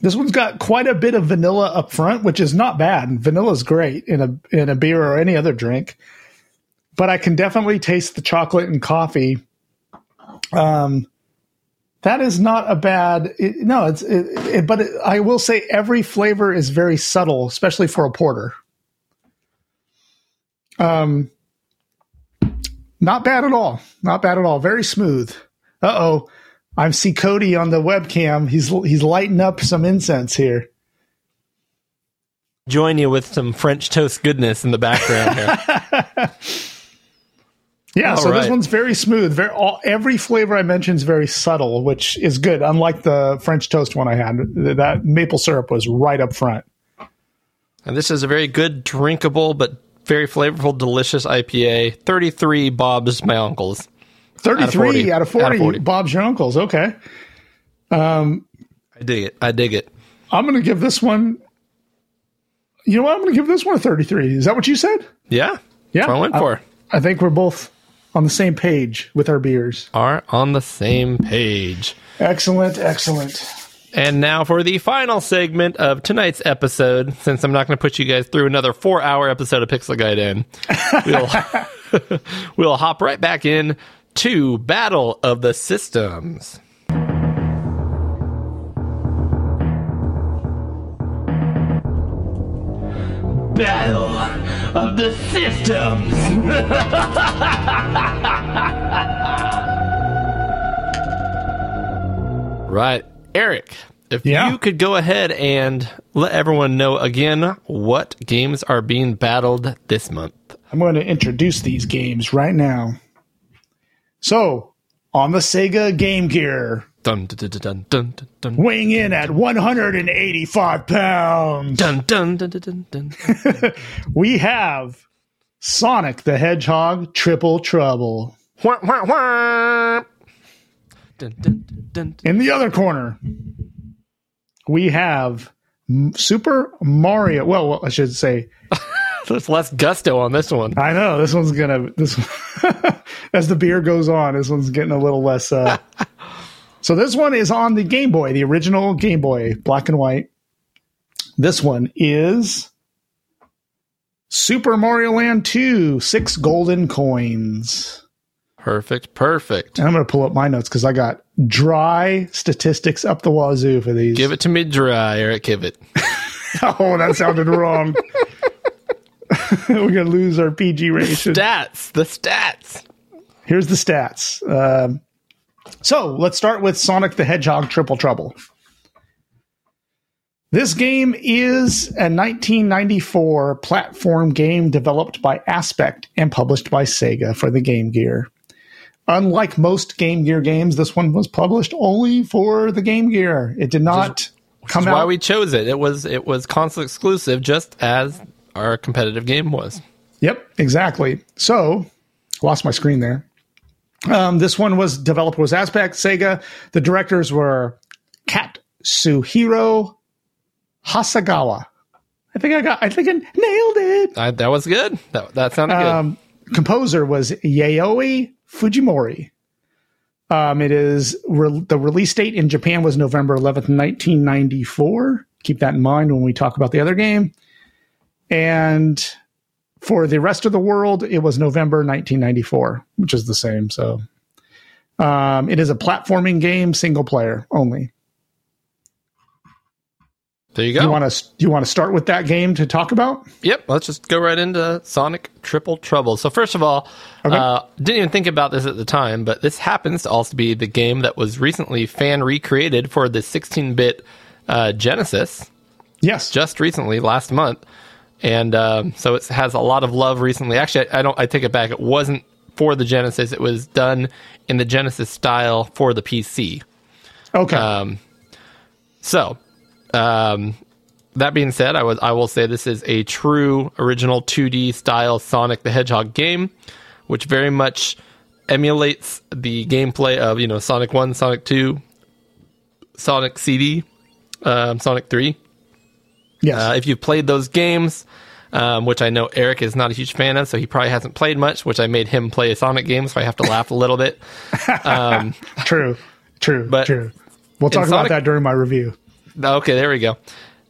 this one's got quite a bit of vanilla up front, which is not bad. Vanilla's great in a in a beer or any other drink. But I can definitely taste the chocolate and coffee. Um, that is not a bad. It, no, it's it, it, but it, I will say every flavor is very subtle, especially for a porter. Um, not bad at all. Not bad at all. Very smooth. Uh oh. I see Cody on the webcam. He's he's lighting up some incense here. join you with some French toast goodness in the background here. (laughs) Yeah, All so this one's very smooth. Very all, every flavor I mentioned is very subtle, which is good. Unlike the French toast one I had, that maple syrup was right up front. and this is a very good, drinkable, but very flavorful, delicious IPA. Thirty-three Bob's my uncle's. Thirty-three out of 40. Out of 40. Bob's your uncle's. Okay, um, I dig it. I dig it. I'm going to give this one. You know what? I'm going to give this one a 33. Is that what you said? Yeah, Yeah, That's what I went I- for. I think we're both on the same page with our beers. Are on the same page. Excellent, excellent. And now for the final segment of tonight's episode, since I'm not going to put you guys through another four hour episode of Pixel Gaiden, (laughs) we'll, (laughs) we'll hop right back in to Battle of the Systems. Battle of the Systems. (laughs) Right. Eric, if Yeah. you could go ahead and let everyone know again what games are being battled this month. I'm going to introduce these games right now. So, on the Sega Game Gear, Dun dun dun dun dun dun dun weighing in at 185 pounds, dun dun dun dun dun. dun. (laughs) we have Sonic the Hedgehog Triple Trouble. Wah, wah, wah. Dun, dun, dun. In the other corner, we have Super Mario. Well, well, I should say, (laughs) There's less gusto on this one. I know this one's gonna. This (laughs) as the beer goes on, this one's getting a little less. Uh, (laughs) so this one is on the Game Boy, the original Game Boy, black and white. This one is Super Mario Land 2, six golden coins. Perfect, perfect. And I'm going to pull up my notes because I got dry statistics up the wazoo for these. Give it to me dry, Eric. Give it. (laughs) Oh, that sounded wrong. (laughs) We're going to lose our PG rating. Stats. The stats. Here's the stats. Um, so let's start with Sonic the Hedgehog Triple Trouble. This game is a 1994 platform game developed by Aspect and published by Sega for the Game Gear. Unlike most Game Gear games, this one was published only for the Game Gear. It did not come That's out. why we chose it. It was it was console exclusive, just as our competitive game was. Yep, exactly. So lost my screen there. Um, this one was developed was Aspect Sega. The directors were Katsuhiro Hasegawa. I think I got. I think I nailed it. I, that was good. That that sounded good. Um, composer was Yayoi Fujimori. Um, it is re- the release date in Japan was November 11th, 1994. Keep that in mind when we talk about the other game. And for the rest of the world, it was November 1994, which is the same. So um, it is a platforming game, single player only. There you Do go. you want to do you want to start with that game to talk about? Yep, let's just go right into Sonic Triple Trouble. So first of all, Okay. uh, didn't even think about this at the time, but this happens to also be the game that was recently fan recreated for the 16-bit uh, Genesis Yes. just recently, last month, and um, so it has a lot of love recently. Actually, I, I don't. I take it back. It wasn't for the Genesis. It was done in the Genesis style for the PC. okay. Um, so, um, that being said, I was I will say this is a true original 2D style Sonic the Hedgehog game, which very much emulates the gameplay of you know Sonic One, Sonic Two, Sonic CD, um, Sonic Three. yes. Uh, if you've played those games, um, which I know Eric is not a huge fan of, so he probably hasn't played much. Which I made him play a Sonic game, so I have to laugh a little bit. (laughs) true. True. but true. We'll talk Sonic- about that during my review. Okay, there we go.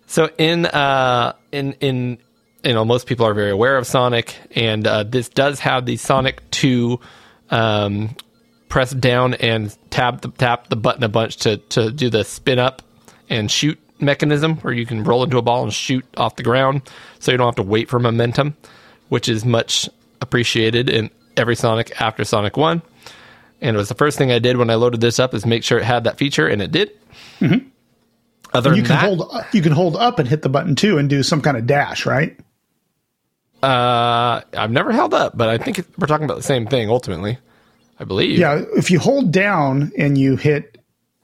So in uh in in you know most people are very aware of Sonic, and uh, this does have the Sonic Two um, press down and tap the tap the button a bunch to to do the spin up and shoot mechanism, where you can roll into a ball and shoot off the ground, so you don't have to wait for momentum, which is much appreciated in every Sonic after Sonic One. And it was the first thing I did when I loaded this up is make sure it had that feature, and it did. Other. You can that, hold you can hold up and hit the button too and do some kind of dash, right? Uh, I've never held up, but I think we're talking about the same thing ultimately. I believe. Yeah, if you hold down and you hit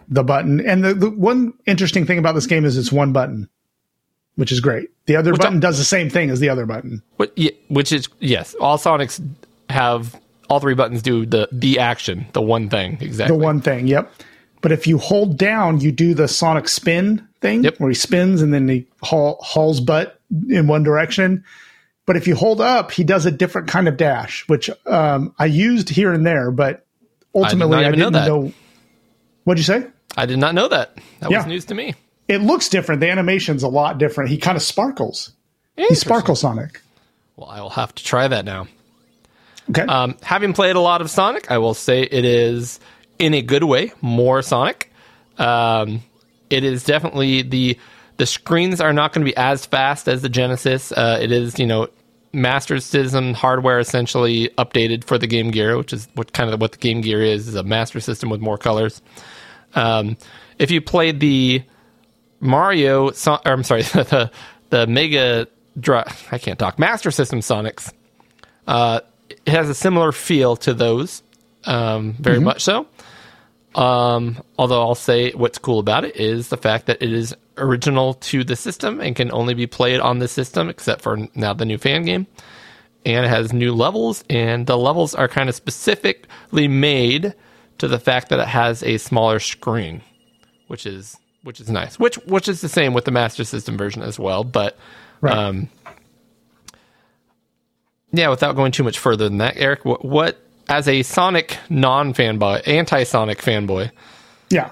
the button, and the, the one interesting thing about this game is it's one button, which is great. The other Which button I- does the same thing as the other button. What, yeah, which is yes, all Sonics have all three buttons do the the action, the one thing exactly. The one thing, yep. But if you hold down, you do the sonic spin thing Yep. where he spins and then he haul, hauls butt in one direction. But if you hold up, he does a different kind of dash, which um, I used here and there, but ultimately I, even know didn't that. know. What'd you say? I did not know that. That Yeah. was news to me. It looks different. The animation's a lot different. He kind of sparkles. He sparkles Sonic. Well, I will have to try that now. Okay. Um, having played a lot of Sonic, I will say it is in a good way more Sonic. Um, it is definitely the the screens are not going to be as fast as the Genesis. Uh, it is you know Master System hardware essentially updated for the Game Gear, which is what kind of what the Game Gear is is a Master System with more colors. Um, if you played the Mario, so- or I'm sorry, (laughs) the the Mega Drive, I can't talk Master System Sonics uh, it has a similar feel to those, um, very much so. Um, although I'll say what's cool about it is the fact that it is original to the system and can only be played on the system, except for now the new fan game. And it has new levels, and the levels are kind of specifically made to the fact that it has a smaller screen, which is which is nice. Which which is the same with the Master System version as well, but Right. um, yeah, without going too much further than that, Eric, what, what as a Sonic non fanboy, anti Sonic fanboy, yeah.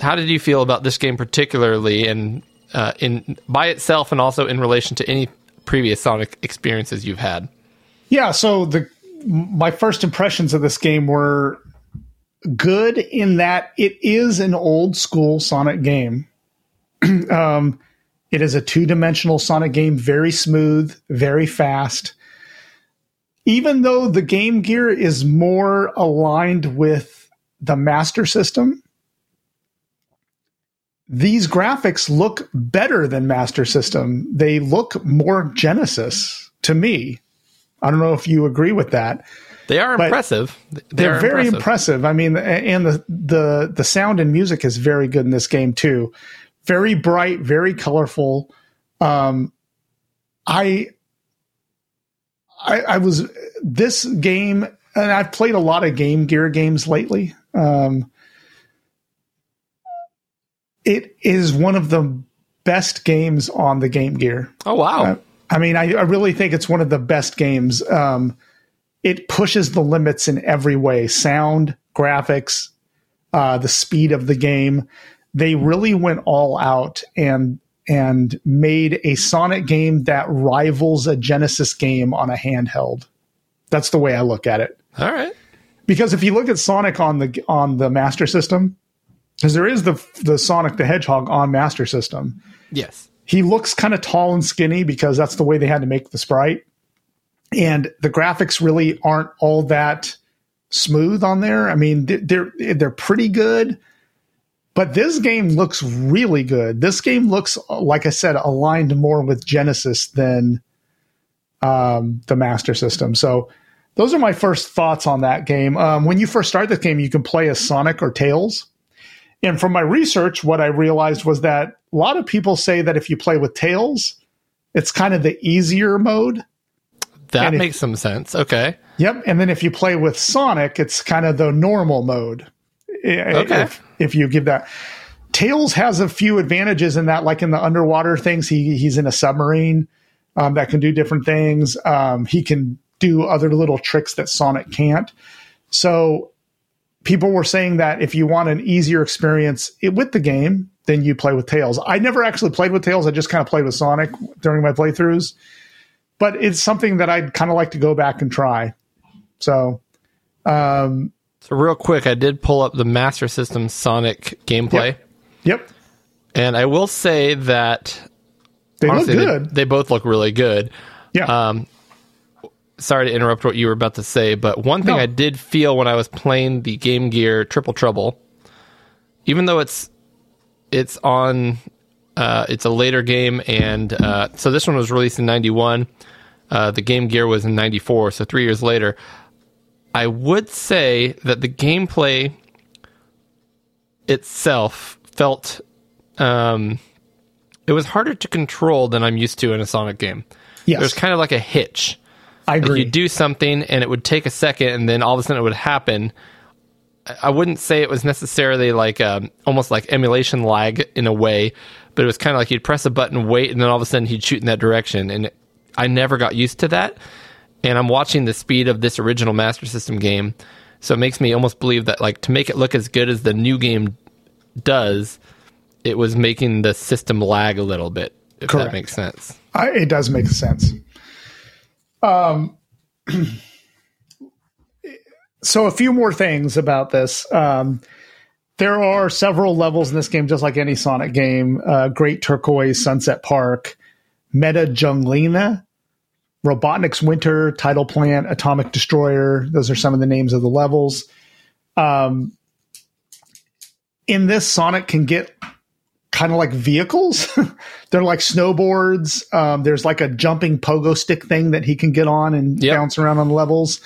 how did you feel about this game particularly, and uh, in by itself, and also in relation to any previous Sonic experiences you've had? Yeah, so the my first impressions of this game were good in that it is an old school Sonic game. (clears throat) um, it is a two dimensional Sonic game, very smooth, very fast. Even though the Game Gear is more aligned with the Master System, these graphics look better than Master System. They look more Genesis to me. I don't know if you agree with that. They are But impressive. They They're are very impressive. I mean, and the the the sound and music is very good in this game too. Very bright, very colorful. Um, I, I I was this game and I've played a lot of Game Gear games lately. Um, it is one of the best games on the Game Gear. Oh wow. Uh, I mean, I, I really think it's one of the best games. Um, it pushes the limits in every way sound, graphics, uh, the speed of the game. They really went all out and and made a Sonic game that rivals a Genesis game on a handheld. That's the way I look at it. All right. Because if you look at Sonic on the on the Master System, because there is the the Sonic the Hedgehog on Master System, Yes. he looks kind of tall and skinny because that's the way they had to make the sprite. And the graphics really aren't all that smooth on there. I mean, they're they're pretty good, but this game looks really good. This game looks, like I said, aligned more with Genesis than um, the Master System. So those are my first thoughts on that game. Um, when you first start the game, you can play as Sonic or Tails. And from my research, what I realized was that a lot of people say that if you play with Tails, it's kind of the easier mode. That if- makes some sense. Okay. Yep. And then if you play with Sonic, it's kind of the normal mode. Okay. If, if you give that. Tails has a few advantages in that, like in the underwater things, he he's in a submarine um, that can do different things. Um, he can do other little tricks that Sonic can't. So people were saying that if you want an easier experience it, with the game, then you play with Tails. I never actually played with Tails. I just kind of played with Sonic during my playthroughs. But it's something that I'd kind of like to go back and try. So, um, So real quick, I did pull up the Master System Sonic gameplay, yep, and I will say that they honestly, look they- good. They, both look really good. yeah, Um, sorry to interrupt what you were about to say, but one thing No. I did feel when I was playing the Game Gear Triple Trouble, even though it's it's on uh, it's a later game, and uh, so this one was released in '91. Uh, the Game Gear was in '94, so three years later. I would say that the gameplay itself felt um, it was harder to control than I'm used to in a Sonic game. yes, There's kind of like a hitch. I Like agree. you do something and it would take a second and then all of a sudden it would happen. I- I wouldn't say it was necessarily like um, almost like emulation lag in a way, but it was kind of like you'd press a button, wait, and then all of a sudden he'd shoot in that direction. And I never got used to that. And I'm watching the speed of this original Master System game, so it makes me almost believe that like to make it look as good as the new game does, it was making the system lag a little bit. If Correct. that makes sense. I, it does make sense. Um, (clears throat) so a few more things about this. Um, there are several levels in this game, just like any Sonic game. Uh, Great Turquoise, Sunset Park, Meta Junglira, Robotnik's Winter, Tidal Plant, Atomic Destroyer. Those are some of the names of the levels. Um, in this, Sonic can get kind of like vehicles. (laughs) They're like snowboards. Um, there's like a jumping pogo stick thing that he can get on and Yep. bounce around on levels.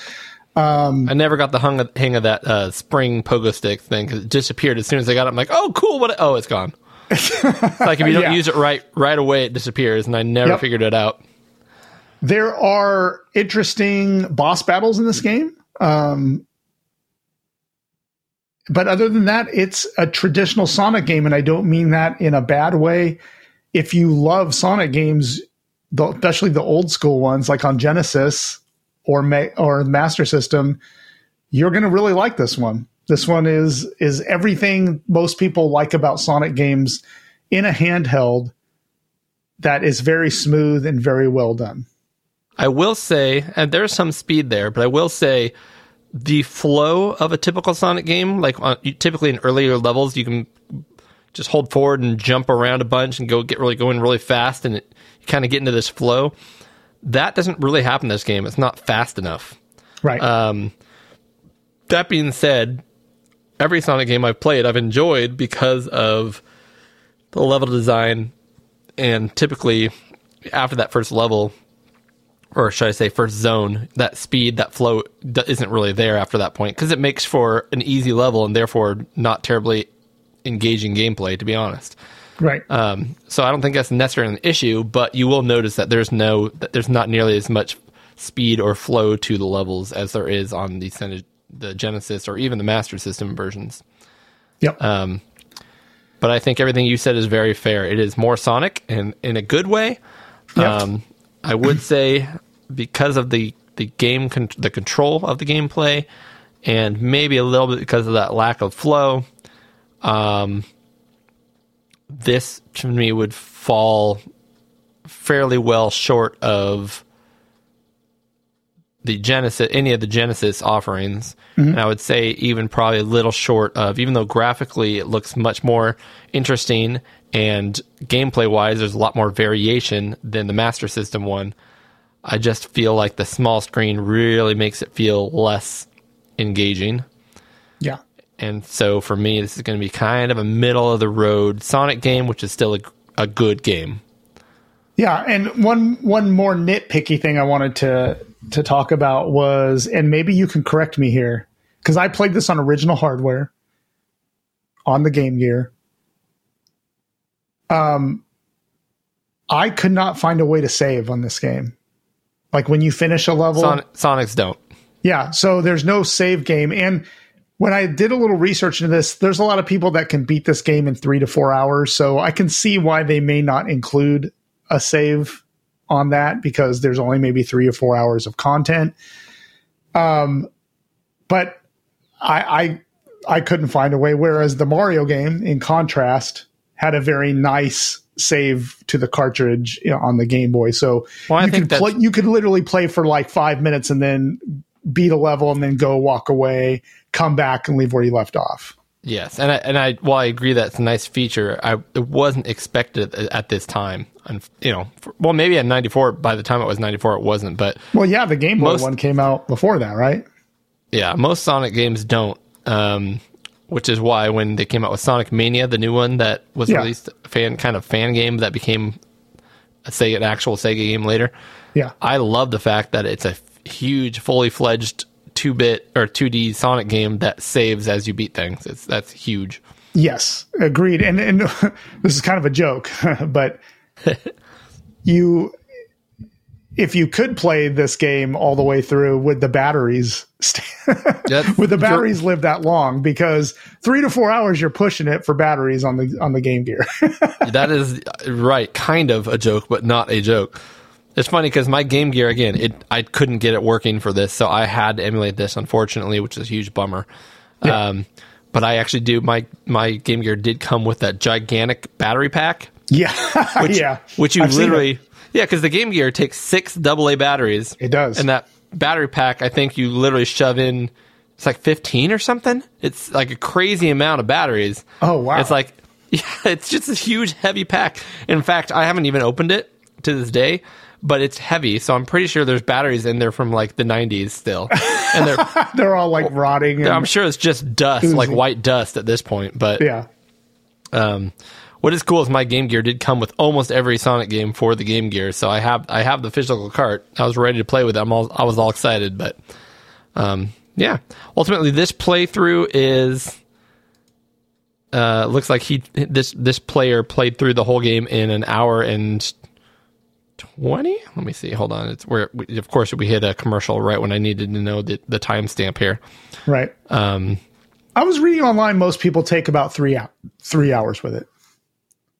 I never got the hung of, hang of that uh, spring pogo stick thing because it disappeared as soon as I got it. I'm like, oh, cool. What? Oh, it's gone. It's (laughs) like if you don't Yeah. use it right right away, it disappears, and I never Yep. figured it out. There are interesting boss battles in this game. Um, but other than that, it's a traditional Sonic game, and I don't mean that in a bad way. If you love Sonic games, the, especially the old school ones, like on Genesis or Ma- or Master System, you're going to really like this one. This one is is everything most people like about Sonic games in a handheld that is very smooth and very well done. I will say, and there's some speed there, but I will say the flow of a typical Sonic game, like on, typically in earlier levels, you can just hold forward and jump around a bunch and go get really going really fast, and it, you kind of get into this flow. That doesn't really happen in this game. It's not fast enough. Right. Um, that being said, every Sonic game I've played, I've enjoyed because of the level design, and typically after that first level, or should I say first zone, that speed, that flow d- isn't really there after that point because it makes for an easy level and therefore not terribly engaging gameplay, to be honest. right. Um, so I don't think that's necessarily an issue, but you will notice that there's no, that there's not nearly as much speed or flow to the levels as there is on the the Genesis or even the Master System versions. Yep. Um, but I think everything you said is very fair. It is more Sonic and in a good way. Yep. Um, I would say because of the the game con- the control of the gameplay, and maybe a little bit because of that lack of flow. Um, this to me would fall fairly well short of the Genesis, any of the Genesis offerings, and I would say even probably a little short of, even though graphically it looks much more interesting and gameplay wise, there's a lot more variation than the Master System one. I just feel like the small screen really makes it feel less engaging. yeah. And so for me, this is going to be kind of a middle of the road Sonic game, which is still a, a good game. Yeah, and one one more nitpicky thing I wanted to to talk about was, and maybe you can correct me here, because I played this on original hardware on the Game Gear. Um, I could not find a way to save on this game. Like when you finish a level, Sonic, Sonics don't. yeah, so there's no save game. And when I did a little research into this, there's a lot of people that can beat this game in three to four hours. So I can see why they may not include a save on that because there's only maybe three or four hours of content. Um, but I, I I couldn't find a way. Whereas the Mario game, in contrast, had a very nice save to the cartridge you know, on the Game Boy. So Well, I you think could play, you could literally play for like five minutes and then beat a level and then go walk away, come back and leave where you left off. Yes, and I, and I while I agree that's a nice feature, I it wasn't expected at, this time. And you know, for, well, maybe at ninety four. By the time it was ninety four, it wasn't. But Well, yeah, the Game Boy Most- one came out before that, right? yeah, most Sonic games don't. Um, which is why when they came out with Sonic Mania, the new one that was Yeah. released, fan kind of fan game that became a Sega, an actual Sega game later. Yeah. I love the fact that it's a f- huge, fully fledged two bit or two D Sonic game that saves as you beat things. It's that's huge. Yes, agreed. And and (laughs) this is kind of a joke, (laughs) but (laughs) you if you could play this game all the way through would the batteries st- (laughs) would the batteries live that long because 3 to 4 hours you're pushing it for batteries on the on the Game Gear. (laughs) that is right, kind of a joke, but not a joke. It's funny because my Game Gear again, it I couldn't get it working for this, so I had to emulate this, unfortunately, which is a huge bummer. Um, but I actually do my my Game Gear did come with that gigantic battery pack, yeah. (laughs) yeah. which you I've literally it. Yeah, because the Game Gear takes six AA batteries. It does. and that battery pack, I think you literally shove in. It's like fifteen or something. It's like a crazy amount of batteries. Oh, wow. It's like (laughs) yeah, it's just a huge heavy pack. In fact, I haven't even opened it to this day, but it's heavy, so I'm pretty sure there's batteries in there from like the 90s still, and they're (laughs) they're all like rotting and, I'm sure it's just dust, like white dust at this point. But yeah. um, what is cool is my Game Gear did come with almost every Sonic game for the Game Gear, so I have I have the physical cart. I was ready to play with it. I'm all, I was all excited, but um, yeah. Ultimately, this playthrough is uh, looks like he this this player played through the whole game in an hour and twenty. Let me see. Hold on. It's where we, of course we hit a commercial right when I needed to know the the timestamp here. Right. Um, I was reading online most people take about 3 out 3 hours with it.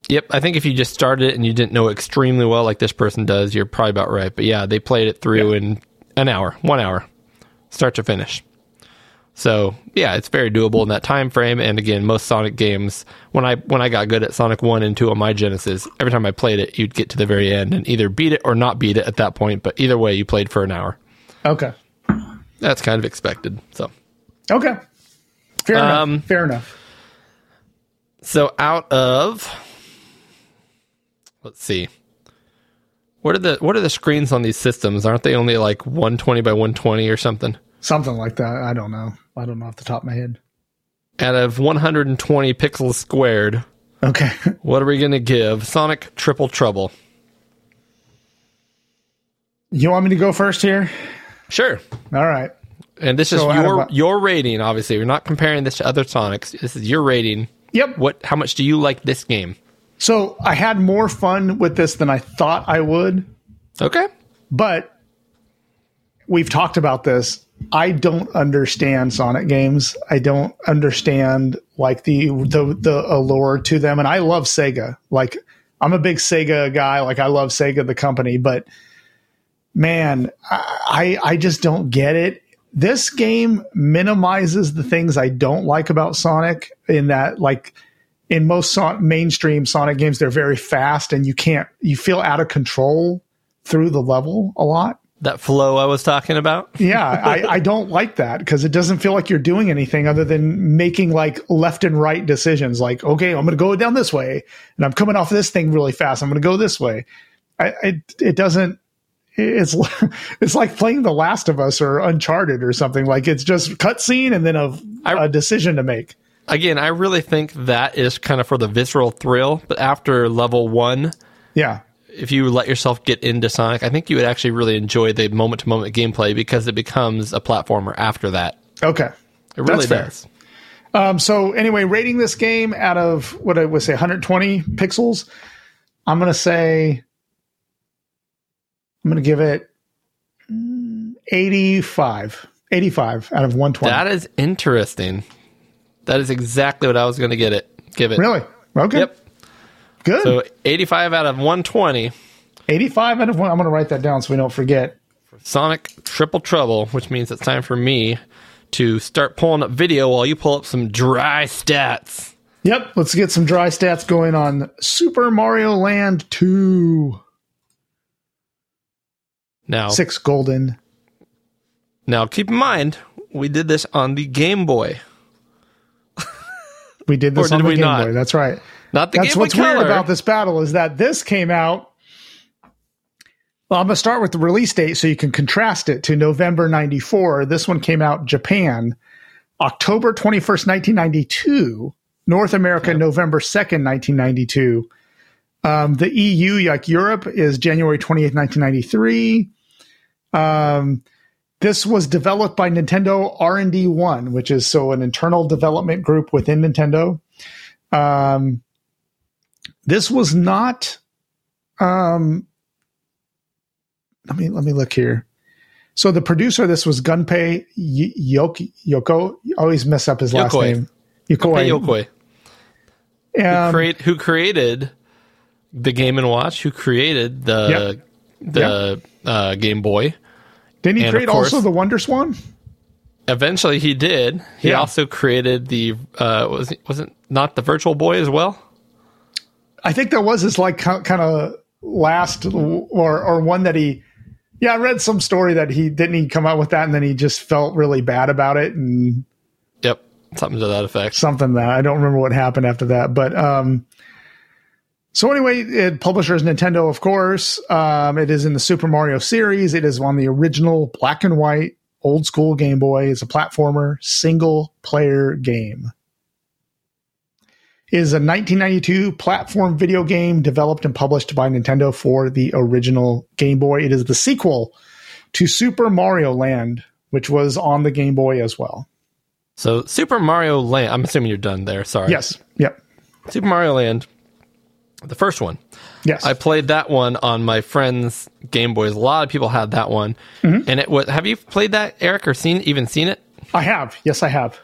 Yep, I think if you just started it and you didn't know extremely well, like this person does, you're probably about right. But yeah, they played it through in an hour, one hour, start to finish. So yeah, it's very doable in that time frame. And again, most Sonic games, when I when I got good at Sonic One and Two on my Genesis, every time I played it, you'd get to the very end and either beat it or not beat it at that point. But either way, you played for an hour. Okay. That's kind of expected. So Okay. Fair Um, enough. Fair enough. So out of let's see. What are the what are the screens on these systems? Aren't they only like 120 by 120 or something? Something like that. I don't know. I don't know off the top of my head. Out of 120 pixels squared, Okay. (laughs) what are we going to give Sonic Triple Trouble? you want me to go first here? Sure. All right. And this is So of your a- your rating obviously. We're not comparing this to other Sonics. This is your rating. Yep. What how much do you like this game? So I had more fun with this than I thought I would, Okay. but we've talked about this. I don't understand Sonic games. I don't understand like the the the allure to them, and I love Sega. Like I'm a big Sega guy. Like I love Sega the company, but man, I I just don't get it. This game minimizes the things I don't like about Sonic in that like in most son- mainstream Sonic games they're very fast and you can't you feel out of control through the level a lot. That flow I was talking about. Yeah, I, (laughs) I don't like that because it doesn't feel like you're doing anything other than making like left and right decisions. Like, okay, I'm going to go down this way, and I'm coming off this thing really fast. I'm going to go this way. I, it it doesn't. It's (laughs) it's like playing The Last of Us or Uncharted or something. Like it's just cutscene and then a, I- a decision to make. Again, I really think that is kind of for the visceral thrill. But after level one, Yeah, if you let yourself get into Sonic, I think you would actually really enjoy the moment to moment gameplay because it becomes a platformer after that. okay, It really That's fair. does. Um, so anyway, rating this game out of what I would say 120 pixels, I'm going to say I'm going to give it mm, 85. 85 out of 120. That is interesting. That is exactly what I was going to get it. Give it. really? Okay. Yep. Good. So 85 out of 120. 85 out of 1. I'm going to write that down so we don't forget. Sonic Triple Trouble, which means it's time for me to start pulling up video while you pull up some dry stats. Yep. Let's get some dry stats going on Super Mario Land 2. Now, Six golden. now keep in mind, we did this on the Game Boy, We did this Or on the Game not? Boy. That's right. not the That's Game Boy what's weird Color. about this battle is that this came out. Well, I'm going to start with the release date so you can contrast it to November 94. This one came out Japan, October 21st, 1992. North America, November 2nd, 1992. Um, the EU, like Europe, is January 28th, 1993. Um, this was developed by Nintendo R&D 1, which is so an internal development group within Nintendo. Um, this was not um let me let me look here so the producer of this was gunpei Y- Yoki, yoko always mess up his last Yokoi. name yokoi, Yokoi. Um, Create, who created the Game and Watch? Who created the the uh, Game Boy? Didn't he and create also the WonderSwan Eventually, he did. He Yeah. also created the uh, was it, was it not the Virtual Boy as well? i think that was his like kind of last or or one that he yeah i read some story that he didn't he come out with that and then he just felt really bad about it and Yep, something to that effect. something that I don't remember what happened after that. But um, so anyway, it publisher is Nintendo, of course. Um, it is in the Super Mario series. It is on the original black and white old school Game Boy. It's a platformer, single player game. It is a 1992 platform video game developed and published by Nintendo for the original Game Boy. It is the sequel to Super Mario Land, which was on the Game Boy as well. So Super Mario Land. I'm assuming you're done there. Sorry. Yes. Yep. Super Mario Land, the first one. Yes. I played that one on my friend's Game Boys. A lot of people had that one, Mm-hmm. and it was. Have you played that, Eric, or seen even seen it? I have. Yes, I have.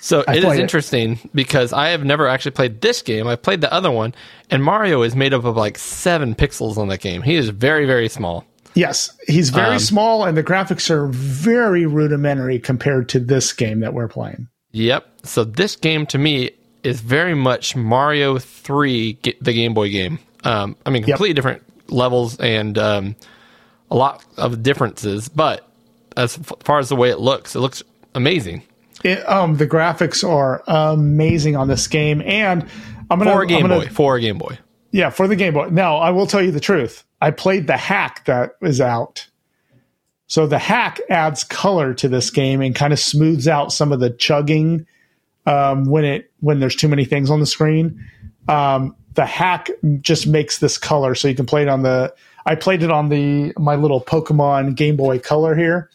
So I it is played it. interesting because I have never actually played this game. I played the other one, and Mario is made up of like seven pixels on that game. He is very, very small. Yes, he's very Um, small, and the graphics are very rudimentary compared to this game that we're playing. Yep. So this game to me is very much Mario Three, the Game Boy game. Um, I mean, completely different levels and um, a lot of differences, but as far as the way it looks, it looks amazing It, um, the graphics are amazing on this game, and I'm gonna, for a Game gonna- Boy. For a Game Boy. yeah, for the Game Boy. Now, I will tell you the truth. I played the hack that is out. So the hack adds color to this game and kind of smooths out some of the chugging um, when it when there's too many things on the screen. Um, the hack just makes this color, so you can play it on the. I played it on the my little Pokemon Game Boy Color here,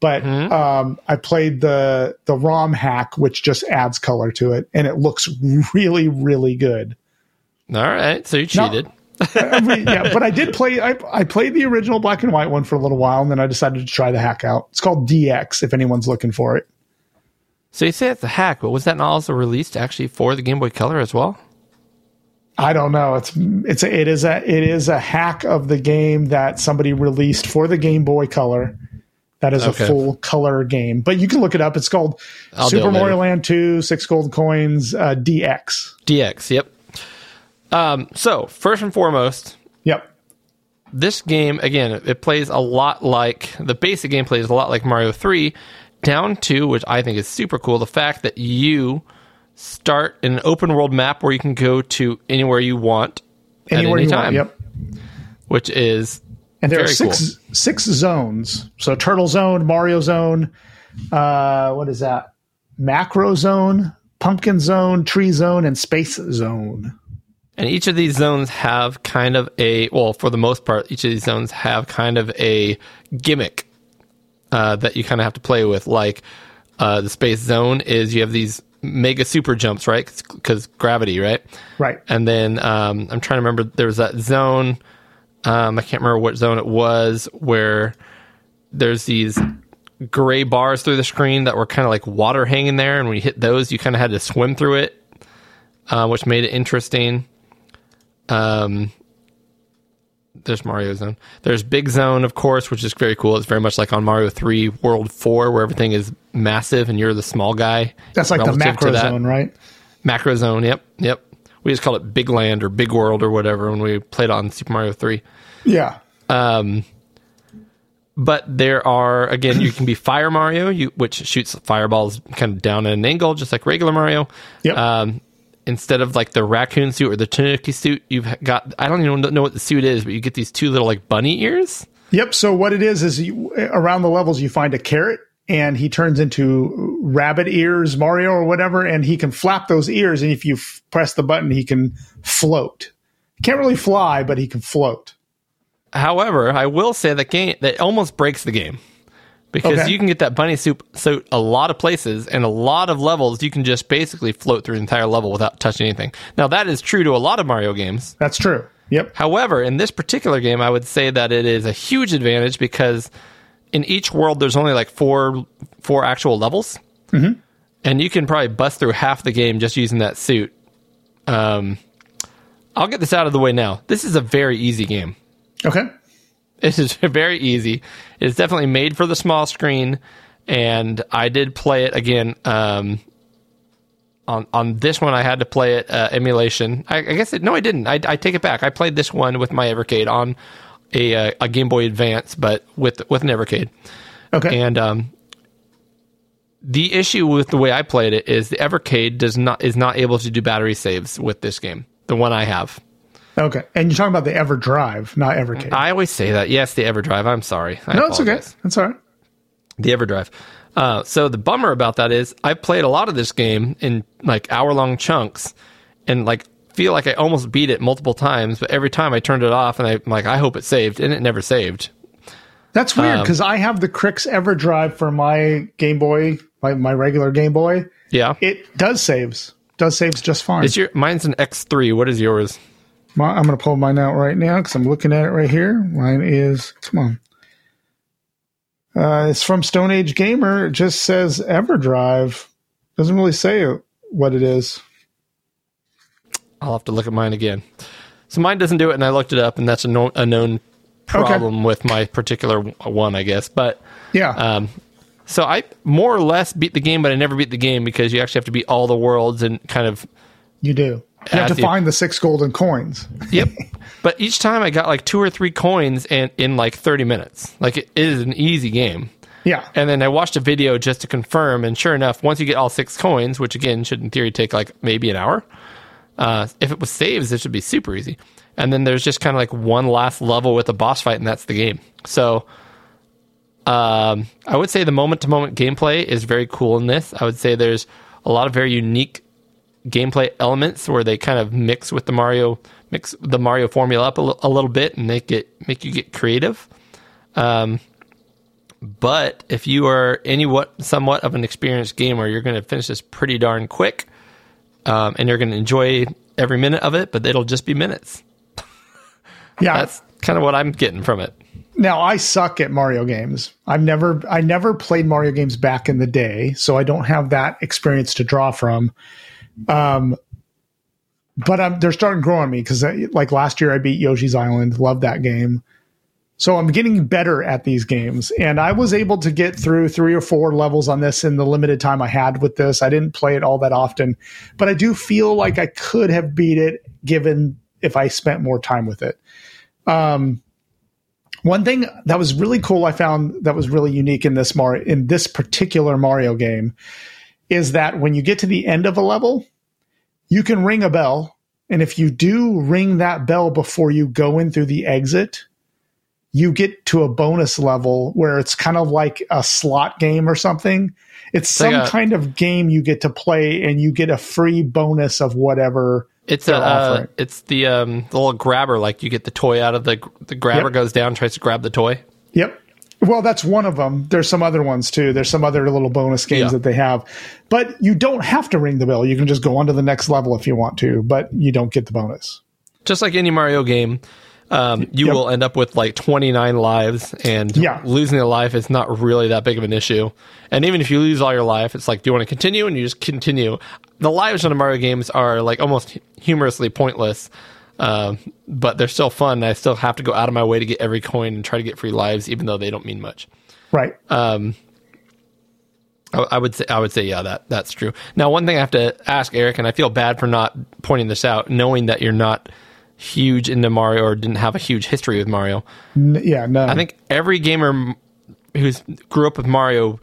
but um, I played the the ROM hack, which just adds color to it, and it looks really really good. All right. So you Now- cheated. Every- yeah, but I did (laughs) play. I, I played the original black and white one for a little while, and then I decided to try the hack out. It's called DX. If anyone's looking for it, So you say it's a hack, but was that not also released actually for the Game Boy Color as well? I don't know. It's it's a, it is a it is a hack of the game that somebody released for the Game Boy Color. That is Okay. a full color game, but you can look it up. It's called I'll Super. Mario Land Two, Six Gold Coins, uh, DX. DX, yep. Um, so first and foremost, Yep. this game again it plays a lot like the basic game plays a lot like mario 3 down to which i think is super cool the fact that you start in an open world map where you can go to anywhere you want Anywhere at any you time want. Yep. which is And there are six six zones. So Turtle Zone, Mario Zone, uh, what is that? Macro Zone, Pumpkin Zone, Tree Zone, and Space Zone. and each of these zones have kind of a well for the most part each of these zones have kind of a gimmick uh, that you kind of have to play with like uh, the space zone is you have these mega super jumps right because gravity right Right. and then um, I'm trying to remember there was that zone. Um, I can't remember what zone it was where there's these gray bars through the screen that were kind of like water hanging there, and when you hit those, you kind of had to swim through it, uh, which made it interesting. Um, there's Mario Zone. There's Big Zone, of course, which is very cool. It's very much like on Mario 3 World 4, where everything is massive and you're the small guy. That's like the macro zone, right? Macro Zone. Yep, yep. We just call it Big Land or Big World or whatever when we played on Super Mario Three. Yeah. Um, But there are again, you can be Fire Mario, you, which shoots fireballs kind of down at an angle, just like regular Mario. Yep. Um, instead of like the raccoon suit or the Tanuki suit, you've got I don't even know what the suit is, but you get these two little like bunny ears. Yep. So what it is is you, around the levels you find a carrot and he turns into rabbit ears Mario or whatever, and he can flap those ears, and if you f- press the button, he can float. He can't really fly, but he can float. However, I will say that game that almost breaks the game because Okay. you can get that bunny suit suit a lot of places and a lot of levels. You can just basically float through the entire level without touching anything. Now that is true to a lot of Mario games. That's true. Yep. However, in this particular game, I would say that it is a huge advantage because in each world there's only like four four actual levels, mm-hmm. and you can probably bust through half the game just using that suit. Um, I'll get this out of the way now. This is a very easy game. Okay. It is (laughs) very easy. It's definitely made for the small screen, and I did play it again. Um, on on this one, I had to play it uh, emulation. I, I guess it, no, I didn't. I, I take it back. I played this one with my Evercade on a uh, a Game Boy Advance, but with with an Evercade. Okay. And um, the issue with the way I played it is the Evercade does not is not able to do battery saves with this game. The one I have. Okay. And you're talking about the EverDrive, not Evercade. I always say that. Yes, the EverDrive. I'm sorry. I no, it's okay. apologize. That's all right. the EverDrive. Uh, so the bummer about that is I played a lot of this game in like hour long chunks, and like feel like I almost beat it multiple times, but every time I turned it off and I, I'm like I hope it saved, and it never saved. That's Um, weird because I have the Krikzz EverDrive for my Game Boy, my, my regular Game Boy. Yeah, It does saves. Does saves just fine. it's your mine's an X3. What is yours? My, I'm going to pull mine out right now because I'm looking at it right here. Mine is, come on. Uh, it's from Stone Age Gamer. It just says EverDrive. Doesn't really say what it is. I'll have to look at mine again. So mine doesn't do it, and I looked it up, and that's a, no, a known problem with my particular one, I guess. But Yeah. Um, so I more or less beat the game, but I never beat the game because you actually have to beat all the worlds and kind of you do. You have to you- find the six golden coins. (laughs) yep. but each time I got like two or three coins and in like thirty minutes. Like it is an easy game. Yeah. And then I watched a video just to confirm, and sure enough, once you get all six coins, which again should in theory take like maybe an hour, uh, if it was saves, it should be super easy. And then there's just kind of like one last level with a boss fight, and that's the game. So, um, I would say the moment to moment gameplay is very cool in this. I would say there's a lot of very unique gameplay elements where they kind of mix with the Mario mix the Mario formula up a, little bit and make it make you get creative. Um, but if you are any what somewhat of an experienced gamer, you're going to finish this pretty darn quick, um, and you're going to enjoy every minute of it. But it'll just be minutes. (laughs) Yeah. That's kind of what I'm getting from it. Now I suck at Mario games. I've never I never played Mario games back in the day, so I don't have that experience to draw from. Um, but I'm, they're starting to grow on me because like last year I beat Yoshi's Island, loved that game. So I'm getting better at these games, and I was able to get through three or four levels on this in the limited time I had with this. I didn't play it all that often, but I do feel like I could have beat it given if I spent more time with it. Um, one thing that was really cool I found that was really unique in this Mario in this particular Mario game is that when you get to the end of a level, you can ring a bell, and if you do ring that bell before you go in through the exit, you get to a bonus level where it's kind of like a slot game or something. It's some like a- kind of game you get to play and you get a free bonus of whatever It's a, uh, it's the um the little grabber. Like you get the toy out of the the grabber Yep. goes down, tries to grab the toy. Yep. Well, that's one of them. There's some other ones too. There's some other little bonus games Yeah. that they have. But you don't have to ring the bell. You can just go on to the next level if you want to, but you don't get the bonus. Just like any Mario game, um, you Yep. will end up with like 29 lives, and Yeah. losing a life is not really that big of an issue. And even if you lose all your life, it's like, do you want to continue? And you just continue. The lives in the Mario games are like almost humorously pointless, um, but they're still fun. I still have to go out of my way to get every coin and try to get free lives, even though they don't mean much. Right. I, I would say I would say yeah that that's true. Now one thing I have to ask Eric, and I feel bad for not pointing this out, knowing that you're not huge into Mario or didn't have a huge history with Mario. N- yeah, no. I think every gamer who's grew up with Mario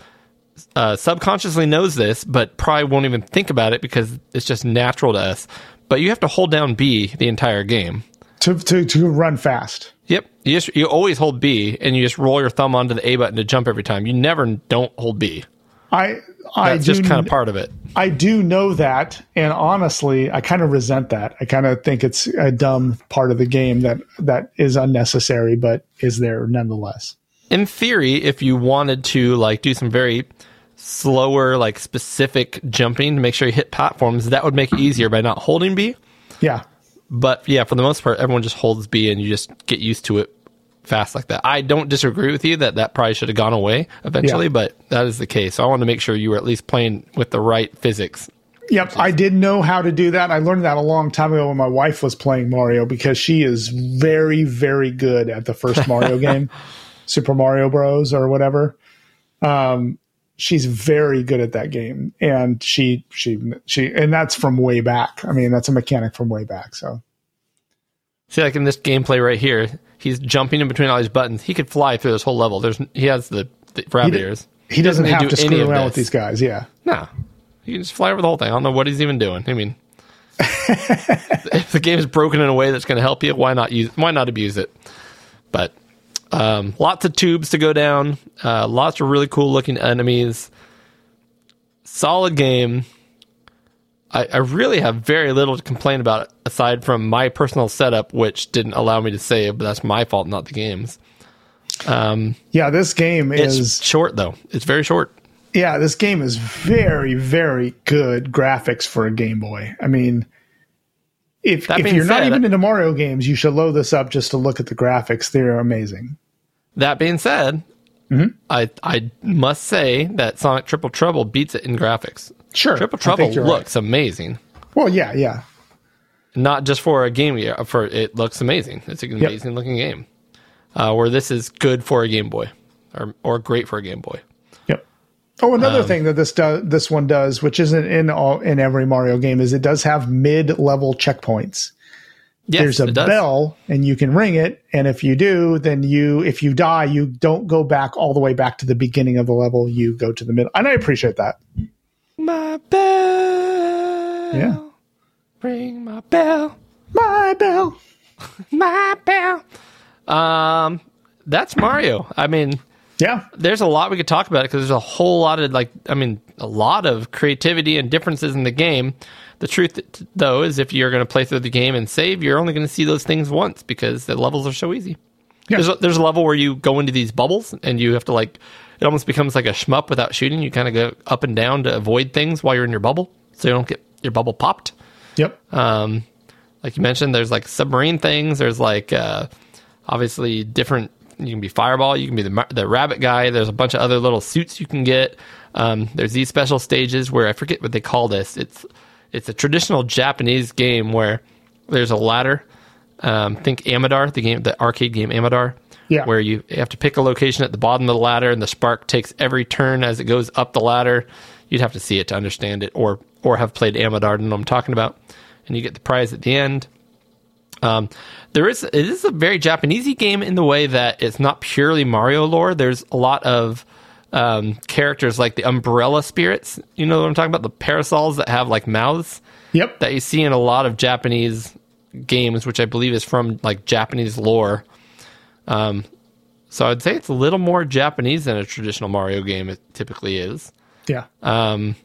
uh, subconsciously knows this, but probably won't even think about it because it's just natural to us. But you have to hold down B the entire game. to, to, to run fast. Yep, you just you always hold B, and you just roll your thumb onto the A button to jump every time. You never don't hold B. I I That's do just kind of part of it. I do know that, and honestly, I kind of resent that. I kind of think it's a dumb part of the game that that is unnecessary, but is there nonetheless. in theory, if you wanted to like do some very slower, like specific jumping to make sure you hit platforms, that would make it easier by not holding B. Yeah, But yeah, for the most part, everyone just holds B and you just get used to it fast like that. I don't disagree with you that that probably should have gone away eventually, Yeah. but that is the case. So I want to make sure you were at least playing with the right physics. Yep, I did know how to do that. I learned that a long time ago when my wife was playing Mario because she is very, very good at the first Mario (laughs) game, Super Mario Bros. or whatever. Um, she's very good at that game, and she she she, and that's from way back. I mean, that's a mechanic from way back. So See, like in this gameplay right here, he's jumping in between all these buttons. He could fly through this whole level. There's he has the, the rabbit d- ears. he doesn't need have to do any screw around with these guys. Yeah, No, he can just fly over the whole thing. I don't know what he's even doing. I mean, (laughs) if the game is broken in a way that's going to help you, why not use? Why not abuse it? But um, lots of tubes to go down. Uh, lots of really cool looking enemies. Solid game. I, I really have very little to complain about aside from my personal setup, which didn't allow me to save, but that's my fault, not the game's. yeah. This game It's is short though. It's very short. yeah. This game is very, very good graphics for a Game Boy. I mean. If, if you're not even into Mario games, you should load this up just to look at the graphics. They're amazing. That being said, Mm-hmm. I I must say that Sonic Triple Trouble beats it in graphics. Sure, Triple Trouble you're right. looks amazing. Well, yeah, yeah. Not just for a game, for it looks amazing. It's an amazing looking game. Uh, where this is good for a Game Boy, or or great for a Game Boy. Oh, another Um, thing that this does, this one does, which isn't in all in every Mario game, is it does have mid-level checkpoints. Yes, There's a bell, and you can ring it, and if you do, then you, if you die, you don't go back all the way back to the beginning of the level. You go to the middle, and I appreciate that. My bell. Yeah. Ring my bell. My bell. (laughs) My bell. Um, that's Mario. I mean, Yeah, there's a lot we could talk about because there's a whole lot of like I mean a lot of creativity and differences in the game. The truth though is if you're going to play through the game and save, you're only going to see those things once because the levels are so easy. Yeah. There's a, there's a level where you go into these bubbles and you have to like it almost becomes like a shmup without shooting. You kind of go up and down to avoid things while you're in your bubble so you don't get your bubble popped. yep. Um, like you mentioned, there's like submarine things. There's like uh, obviously different. You can be Fireball. You can be the the Rabbit guy. There's a bunch of other little suits you can get. Um, there's these special stages where I forget what they call this. It's it's a traditional Japanese game where there's a ladder. Um, think Amidar, the game, the arcade game Amidar. Yeah. Where you have to pick a location at the bottom of the ladder, and the spark takes every turn as it goes up the ladder. You'd have to see it to understand it, or or have played Amidar and know what I'm talking about. And you get the prize at the end. Um, there is it is a very Japanesey game in the way that it's not purely Mario lore. There's a lot of um, characters like the umbrella spirits. You know what I'm talking about? The parasols that have like mouths Yep. that you see in a lot of Japanese games, which I believe is from like Japanese lore. Um, so I'd say it's a little more Japanese than a traditional Mario game. It typically is. yeah. Um,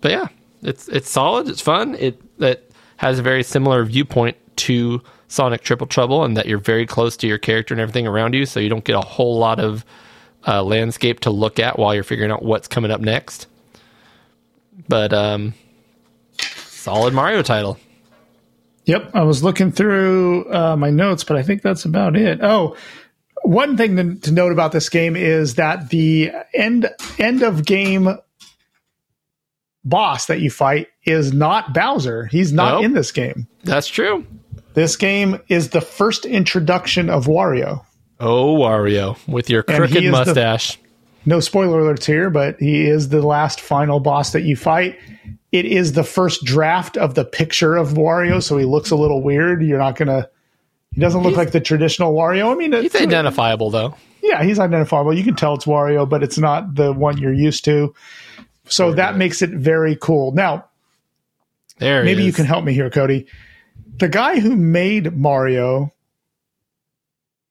but yeah, it's it's solid. It's fun. It it has a very similar viewpoint to Sonic Triple Trouble, and that you're very close to your character and everything around you, so you don't get a whole lot of uh, landscape to look at while you're figuring out what's coming up next. But um, solid Mario title. Yep, I was looking through uh, my notes, but I think that's about it. Oh, one thing to, to note about this game is that the end end of game boss that you fight is not Bowser. He's not Nope. in this game. That's true. This game is the first introduction of Wario. Oh, Wario with your crooked he is the- mustache. No spoiler alerts here, but he is the last final boss that you fight. It is the first draft of the picture of Wario, so he looks a little weird. You're not gonna. He doesn't look like the traditional Wario. I mean, He's it's- identifiable though. yeah, he's identifiable. You can tell it's Wario, but it's not the one you're used to. So that makes it very cool. Now, There. he maybe you can help me here, Cody. The guy who made Mario,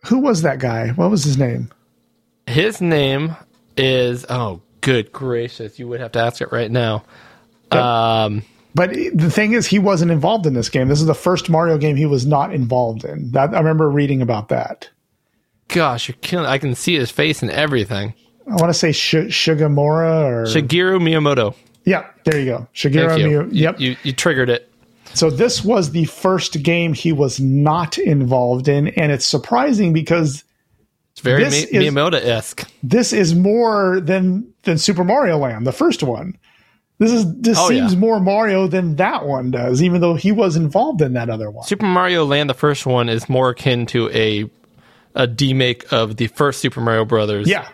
who was that guy? What was his name? His name is oh, good gracious! You would have to ask it right now. Um, But the thing is, he wasn't involved in this game. This is the first Mario game he was not involved in. That I remember reading about that. gosh, you're killing. I can see his face and everything. I want to say Sh- Shigemura or Shigeru Miyamoto. yeah, there you go, Shigeru. you. Miya- You- yep. You, you triggered it. So this was the first game he was not involved in, and it's surprising because It's very This Mi- is- Miyamoto esque. this is more than than Super Mario Land, the first one. This is this Oh, seems yeah. more Mario than that one does, even though he was involved in that other one. Super Mario Land, the first one, is more akin to a a demake of the first Super Mario Brothers, Yeah,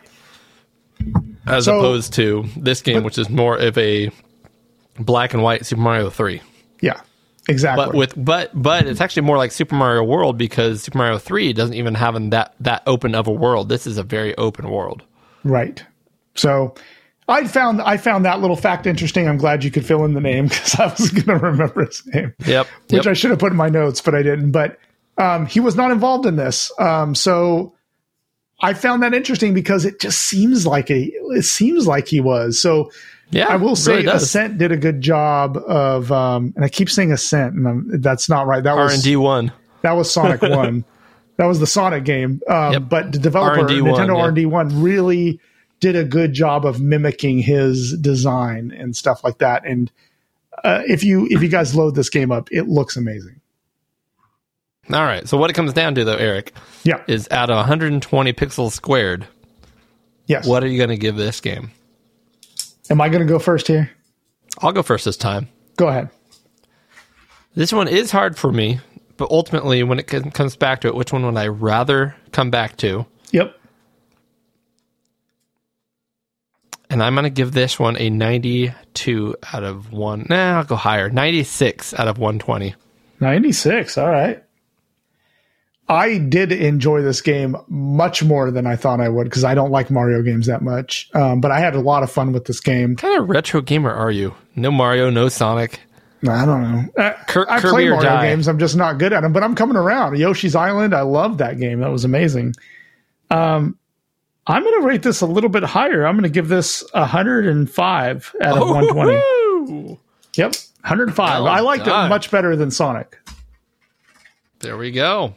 as So- opposed to this game, which is more of a black and white Super Mario Three. yeah, exactly. But with but but it's actually more like Super Mario World because Super Mario Three doesn't even have that that open of a world. This is a very open world. Right. So I found I found that little fact interesting. I'm glad you could fill in the name (laughs) because I was going to remember his name. Yep. Which yep. I should have put in my notes, but I didn't. But um, he was not involved in this. Um, so I found that interesting because it just seems like a it seems like he was. So yeah, I will say really. Aspect did a good job of um, and I keep saying Aspect and I'm, that's not right. That R was and D one. that was Sonic (laughs) One. That was the Sonic game. Um, Yep. But the developer, R&D Nintendo yeah. R&D One, really did a good job of mimicking his design and stuff like that. And uh, if you if you guys load this game up, it looks amazing. All right. So what it comes down to though, Eric, Yeah. is out of 120 pixels squared, Yes. what are you going to give this game? Am I going to go first here? I'll go first this time. Go ahead. This one is hard for me, but ultimately, when it comes back to it, which one would I rather come back to? Yep. And I'm going to give this one a 92 out of 1. Nah, I'll go higher. 96 out of 120. 96. All right. I did enjoy this game much more than I thought I would because I don't like Mario games that much. Um, but I had a lot of fun with this game. What kind of retro gamer are you? No Mario, no Sonic. I don't know. Uh, I Kirby play or Mario die. games. I'm just not good at them, but I'm coming around. Yoshi's Island. I love that game. That was amazing. Um, I'm going to rate this a little bit higher. I'm going to give this 105 out of 120. Woo! Yep, 105. Well I liked done. it much better than Sonic. There we go.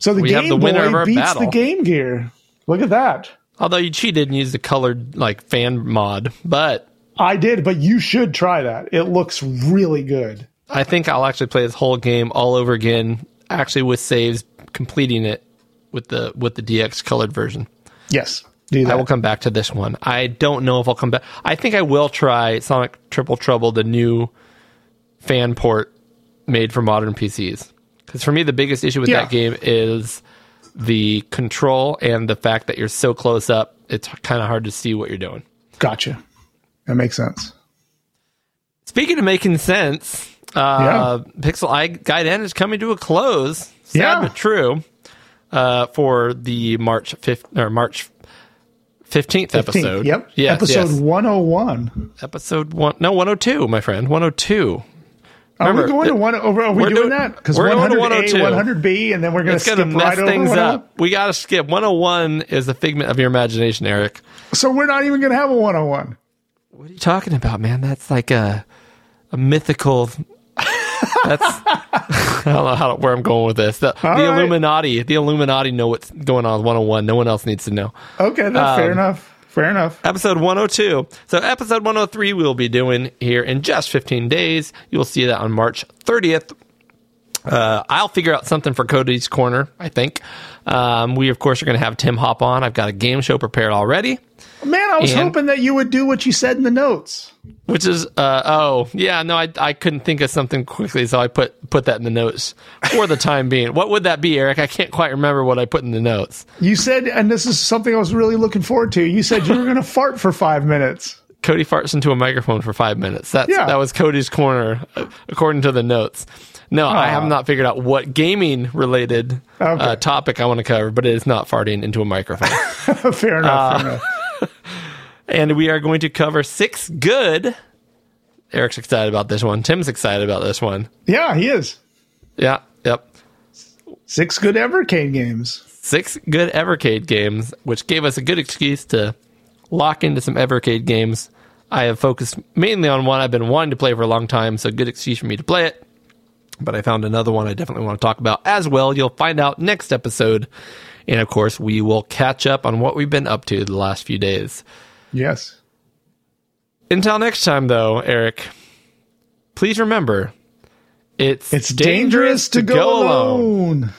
So the We Game the Boy of our beats battle. the Game Gear. Look at that. Although you cheated and used the colored like fan mod, but I did, but you should try that. It looks really good. I think I'll actually play this whole game all over again, actually with saves, completing it with the with the DX colored version. Yes. Do that. I will come back to this one. I don't know if I'll come back. I think I will try Sonic Triple Trouble, the new fan port made for modern PCs. Because for me, the biggest issue with Yeah. that game is the control and the fact that you're so close up. It's kind of hard to see what you're doing. Gotcha. That makes sense. Speaking of making sense, uh, Pixel Gaiden is coming to a close. Sad Yeah. but true. Uh, for the March fifth or March fifteenth 15th, episode. Yep. Yes, Episode yes. 101. episode one. No, one hundred two, my friend. One hundred two. Are we going to one? Over, are we doing doing- that? Because we're going to 100A, 100B, and then we're going to skip to mess right things 101? up. We got to skip. One hundred one is a figment of your imagination, Eric. So we're not even going to have a 101. What are you talking about, man? That's like a a mythical. That's (laughs) I don't know how where I'm going with this. The, the right. Illuminati, the Illuminati know what's going on with 101. No one else needs to know. Okay, that's Um, fair enough. Fair enough. Episode 102. So episode 103 we'll be doing here in just 15 days. You'll see that on March 30th. Uh, I'll figure out something for Cody's Corner, I think. Um, we, of course, are going to have Tim hop on. I've got a game show prepared already. Man, I was and- hoping that you would do what you said in the notes. Which is uh, oh yeah no I I couldn't think of something quickly so I put put that in the notes for the time being. What would that be, Eric? I can't quite remember what I put in the notes. You said, and this is something I was really looking forward to. You said you were going (laughs) to fart for five minutes. Cody farts into a microphone for five minutes. That's Yeah. that was Cody's corner according to the notes. No, I have not figured out what gaming related Okay. uh, topic I want to cover, but it is not farting into a microphone. (laughs) fair enough. Uh, fair enough. (laughs) and we are going to cover six good. Eric's excited about this one. Tim's excited about this one. Yeah, he is. Yeah, yep. Six good Evercade games. six good Evercade games, which gave us a good excuse to lock into some Evercade games. I have focused mainly on one I've been wanting to play for a long time, so good excuse for me to play it. But I found another one I definitely want to talk about as well. You'll find out next episode. And of course, we will catch up on what we've been up to the last few days. Yes. Until next time, though, Eric, please remember it's, It's dangerous, to go, alone.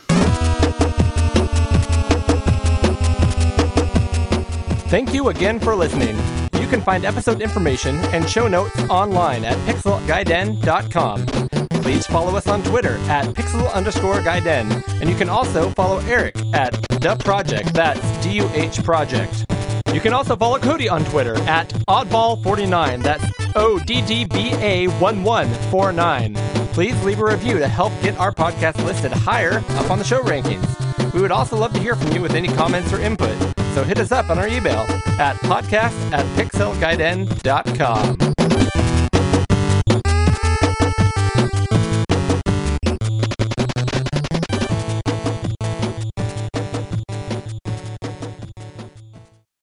Thank you again for listening. You can find episode information and show notes online at pixelgaiden.com. Please follow us on Twitter at pixel underscore gaiden. And you can also follow Eric at the project. That's D U H project. You can also follow Cody on Twitter at oddball49. That's O D D B A 1149. Please leave a review to help get our podcast listed higher up on the show rankings. We would also love to hear from you with any comments or input. So hit us up on our email at podcast at pixelgaiden.com.